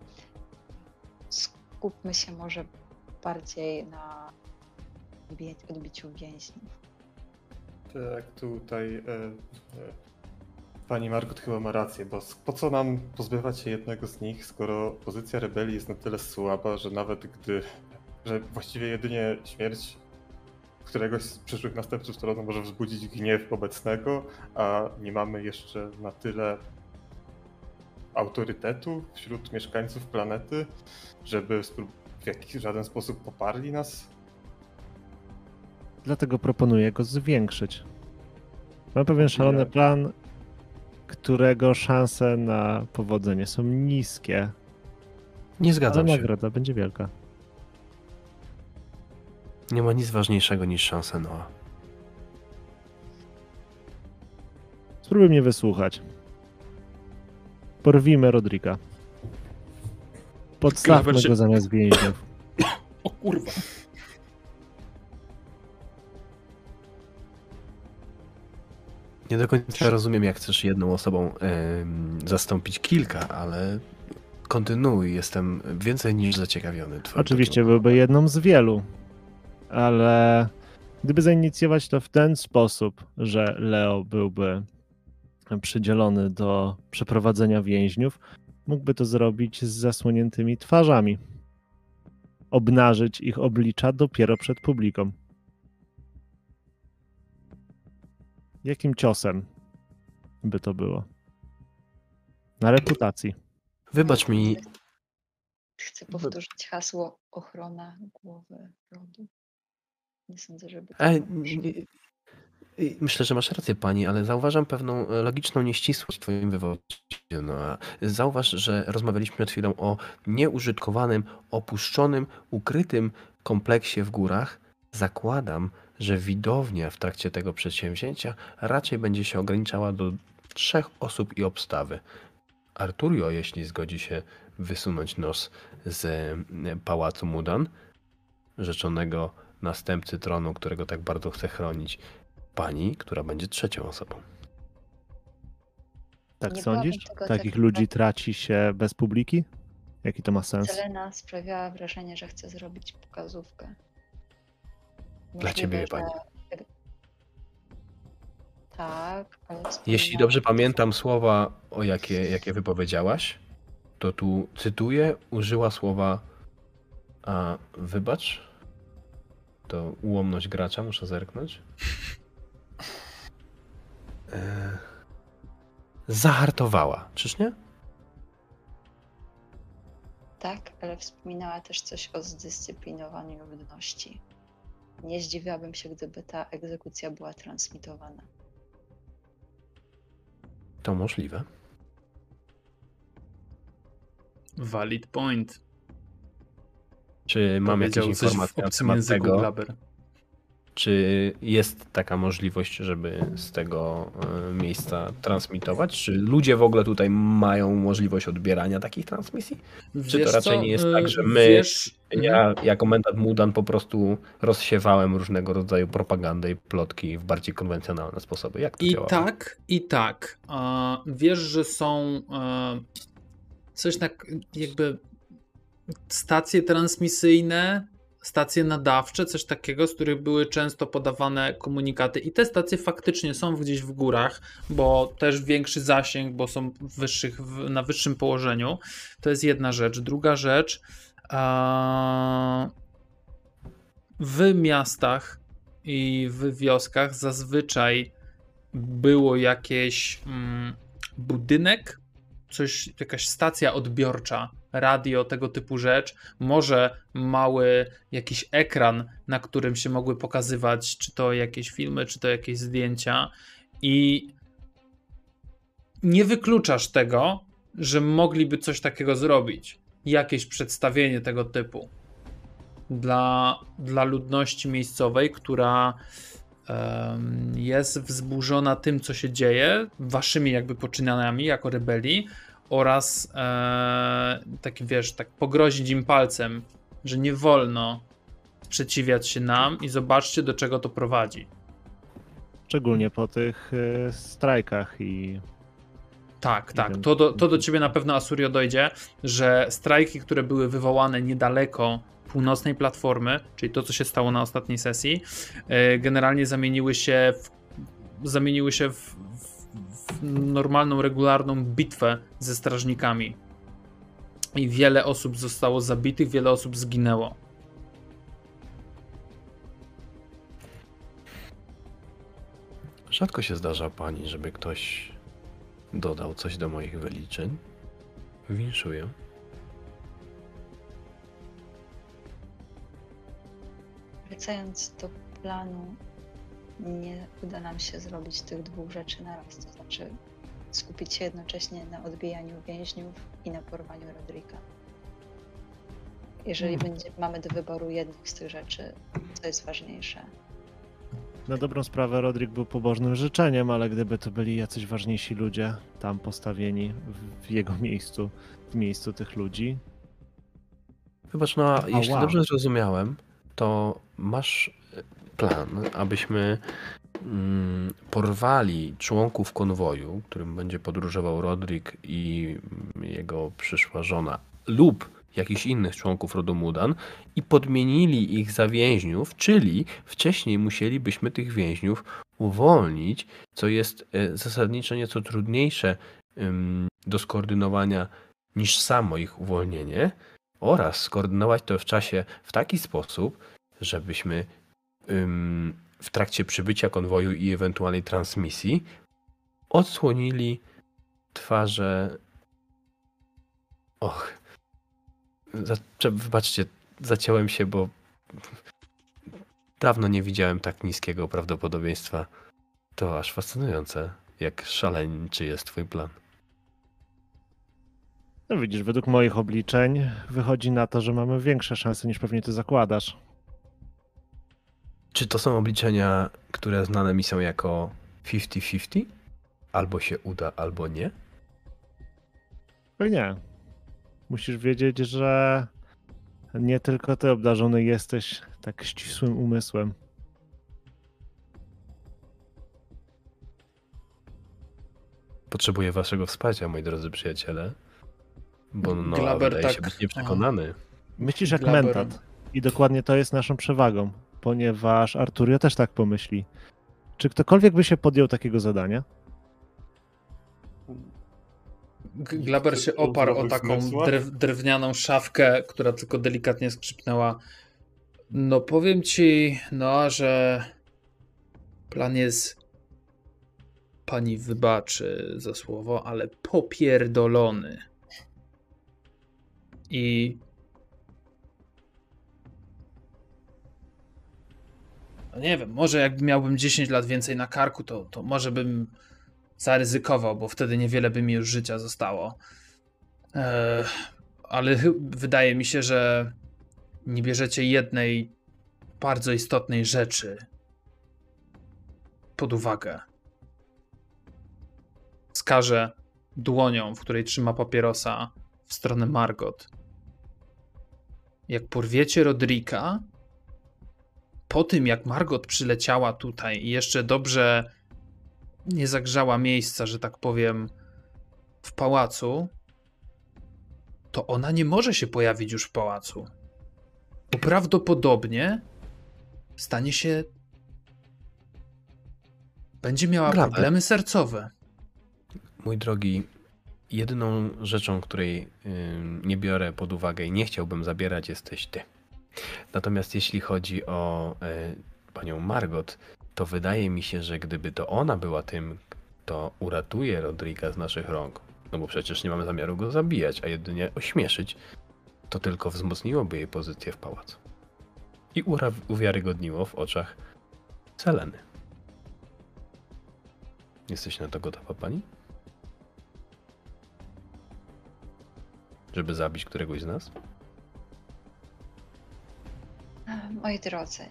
Skupmy się może bardziej na odbiciu więźniów.
Tak, tutaj e, e, pani Margot chyba ma rację, bo po co nam pozbywać się jednego z nich, skoro pozycja rebelii jest na tyle słaba, że nawet gdy, że właściwie jedynie śmierć któregoś z przyszłych następców tronu może wzbudzić gniew obecnego, a nie mamy jeszcze na tyle autorytetu wśród mieszkańców planety, żeby w jakiś żaden sposób poparli nas
Dlatego proponuję go zwiększyć. Mam pewien szalony plan, którego szanse na powodzenie są niskie,
Nie
ale
zgadzam się.
nagroda będzie wielka.
Nie ma nic ważniejszego niż szansa Noa.
Spróbuj mnie wysłuchać. Porwijmy Rodrika. Podstawmy
Kleber się-
go zamiast więźniów.
O kurwa.
Nie do końca rozumiem, jak chcesz jedną osobą em, zastąpić kilka, ale kontynuuj. Jestem więcej niż zaciekawiony.
Oczywiście byłby jedną z wielu, ale gdyby zainicjować to w ten sposób, że Leo byłby przydzielony do przeprowadzenia więźniów, mógłby to zrobić z zasłoniętymi twarzami. Obnażyć ich oblicza dopiero przed publiką. Jakim ciosem by to było? Na reputacji.
Wybacz mi,
Chcę powtórzyć hasło ochrona głowy rodu. Nie sądzę, żeby. to
E, Myślę, że masz rację, pani, ale zauważam pewną e, logiczną nieścisłość w twoim wywodzie. No, zauważ, że rozmawialiśmy przed chwilą o nieużytkowanym, opuszczonym, ukrytym kompleksie w górach. Zakładam, że widownia w trakcie tego przedsięwzięcia raczej będzie się ograniczała do trzech osób i obstawy. Arturio, jeśli zgodzi się wysunąć nos z e, pałacu Mudan, rzeczonego następcy tronu, którego tak bardzo chce chronić, pani, która będzie trzecią osobą.
Tak
Nie
sądzisz? Takich
tak
ludzi
naprawdę-
traci się bez publiki? Jaki to ma sens?
Selena sprawiała wrażenie, że chce zrobić pokazówkę.
Dla ciebie, pani.
Tak, ale
Jeśli dobrze pamiętam słowa, o jakie, jakie wypowiedziałaś, to tu cytuję, użyła słowa a wybacz? To ułomność gracza, muszę zerknąć. E, zahartowała, czyż nie?
Tak, ale wspominała też coś o zdyscyplinowaniu ludności. Nie zdziwiłabym się, gdyby ta egzekucja była transmitowana.
To możliwe.
Valid point.
Czy mam jakieś informacje na temat tego,
Glaber.
Czy jest taka możliwość, żeby z tego e, miejsca transmitować? Czy ludzie w ogóle tutaj mają możliwość odbierania takich transmisji? Czy
Wiesz
to raczej
co,
nie jest tak, że my,
wiesz,
ja jako mentat Mudan po prostu rozsiewałem różnego rodzaju propagandę i plotki w bardziej konwencjonalne sposoby? Jak to
I
działa?
tak, i tak. Wiesz, że są e, coś tak jakby stacje transmisyjne, stacje nadawcze, coś takiego, z których były często podawane komunikaty. I te stacje faktycznie są gdzieś w górach, bo też większy zasięg, bo są wyższych, na wyższym położeniu. To jest jedna rzecz. Druga rzecz. W miastach i w wioskach zazwyczaj było jakieś mm, budynek, coś, jakaś stacja odbiorcza, radio, tego typu rzecz, może mały jakiś ekran, na którym się mogły pokazywać czy to jakieś filmy, czy to jakieś zdjęcia. I nie wykluczasz tego, że mogliby coś takiego zrobić. Jakieś przedstawienie tego typu. Dla, dla ludności miejscowej, która em, jest wzburzona tym, co się dzieje, waszymi jakby poczynaniami jako rebelii oraz e, taki wiesz, tak pogrozić im palcem, że nie wolno sprzeciwiać się nam i zobaczcie do czego to prowadzi.
Szczególnie po tych y, strajkach i
Tak, tak. To do, to do ciebie na pewno Asurio dojdzie, że strajki, które były wywołane niedaleko północnej platformy, czyli to, co się stało na ostatniej sesji, e, generalnie zamieniły się w, zamieniły się w, w normalną, regularną bitwę ze strażnikami. I wiele osób zostało zabitych, wiele osób zginęło.
Rzadko się zdarza pani, żeby ktoś dodał coś do moich wyliczeń. Winszuję.
Wracając do planu, nie uda nam się zrobić tych dwóch rzeczy naraz. To znaczy skupić się jednocześnie na odbijaniu więźniów i na porwaniu Rodrika. Jeżeli będzie, mamy do wyboru jednych z tych rzeczy, co jest ważniejsze?
na dobrą sprawę Rodrik był pobożnym życzeniem, ale gdyby to byli jacyś ważniejsi ludzie tam postawieni w- jego miejscu, w miejscu tych ludzi,
Wybacz, no a jeśli
wow.
dobrze zrozumiałem, to masz plan, abyśmy mm, porwali członków konwoju, którym będzie podróżował Rodrik i mm, jego przyszła żona, lub jakichś innych członków rodu Mudan i podmienili ich za więźniów, czyli wcześniej musielibyśmy tych więźniów uwolnić, co jest e, zasadniczo nieco trudniejsze do skoordynowania niż samo ich uwolnienie oraz skoordynować to w czasie w taki sposób, żebyśmy w trakcie przybycia konwoju i ewentualnej transmisji odsłonili twarze. Och. Zaczę, wybaczcie, zaciąłem się, bo dawno nie widziałem tak niskiego prawdopodobieństwa. To aż fascynujące, jak szaleńczy jest twój plan.
no widzisz, według moich obliczeń wychodzi na to, że mamy większe szanse niż pewnie ty zakładasz.
Czy to są obliczenia, które znane mi są jako 50-50? Albo się uda, albo nie?
Ale nie. Musisz wiedzieć, że nie tylko ty obdarzony jesteś tak ścisłym umysłem.
Potrzebuję waszego wsparcia, moi drodzy przyjaciele. Bo no,
Glaber
wydaje się
tak-
być nieprzekonany.
Myślisz jak
Glaber.
mentat. I dokładnie to jest naszą przewagą, ponieważ Arturio też tak pomyśli. Czy ktokolwiek by się podjął takiego zadania?
Glaber się oparł o taką drew, drewnianą szafkę, która tylko delikatnie skrzypnęła. No powiem ci, no, że plan jest pani wybaczy za słowo, ale popierdolony. I no nie wiem, może jakby miałbym 10 lat więcej na karku, to, to może bym zaryzykował, bo wtedy niewiele by mi już życia zostało. Eee, ale wydaje mi się, że nie bierzecie jednej bardzo istotnej rzeczy pod uwagę. Wskażę dłonią, w której trzyma papierosa, w stronę Margot. Jak porwiecie Rodrika, po tym jak Margot przyleciała tutaj i jeszcze dobrze nie zagrzała miejsca, że tak powiem, w pałacu, to ona nie może się pojawić już w pałacu. Bo prawdopodobnie stanie się. Będzie miała problemy sercowe.
Mój drogi, jedyną rzeczą, której nie biorę pod uwagę i nie chciałbym zabierać, jesteś ty. Natomiast jeśli chodzi o y, panią Margot, to wydaje mi się, że gdyby to ona była tym, kto uratuje Rodriga z naszych rąk, no bo przecież nie mamy zamiaru go zabijać, a jedynie ośmieszyć, to tylko wzmocniłoby jej pozycję w pałacu. I uwiarygodniło w oczach Seleny. Jesteś na to gotowa, pani? Żeby zabić któregoś z nas?
Moi drodzy,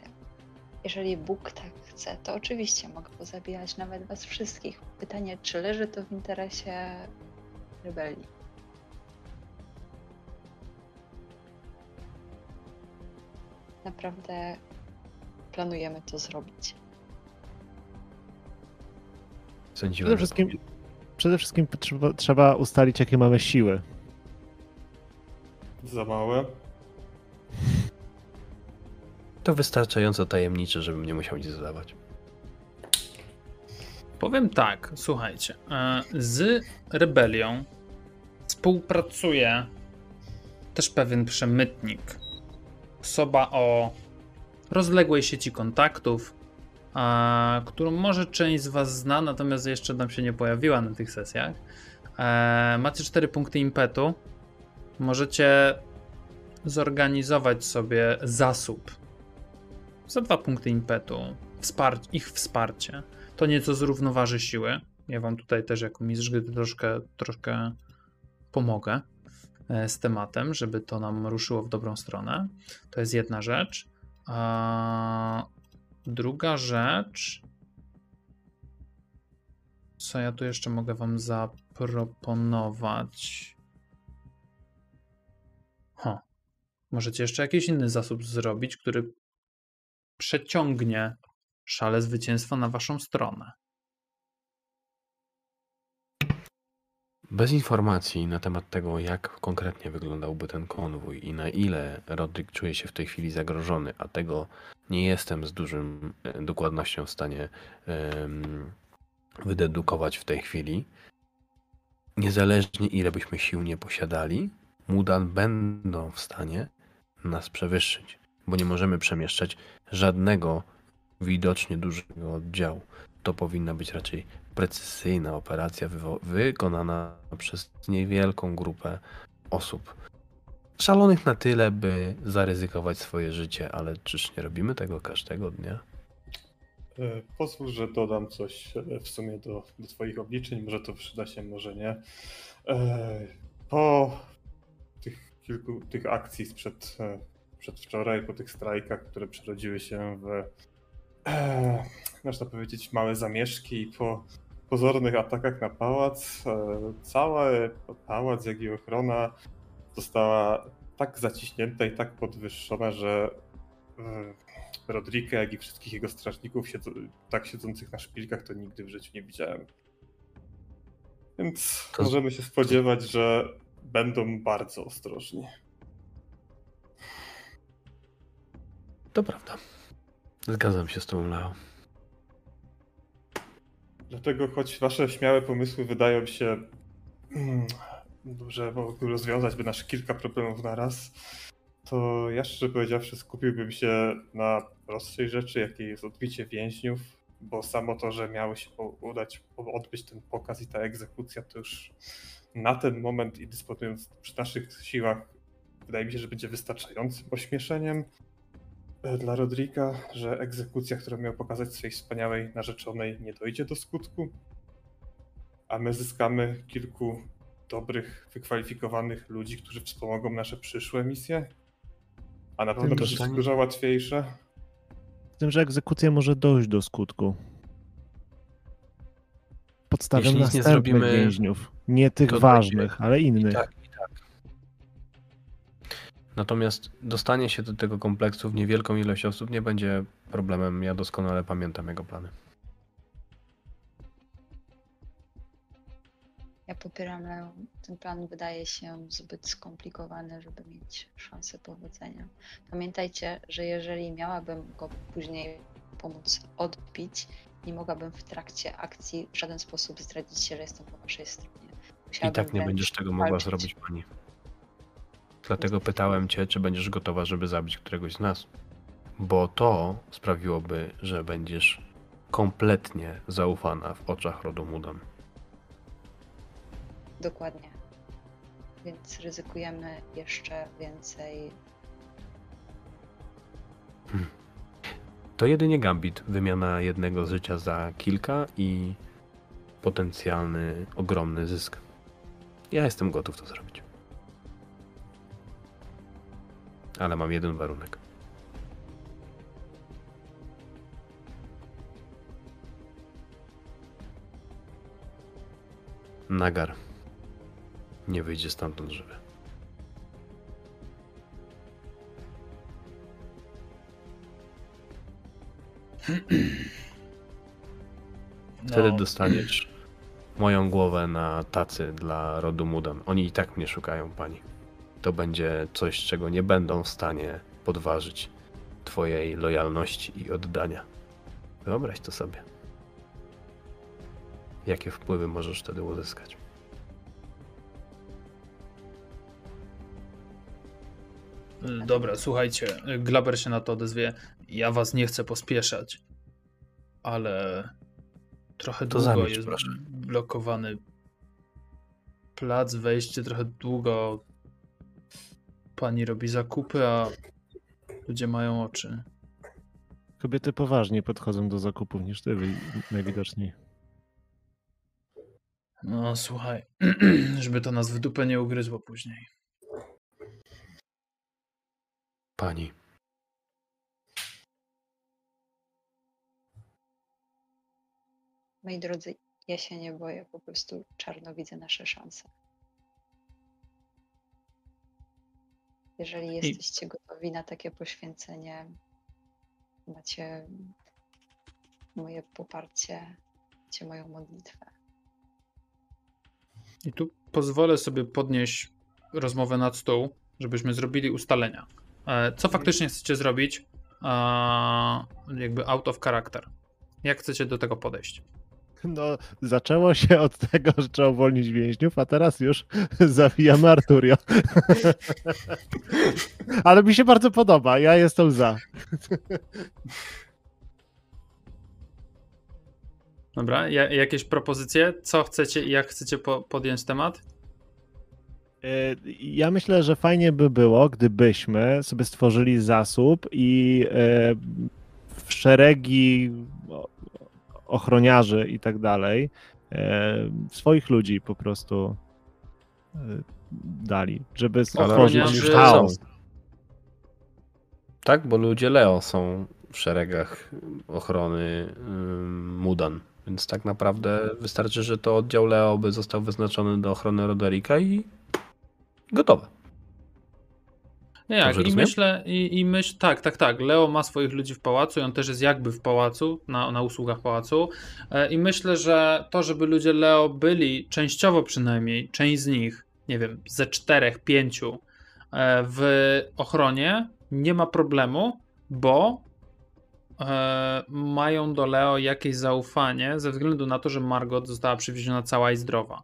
jeżeli Bóg tak chce, to oczywiście mogę pozabijać nawet was wszystkich. Pytanie, czy leży to w interesie rebelii? Naprawdę planujemy to zrobić.
Sądziłem. Przede
wszystkim, przede wszystkim trzeba, trzeba ustalić, jakie mamy siły.
Za małe.
to wystarczająco tajemnicze, żebym nie musiał nic zadawać.
Powiem tak, słuchajcie. e, Z rebelią współpracuje też pewien przemytnik. Osoba o rozległej sieci kontaktów, a, którą może część z Was zna, natomiast jeszcze nam się nie pojawiła na tych sesjach. E, macie 4 punkty impetu. Możecie zorganizować sobie zasób za dwa punkty impetu, wspar- ich wsparcie. To nieco zrównoważy siły. Ja wam tutaj też jako mistrz gry troszkę, troszkę pomogę e, z tematem, żeby to nam ruszyło w dobrą stronę. To jest jedna rzecz. A druga rzecz. Co ja tu jeszcze mogę wam zaproponować? Ho. Możecie jeszcze jakiś inny zasób zrobić, który przeciągnie szale zwycięstwa na waszą stronę.
Bez informacji na temat tego, jak konkretnie wyglądałby ten konwój i na ile Rodrik czuje się w tej chwili zagrożony, a tego nie jestem z dużym e, dokładnością w stanie em, wydedukować w tej chwili, niezależnie ile byśmy sił nie posiadali, Mudan będą w stanie nas przewyższyć, bo nie możemy przemieszczać żadnego widocznie dużego oddziału. To powinna być raczej precyzyjna operacja wykonana przez niewielką grupę osób. Szalonych na tyle, by zaryzykować swoje życie, ale czyż nie robimy tego każdego dnia?
E, Pozwól, że dodam coś e, w sumie do, do Twoich obliczeń. Może to przyda się, może nie. E, Po tych kilku tych akcji sprzed przedwczoraj, po tych strajkach, które przerodziły się w, e, można powiedzieć, małe zamieszki i po pozornych atakach na pałac, e, cały pałac, jak i ochrona została tak zaciśnięta i tak podwyższona, że e, Rodrika, jak i wszystkich jego strażników siedzą, tak siedzących na szpilkach, to nigdy w życiu nie widziałem. Więc możemy się spodziewać, że będą bardzo ostrożni.
To prawda. Zgadzam się z tą Leo.
Dlatego, choć wasze śmiałe pomysły wydają się, mm, że mogły rozwiązać by nasze kilka problemów na raz, to ja szczerze powiedziawszy skupiłbym się na prostszej rzeczy, jakiej jest odbicie więźniów, bo samo to, że miało się udać odbyć ten pokaz i ta egzekucja, to już na ten moment i dysponując przy naszych siłach, wydaje mi się, że będzie wystarczającym ośmieszeniem dla Rodrika, że egzekucja, którą miał pokazać swojej wspaniałej narzeczonej, nie dojdzie do skutku, a my zyskamy kilku dobrych, wykwalifikowanych ludzi, którzy wspomogą nasze przyszłe misje, a na pewno
to
będzie
zdanie-
dużo łatwiejsze.
Z tym, że egzekucja może dojść do skutku. Podstawiam
Jeśli nic nie
następnych
zrobimy,
więźniów. Nie tych
to
ważnych, ale innych.
i tak. Natomiast dostanie się do tego kompleksu w niewielką ilość osób nie będzie problemem. Ja doskonale pamiętam jego plany.
Ja popieram Leo. Ten plan wydaje się zbyt skomplikowany, żeby mieć szansę powodzenia. Pamiętajcie, że jeżeli miałabym go później pomóc odbić, nie mogłabym w trakcie akcji w żaden sposób zdradzić się, że jestem po waszej stronie.
I
Musiałabym
tak nie będziesz tego mogła zrobić pani. Dlatego pytałem cię, czy będziesz gotowa, żeby zabić któregoś z nas. Bo to sprawiłoby, że będziesz kompletnie zaufana w oczach rodu Mudan.
Dokładnie. Więc ryzykujemy jeszcze więcej.
To jedynie gambit, wymiana jednego życia za kilka i potencjalny, ogromny zysk. Ja jestem gotów to zrobić. Ale mam jeden warunek. Nagar nie wyjdzie stamtąd żywy. Wtedy
No.
dostaniesz moją głowę na tacy dla rodu Mudan. Oni i tak mnie szukają, pani. To będzie coś, czego nie będą w stanie podważyć twojej lojalności i oddania. Wyobraź to sobie. Jakie wpływy możesz wtedy uzyskać?
Y, Dobra, słuchajcie, Glaber się na to odezwie. Ja was nie chcę pospieszać, ale trochę
To
długo
zamilcz,
jest
proszę.
blokowany plac, wejście trochę długo. Pani robi zakupy, a ludzie mają oczy.
Kobiety poważniej podchodzą do zakupów niż ty wi- najwidoczniej.
No słuchaj, żeby to nas w dupę nie ugryzło później.
Pani.
Moi drodzy, ja się nie boję, po prostu czarno widzę nasze szanse. Jeżeli jesteście gotowi na takie poświęcenie, macie moje poparcie, macie moją modlitwę.
I tu pozwolę sobie podnieść rozmowę nad stół, żebyśmy zrobili ustalenia. E, Co faktycznie chcecie zrobić? A, jakby out of character. Jak chcecie do tego podejść?
No, zaczęło się od tego, że trzeba uwolnić więźniów, a teraz już zawijamy Arturio. Ale mi się bardzo podoba, ja jestem za.
Dobra, ja, jakieś propozycje? Co chcecie i jak chcecie po, podjąć temat?
E, Ja myślę, że fajnie by było, gdybyśmy sobie stworzyli zasób i e, w szeregi ochroniarzy i tak dalej e, swoich ludzi po prostu e, dali, żeby stworzyć chaos.
Tak, bo ludzie Leo są w szeregach ochrony Mudan. Więc tak naprawdę wystarczy, że to oddział Leo by został wyznaczony do ochrony Roderika i gotowe.
Nie, jak,
Dobrze
i
rozumiem?
myślę, i, i myśl, tak, tak, tak. Leo ma swoich ludzi w pałacu i on też jest jakby w pałacu, na, na usługach pałacu. E, I myślę, że to, żeby ludzie Leo byli, częściowo przynajmniej, część z nich, nie wiem, ze czterech, pięciu e, w ochronie, nie ma problemu, bo e, mają do Leo jakieś zaufanie ze względu na to, że Margot została przywieziona cała i zdrowa.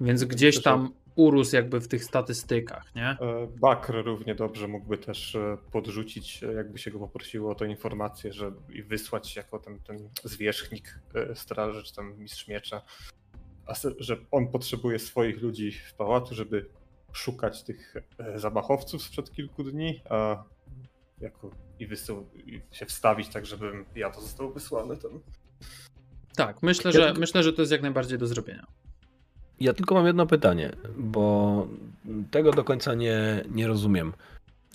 Więc gdzieś tam urósł jakby w tych statystykach, nie?
E, Bakr równie dobrze mógłby też e, podrzucić, e, jakby się go poprosiło o tę informację, że i wysłać jako ten, ten zwierzchnik straży, czy tam mistrz miecza, że on potrzebuje swoich ludzi w pałacu, żeby szukać tych zamachowców sprzed kilku dni, a jako i, wysył, i się wstawić tak, żebym ja to został wysłany tam.
Tak, myślę,
Ja
że,
tylko-
myślę, że to jest jak najbardziej do zrobienia.
Ja tylko mam jedno pytanie, bo tego do końca nie, nie rozumiem.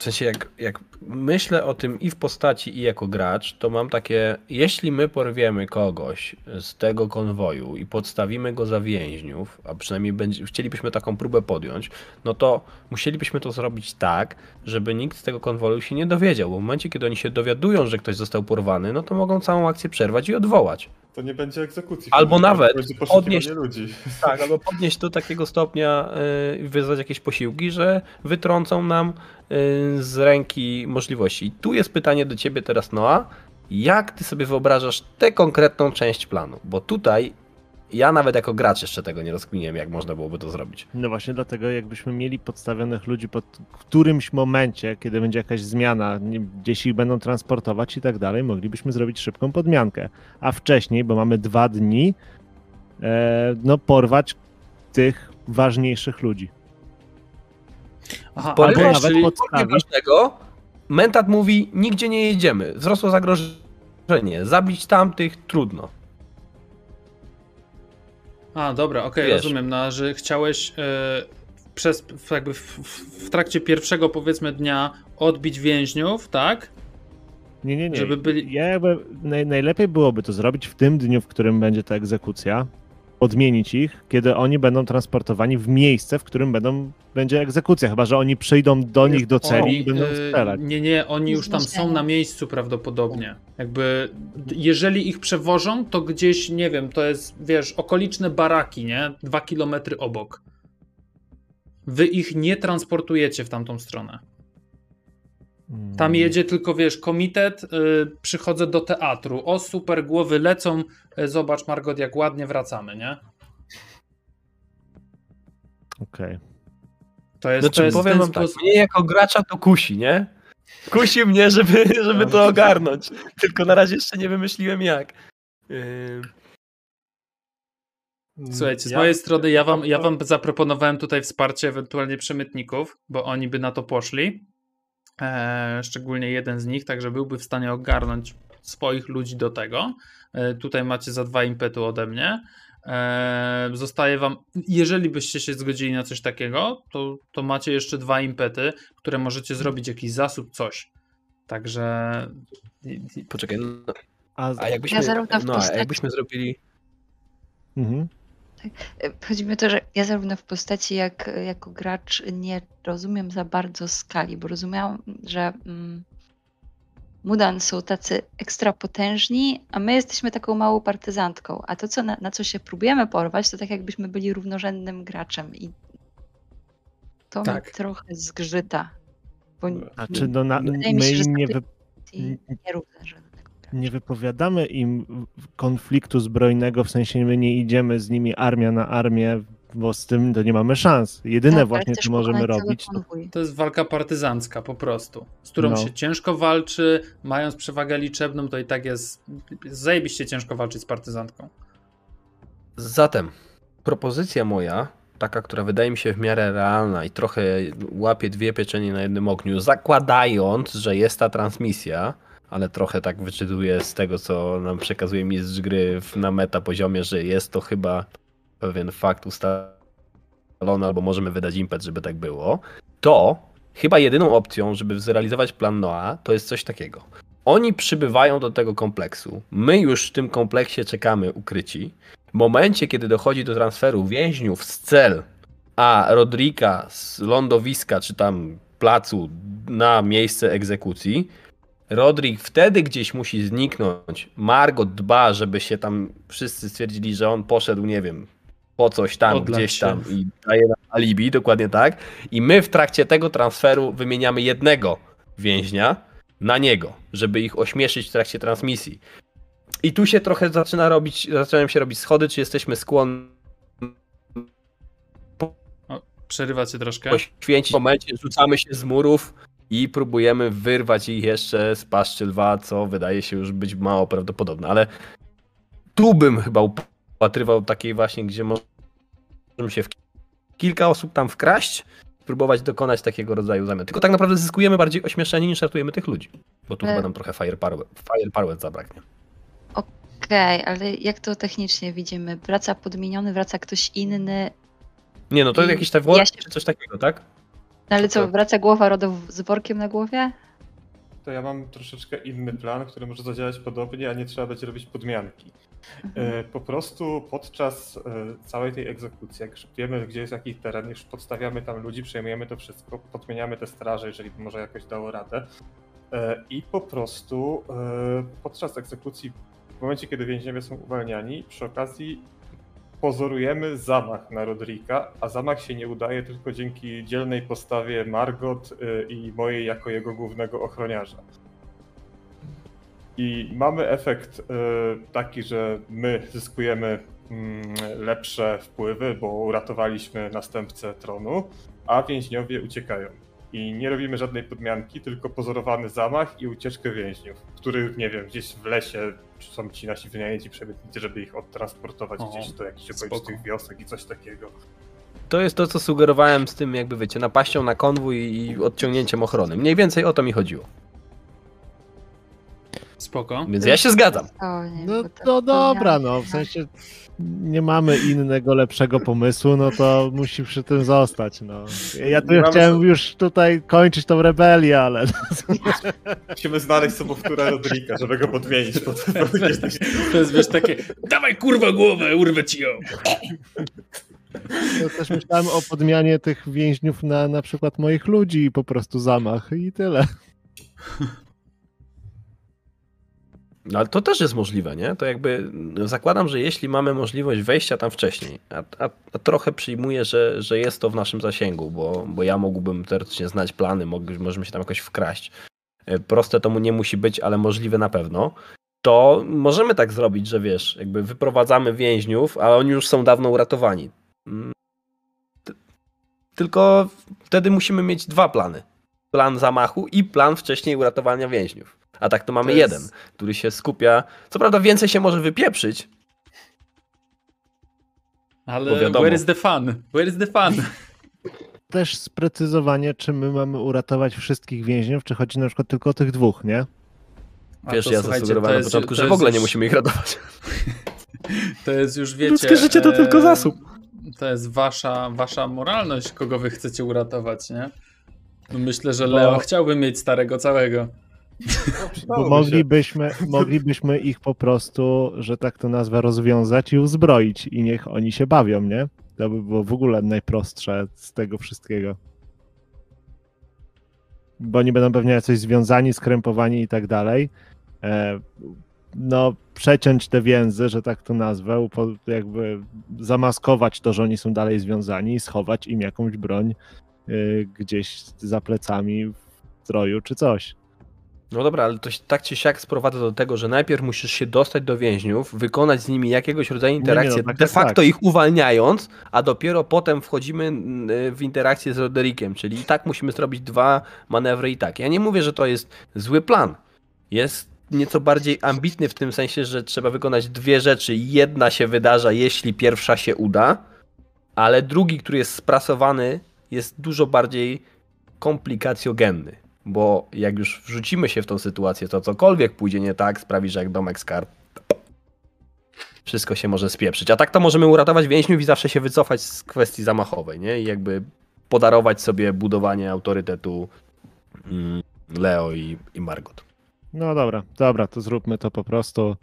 W sensie, jak, jak myślę o tym i w postaci, i jako gracz, to mam takie, jeśli my porwiemy kogoś z tego konwoju i podstawimy go za więźniów, a przynajmniej będzie, chcielibyśmy taką próbę podjąć, no to musielibyśmy to zrobić tak, żeby nikt z tego konwoju się nie dowiedział, bo w momencie, kiedy oni się dowiadują, że ktoś został porwany, no to mogą całą akcję przerwać i odwołać.
To nie będzie egzekucji.
Albo nawet
to będzie poszukiwanie
odnieść-
ludzi.
Tak, albo podnieść do takiego stopnia y, wyzwać jakieś posiłki, że wytrącą nam y, z ręki możliwości. I tu jest pytanie do ciebie teraz, Noa. Jak ty sobie wyobrażasz tę konkretną część planu? Bo tutaj ja nawet jako gracz jeszcze tego nie rozkminiłem, jak można byłoby to zrobić.
No właśnie dlatego, jakbyśmy mieli podstawionych ludzi pod którymś momencie, kiedy będzie jakaś zmiana, gdzieś ich będą transportować i tak dalej, moglibyśmy zrobić szybką podmiankę. A wcześniej, bo mamy dwa dni, e, no porwać tych ważniejszych ludzi.
Aha, ale
nawet podstawić.
Tego, Mentat mówi, nigdzie nie jedziemy, wzrosło zagrożenie, zabić tamtych trudno.
A, dobra, okej,
Wiesz.
rozumiem, no, że chciałeś e, przez, w- jakby w, w, w trakcie pierwszego, powiedzmy, dnia odbić więźniów, tak?
Nie, nie, nie.
Żeby byli-
Ja jakby, naj, najlepiej byłoby to zrobić w tym dniu, w którym będzie ta egzekucja, podmienić ich, kiedy oni będą transportowani w miejsce, w którym będą, będzie egzekucja, chyba że oni przyjdą do nich do celi
Oni,
i będą
y,
strzelać.
Nie, nie, oni już tam są na miejscu prawdopodobnie. Jakby, jeżeli ich przewożą, to gdzieś, nie wiem, to jest, wiesz, okoliczne baraki, nie? Dwa kilometry obok. Wy ich nie transportujecie w tamtą stronę. Tam jedzie tylko, wiesz, komitet, y, przychodzę do teatru, o super, głowy lecą, y, zobacz Margot, jak ładnie wracamy, nie?
Okej.
To jest,
Znaczy
to jest
powiem wam tak, mnie jako gracza to kusi, nie? Kusi mnie, żeby, żeby to ogarnąć. Tylko na razie jeszcze nie wymyśliłem jak. Yy,
Słuchajcie, z
Ja-
mojej strony ja wam, ja wam zaproponowałem tutaj wsparcie ewentualnie przemytników, bo oni by na to poszli. E, szczególnie jeden z nich, także byłby w stanie ogarnąć swoich ludzi do tego. E, tutaj macie za dwa impetu ode mnie. E, zostaje wam, jeżeli byście się zgodzili na coś takiego, to, to macie jeszcze dwa impety, które możecie zrobić jakiś zasób, coś. Także
poczekaj, no,
A,
a jakbyśmy,
Ja
no, a jakbyśmy zrobili...
mhm.
E, Chodzi mi o to, że ja zarówno w postaci jak jako gracz nie rozumiem za bardzo skali, bo rozumiałam, że mm, Mudan są tacy ekstra potężni, a my jesteśmy taką małą partyzantką. A to, co na, na co się próbujemy porwać, to tak jakbyśmy byli równorzędnym graczem. I to
Tak.
mnie trochę zgrzyta. Bo
A czy no na,
mi
my
się,
nie, wy,
i nierównorzędnego gracza.
Nie wypowiadamy im konfliktu zbrojnego, w sensie my nie idziemy z nimi armia na armię, bo z tym to nie mamy szans. Jedyne
Tak,
właśnie, co możemy robić. To
jest walka partyzancka po prostu, z którą
No.
się ciężko walczy, mając przewagę liczebną, to i tak jest zajebiście ciężko walczyć z partyzantką.
Zatem, propozycja moja, taka, która wydaje mi się w miarę realna i trochę łapie dwie pieczenie na jednym ogniu, zakładając, że jest ta transmisja, ale trochę tak wyczytuję z tego, co nam przekazuje mistrz gry na meta poziomie, że jest to chyba pewien fakt ustalony, albo możemy wydać impet, żeby tak było, to chyba jedyną opcją, żeby zrealizować plan Noa, to jest coś takiego. Oni przybywają do tego kompleksu. My już w tym kompleksie czekamy ukryci. W momencie, kiedy dochodzi do transferu więźniów z cel, a Rodrika z lądowiska czy tam placu na miejsce egzekucji, Rodrik wtedy gdzieś musi zniknąć. Margot dba, żeby się tam wszyscy stwierdzili, że on poszedł, nie wiem, po coś tam,
Odlać
gdzieś
się.
tam i daje nam alibi, dokładnie tak. I my w trakcie tego transferu wymieniamy jednego więźnia na niego, żeby ich ośmieszyć w trakcie transmisji. I tu się trochę zaczyna robić, zaczynają się robić schody, czy jesteśmy skłonni
Przerywa cię troszkę.
poświęcić w momencie, rzucamy się z murów i próbujemy wyrwać ich jeszcze z paszczy lwa, co wydaje się już być mało prawdopodobne, ale tu bym chyba upatrywał takiej właśnie, gdzie możemy się w kilka osób tam wkraść, spróbować dokonać takiego rodzaju zamian. Tylko tak naprawdę zyskujemy bardziej ośmieszenie niż ratujemy tych ludzi, bo tu
Ale-
chyba nam trochę firepower, firepower zabraknie.
Okej, ale jak to technicznie widzimy? Wraca podmieniony, wraca ktoś inny,
Nie, no to
I
jakiś tak
ja się-
czy coś takiego, tak?
No ale co, wraca głowa RODO z workiem na głowie?
To ja mam troszeczkę inny plan, który może zadziałać podobnie, a nie trzeba będzie robić podmianki. E, Po prostu podczas e, całej tej egzekucji, jak już wiemy, gdzie jest jaki teren, już podstawiamy tam ludzi, przejmujemy to wszystko, podmieniamy te straże, jeżeli by może jakoś dało radę. E, I po prostu podczas egzekucji, w momencie kiedy więźniowie są uwalniani, przy okazji pozorujemy zamach na Rodrika, a zamach się nie udaje tylko dzięki dzielnej postawie Margot e, i mojej jako jego głównego ochroniarza. I mamy efekt e, taki, że my zyskujemy mm, lepsze wpływy, bo uratowaliśmy następcę tronu, a więźniowie uciekają. I nie robimy żadnej podmianki, tylko pozorowany zamach i ucieczkę więźniów, których, nie wiem, gdzieś w lesie są ci nasi wynajęci przemytnicy, żeby ich odtransportować
O,
gdzieś do jakichś okolicznych wiosek i coś takiego.
To jest to, co sugerowałem z tym, jakby wiecie, napaścią na konwój i odciągnięciem ochrony. Mniej więcej o to mi chodziło.
Spoko.
Więc ja się zgadzam.
O, nie,
No
to
to dobra, no w sensie nie mamy innego, lepszego pomysłu, no to musi przy tym zostać, no. Ja tu chciałem już tutaj kończyć tą rebelię, ale
Musimy znaleźć sobowtóra Rodrika, żeby go podmienić. Po to,
To jest wiesz takie, dawaj kurwa głowę, urwę ci ją.
no, też myślałem o podmianie tych więźniów na na przykład moich ludzi i po prostu zamach i tyle.
No ale to też jest możliwe, nie? To jakby zakładam, że jeśli mamy możliwość wejścia tam wcześniej, a, a, a trochę przyjmuję, że, że jest to w naszym zasięgu, bo, bo ja mógłbym teoretycznie znać plany, mógł- możemy się tam jakoś wkraść. E, Proste to mu nie musi być, ale możliwe na pewno. To możemy tak zrobić, że wiesz, jakby wyprowadzamy więźniów, a oni już są dawno uratowani. Mm. Ty- Tylko wtedy musimy mieć dwa plany. Plan zamachu i plan wcześniej uratowania więźniów. A tak to mamy
To jest-
jeden który się skupia. Co prawda więcej się może wypieprzyć, Bo
Ale where is the fun? Where is the fun?
Też sprecyzowanie, czy my mamy uratować wszystkich więźniów, czy chodzi na przykład tylko o tych dwóch, nie?
A
wiesz,
to,
ja zasugerowałem na początku, że w ogóle nie
już-
musimy ich ratować.
To jest już, wiecie...
Ludzkie życie to tylko
e,
zasób.
To jest wasza, wasza moralność, kogo wy chcecie uratować, nie? No myślę, że
Bo-
Leo chciałby mieć starego całego.
Bo moglibyśmy, moglibyśmy ich po prostu, że tak to nazwę, rozwiązać i uzbroić i niech oni się bawią, nie? To by było w ogóle najprostsze z tego wszystkiego. Bo oni będą pewnie jakoś związani, skrępowani i tak dalej. E, no, przeciąć te więzy, że tak to nazwę, jakby zamaskować to, że oni są dalej związani i schować im jakąś broń y, gdzieś za plecami w stroju czy coś.
No dobra, ale to się tak czy siak sprowadza do tego, że najpierw musisz się dostać do więźniów, wykonać z nimi jakiegoś rodzaju
nie,
interakcję,
no tak,
de
tak,
facto
tak.
ich uwalniając, a dopiero potem wchodzimy mm, w interakcję z Roderikiem, czyli i tak musimy zrobić dwa manewry i tak. Ja nie mówię, że to jest zły plan. Jest nieco bardziej ambitny w tym sensie, że trzeba wykonać dwie rzeczy. Jedna się wydarza, jeśli pierwsza się uda, ale drugi, który jest sprasowany, jest dużo bardziej komplikacjogenny. Bo jak już wrzucimy się w tą sytuację, to cokolwiek pójdzie nie tak, sprawi, że jak domek skarb, wszystko się może spieprzyć. A tak to możemy uratować więźniów i zawsze się wycofać z kwestii zamachowej, nie? I jakby podarować sobie budowanie autorytetu mm, Leo i, i Margot.
No dobra, dobra, to zróbmy to po prostu.